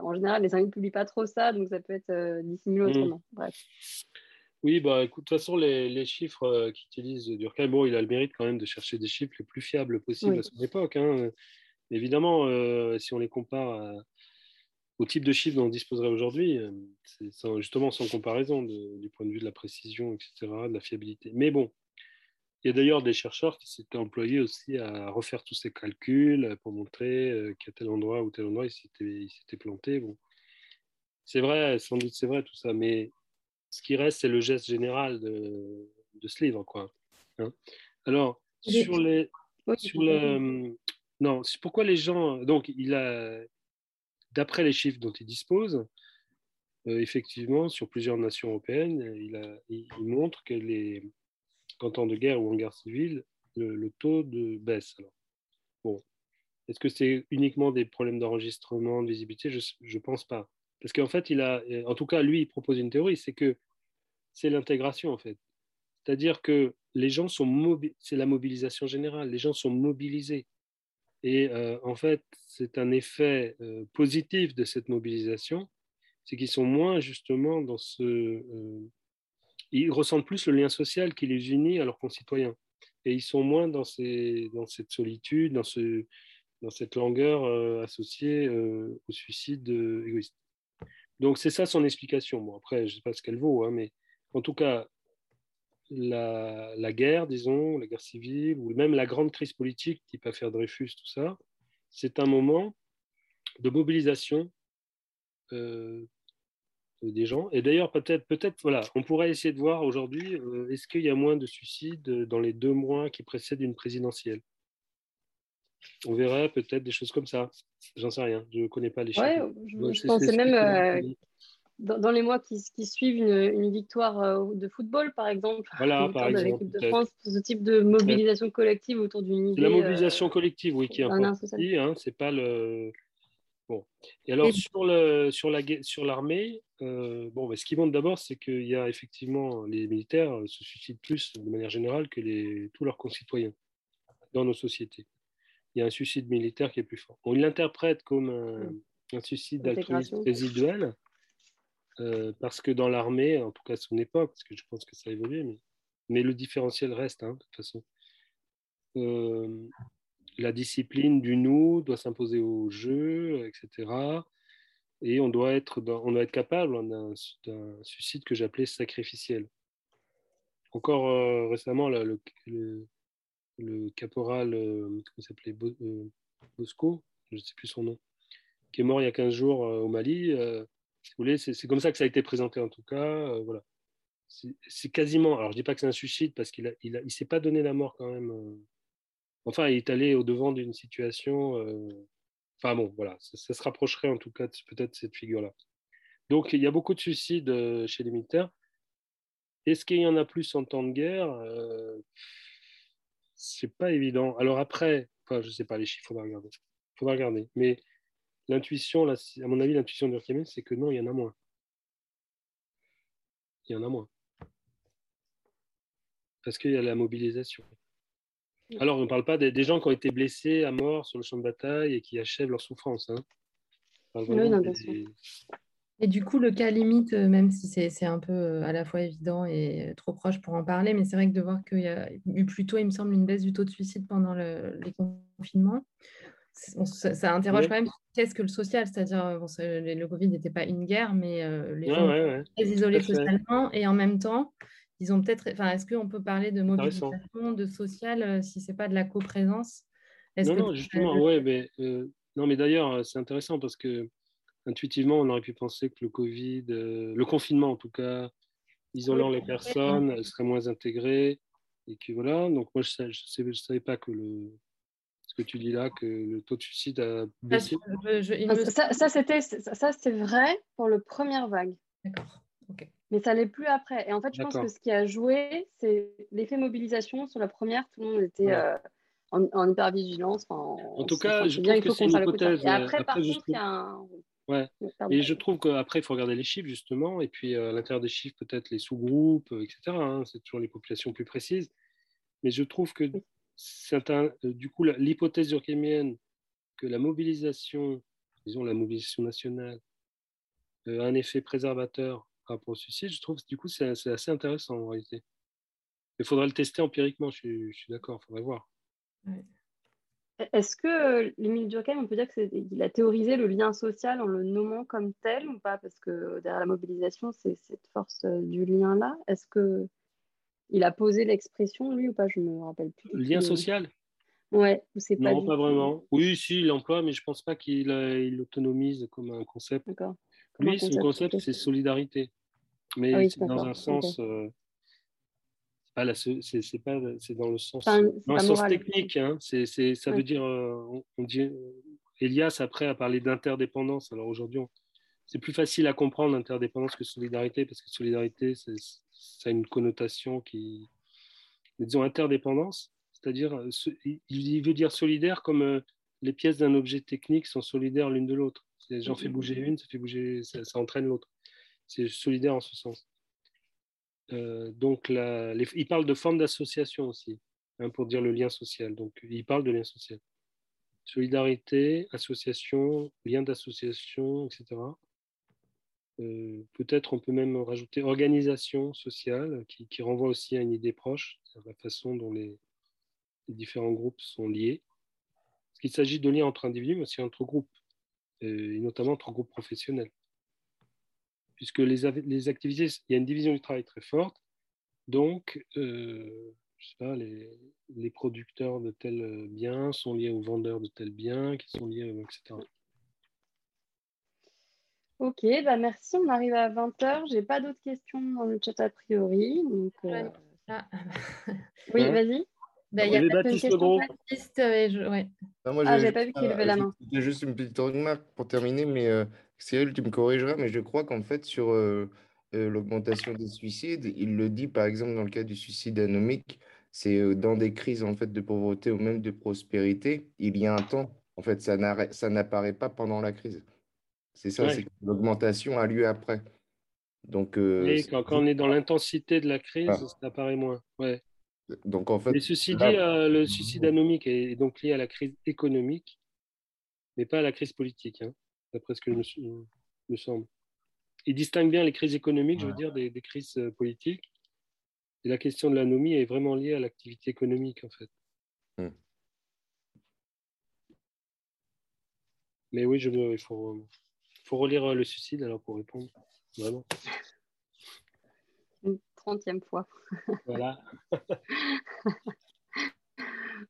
en général, les amis ne publient pas trop ça, donc ça peut être euh, dissimulé mmh. autrement. Bref. Oui, bah, écoute, de toute façon, les, les chiffres euh, qu'utilise Durkheim, bon, il a le mérite quand même de chercher des chiffres les plus fiables possibles à son époque. Hein. Évidemment, euh, si on les compare au type de chiffres dont on disposerait aujourd'hui, c'est justement sans comparaison du point de vue de la précision, etc., de la fiabilité. Mais bon, il y a d'ailleurs des chercheurs qui s'étaient employés aussi à refaire tous ces calculs pour montrer euh, qu'à tel endroit ou tel endroit, ils s'étaient plantés. Bon. C'est vrai, sans doute c'est vrai tout ça, mais ce qui reste, c'est le geste général de, de ce livre. Quoi. Hein. Alors, sur les... Sur le, non, c'est pourquoi les gens... Donc, il a, d'après les chiffres dont il dispose, euh, effectivement, sur plusieurs nations européennes, il, a, il montre que les en temps de guerre ou en guerre civile, le, taux de baisse. Bon, est-ce que c'est uniquement des problèmes d'enregistrement, de visibilité? Je ne pense pas. Parce qu'en fait, il a, en tout cas, lui, il propose une théorie, c'est que c'est l'intégration, en fait. C'est-à-dire que les gens sont c'est la mobilisation générale, les gens sont mobilisés. Et euh, en fait, c'est un effet euh, positif de cette mobilisation, c'est qu'ils sont moins justement dans ce, euh, ils ressentent plus le lien social qui les unit à leurs concitoyens. Et ils sont moins dans, ces, dans cette solitude, dans, ce, dans cette langueur euh, associée euh, au suicide euh, égoïste. Donc c'est ça son explication. Bon, après, je ne sais pas ce qu'elle vaut, hein, mais en tout cas, la, la, guerre, disons, la guerre civile, ou même la grande crise politique, type affaire Dreyfus, tout ça, c'est un moment de mobilisation des gens. Et d'ailleurs, peut-être, peut-être, voilà, on pourrait essayer de voir aujourd'hui, euh, est-ce qu'il y a moins de suicides dans les deux mois qui précèdent une présidentielle? On verrait peut-être des choses comme ça. J'en sais rien, je ne connais pas les chiffres. je, pensais même euh, dans, les mois qui, suivent une, victoire euh, de football, par exemple, voilà, par exemple, de France, ce type de mobilisation collective autour d'une idée. La mobilisation collective, oui, qui est importante. Hein, c'est pas le Bon. Et alors, sur, le, sur, la, sur l'armée, euh, bon, bah, ce qui montre d'abord, c'est qu'il y a effectivement, les militaires se suicident plus de manière générale que les, tous leurs concitoyens dans nos sociétés. Il y a un suicide militaire qui est plus fort. On l'interprète comme un, suicide altruiste résiduel, euh, parce que dans l'armée, en tout cas à son époque, parce que je pense que ça a évolué, mais, mais le différentiel reste, hein, de toute façon. Euh, la discipline du nous doit s'imposer au jeu, etc. Et on doit être, on doit être capable d'un suicide que j'appelais sacrificiel. Encore euh, récemment, le, caporal, euh, comment s'appelait euh, Bosco, je ne sais plus son nom, qui est mort il y a 15 jours au Mali. c'est comme ça que ça a été présenté en tout cas. voilà. C'est quasiment, alors je ne dis pas que c'est un suicide parce qu'il ne s'est pas donné la mort quand même Enfin, il est allé au-devant d'une situation. Euh, enfin bon, voilà, ça, se rapprocherait en tout cas peut-être cette figure-là. Donc, il y a beaucoup de suicides euh, chez les militaires. Est-ce qu'il y en a plus en temps de guerre? Euh, C'est pas évident. Alors après, enfin, je ne sais pas les chiffres, faudra regarder. faudra regarder. Mais l'intuition, à mon avis, l'intuition de Durkheim, c'est que non, il y en a moins. Il y en a moins. Parce qu'il y a la mobilisation. Alors, on ne parle pas des, gens qui ont été blessés à mort sur le champ de bataille et qui achèvent leur souffrance. Hein. Et du coup, le cas limite, euh, même si c'est un peu euh, à la fois évident et euh, trop proche pour en parler, mais c'est vrai que de voir qu'il y a eu plutôt, il me semble, une baisse du taux de suicide pendant les confinements, ça, interroge quand même qu'est-ce que le social, c'est-à-dire le Covid n'était pas une guerre, mais les gens sont très isolés socialement et en même temps, ils ont peut-être. Enfin, est-ce qu'on peut parler de mobilisation, de social, si c'est pas de la coprésence? Non, non, justement, ouais, mais non, mais d'ailleurs, c'est intéressant parce que intuitivement, on aurait pu penser que le Covid, euh, le confinement en tout cas, isolant les personnes, serait moins intégré. Et que voilà, donc moi je ne savais, pas que le, ce que tu dis là, que le taux de suicide a baissé. ça, ça c'était, ça, c'est vrai pour le première vague. D'accord. Mais ça l'est plus après. Et en fait, je pense que ce qui a joué, c'est l'effet mobilisation. Sur la première, tout le monde était euh, en, en hypervigilance. en tout cas, je bien, trouve que c'est une hypothèse. Et après, après par contre, il y a un Ouais. Et je trouve qu'après, il faut regarder les chiffres, justement, et puis euh, à l'intérieur des chiffres, peut-être les sous-groupes, euh, etc. Hein, c'est toujours les populations plus précises. Mais je trouve que euh, du coup, l'hypothèse durkheimienne que la mobilisation, disons la mobilisation nationale, a un effet préservateur par rapport au suicide, je trouve du coup, c'est assez intéressant en réalité. Il faudrait le tester empiriquement, je suis, d'accord, il faudrait voir. Est-ce que euh, l'Émile Durkheim, on peut dire qu'il a théorisé le lien social en le nommant comme tel ou pas? Parce que derrière la mobilisation, c'est cette force euh, du lien-là. Est-ce que il a posé l'expression, lui, ou pas? Je ne me rappelle plus. Le lien social? Ouais, c'est pas. Non, pas vraiment. Oui, si, il l'emploie, mais je ne pense pas qu'il l'autonomise comme un concept. D'accord. Lui, son concept, c'est solidarité. Mais ah c'est dans un sens. Euh, ah, c'est pas, c'est dans le sens, dans le sens technique. Hein, c'est, ça veut dire, euh, on, dit, Elias après a parlé d'interdépendance. Alors aujourd'hui, c'est plus facile à comprendre interdépendance que solidarité parce que solidarité, ça a une connotation qui, disons interdépendance, c'est-à-dire, euh, il veut dire solidaire comme euh, les pièces d'un objet technique sont solidaires l'une de l'autre. J'en fais bouger une, ça fait bouger, ça entraîne l'autre. C'est solidaire en ce sens. Euh, donc, il parle de forme d'association aussi, hein, pour dire le lien social. Donc, il parle de lien social. Solidarité, association, lien d'association, etc. Euh, peut-être on peut même rajouter organisation sociale, qui, renvoie aussi à une idée proche, la façon dont les, différents groupes sont liés. Parce qu'il s'agit de liens entre individus, mais aussi entre groupes, euh, et notamment entre groupes professionnels puisque les, les, activités, il y a une division du travail très forte. Donc, euh, je sais pas, les, les, producteurs de tel bien sont liés aux vendeurs de tel bien, qui sont liés, etc. Ok, bah merci. On arrive à 20h. Je n'ai pas d'autres questions dans le chat a priori. Donc, euh, ah. oui, hein vas-y. Bah, il y a Baptiste Legros. Baptiste, euh, je... ouais. ah, ah j'ai pas vu qu'il levait la main. Juste une petite remarque pour terminer, mais euh, Cyril, tu me corrigeras, mais je crois qu'en fait, sur euh, euh, l'augmentation des suicides, il le dit par exemple dans le cas du suicide anomique, c'est euh, dans des crises en fait de pauvreté ou même de prospérité, il y a un temps. En fait, ça n'apparaît pas pendant la crise. C'est ça, c'est que l'augmentation a lieu après. Donc, Et quand, on est dans l'intensité de la crise, ah. ça apparaît moins. Ouais. Donc en fait. Mais ceci dit, le suicide anomique est donc lié à la crise économique, mais pas à la crise politique. Hein d'après ce que me, me, semble. Il distingue bien les crises économiques, je veux dire, des, crises euh, politiques. Et la question de l'anomie est vraiment liée à l'activité économique, en fait. Hmm. Mais oui, je, il faut, faut relire euh, le suicide alors pour répondre. Vraiment. Une trentième fois. Voilà. <laughs>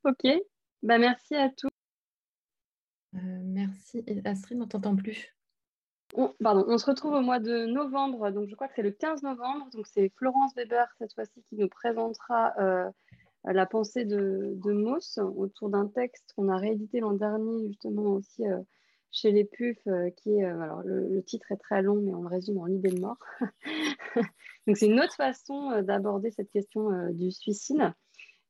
ok. Bah, merci à tous. Euh, merci. Astrid, on t'entend plus. On, se retrouve au mois de novembre, donc je crois que c'est le 15 novembre, donc c'est Florence Weber cette fois-ci qui nous présentera euh, la pensée de, Mauss autour d'un texte qu'on a réédité l'an dernier justement aussi euh, chez les PUF, qui est, alors le, titre est très long, mais on le résume en l'idée de mort. <laughs> Donc c'est une autre façon d'aborder cette question du suicide.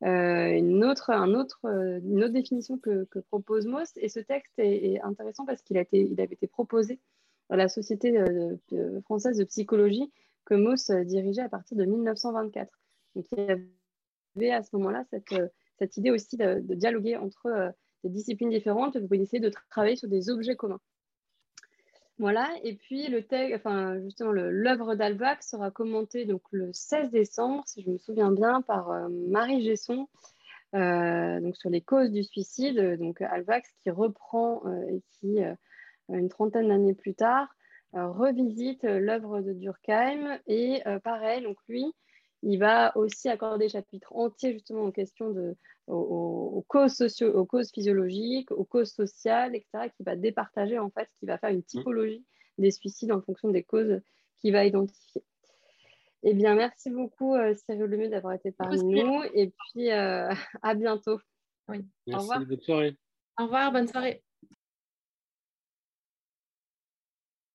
Une, autre, un autre, une autre définition que, propose Moss. Et ce texte est, intéressant parce qu'il il avait été proposé à la Société française de psychologie que Moss dirigeait à partir de 1924. Donc il y avait à ce moment-là cette, cette idée aussi de, dialoguer entre euh, des disciplines différentes pour essayer de travailler sur des objets communs. Voilà, et puis le enfin justement l'œuvre d'Alvax sera commentée le 16 décembre, si je me souviens bien, par euh, Marie Gesson, euh, donc sur les causes du suicide. Donc Alvax qui reprend et qui, une trentaine d'années plus tard, revisite l'œuvre de Durkheim et pareil, donc lui, il va aussi accorder des chapitres entiers justement aux questions de, aux, causes socio aux causes physiologiques, aux causes sociales, etc., qui va départager en fait, qui va faire une mmh. typologie des suicides en fonction des causes qu'il va identifier. Eh bien, merci beaucoup euh, Cyril Lemieux d'avoir été parmi nous et puis euh, <laughs> à bientôt. Oui. Merci, Au revoir. bonne soirée. Au revoir, bonne soirée.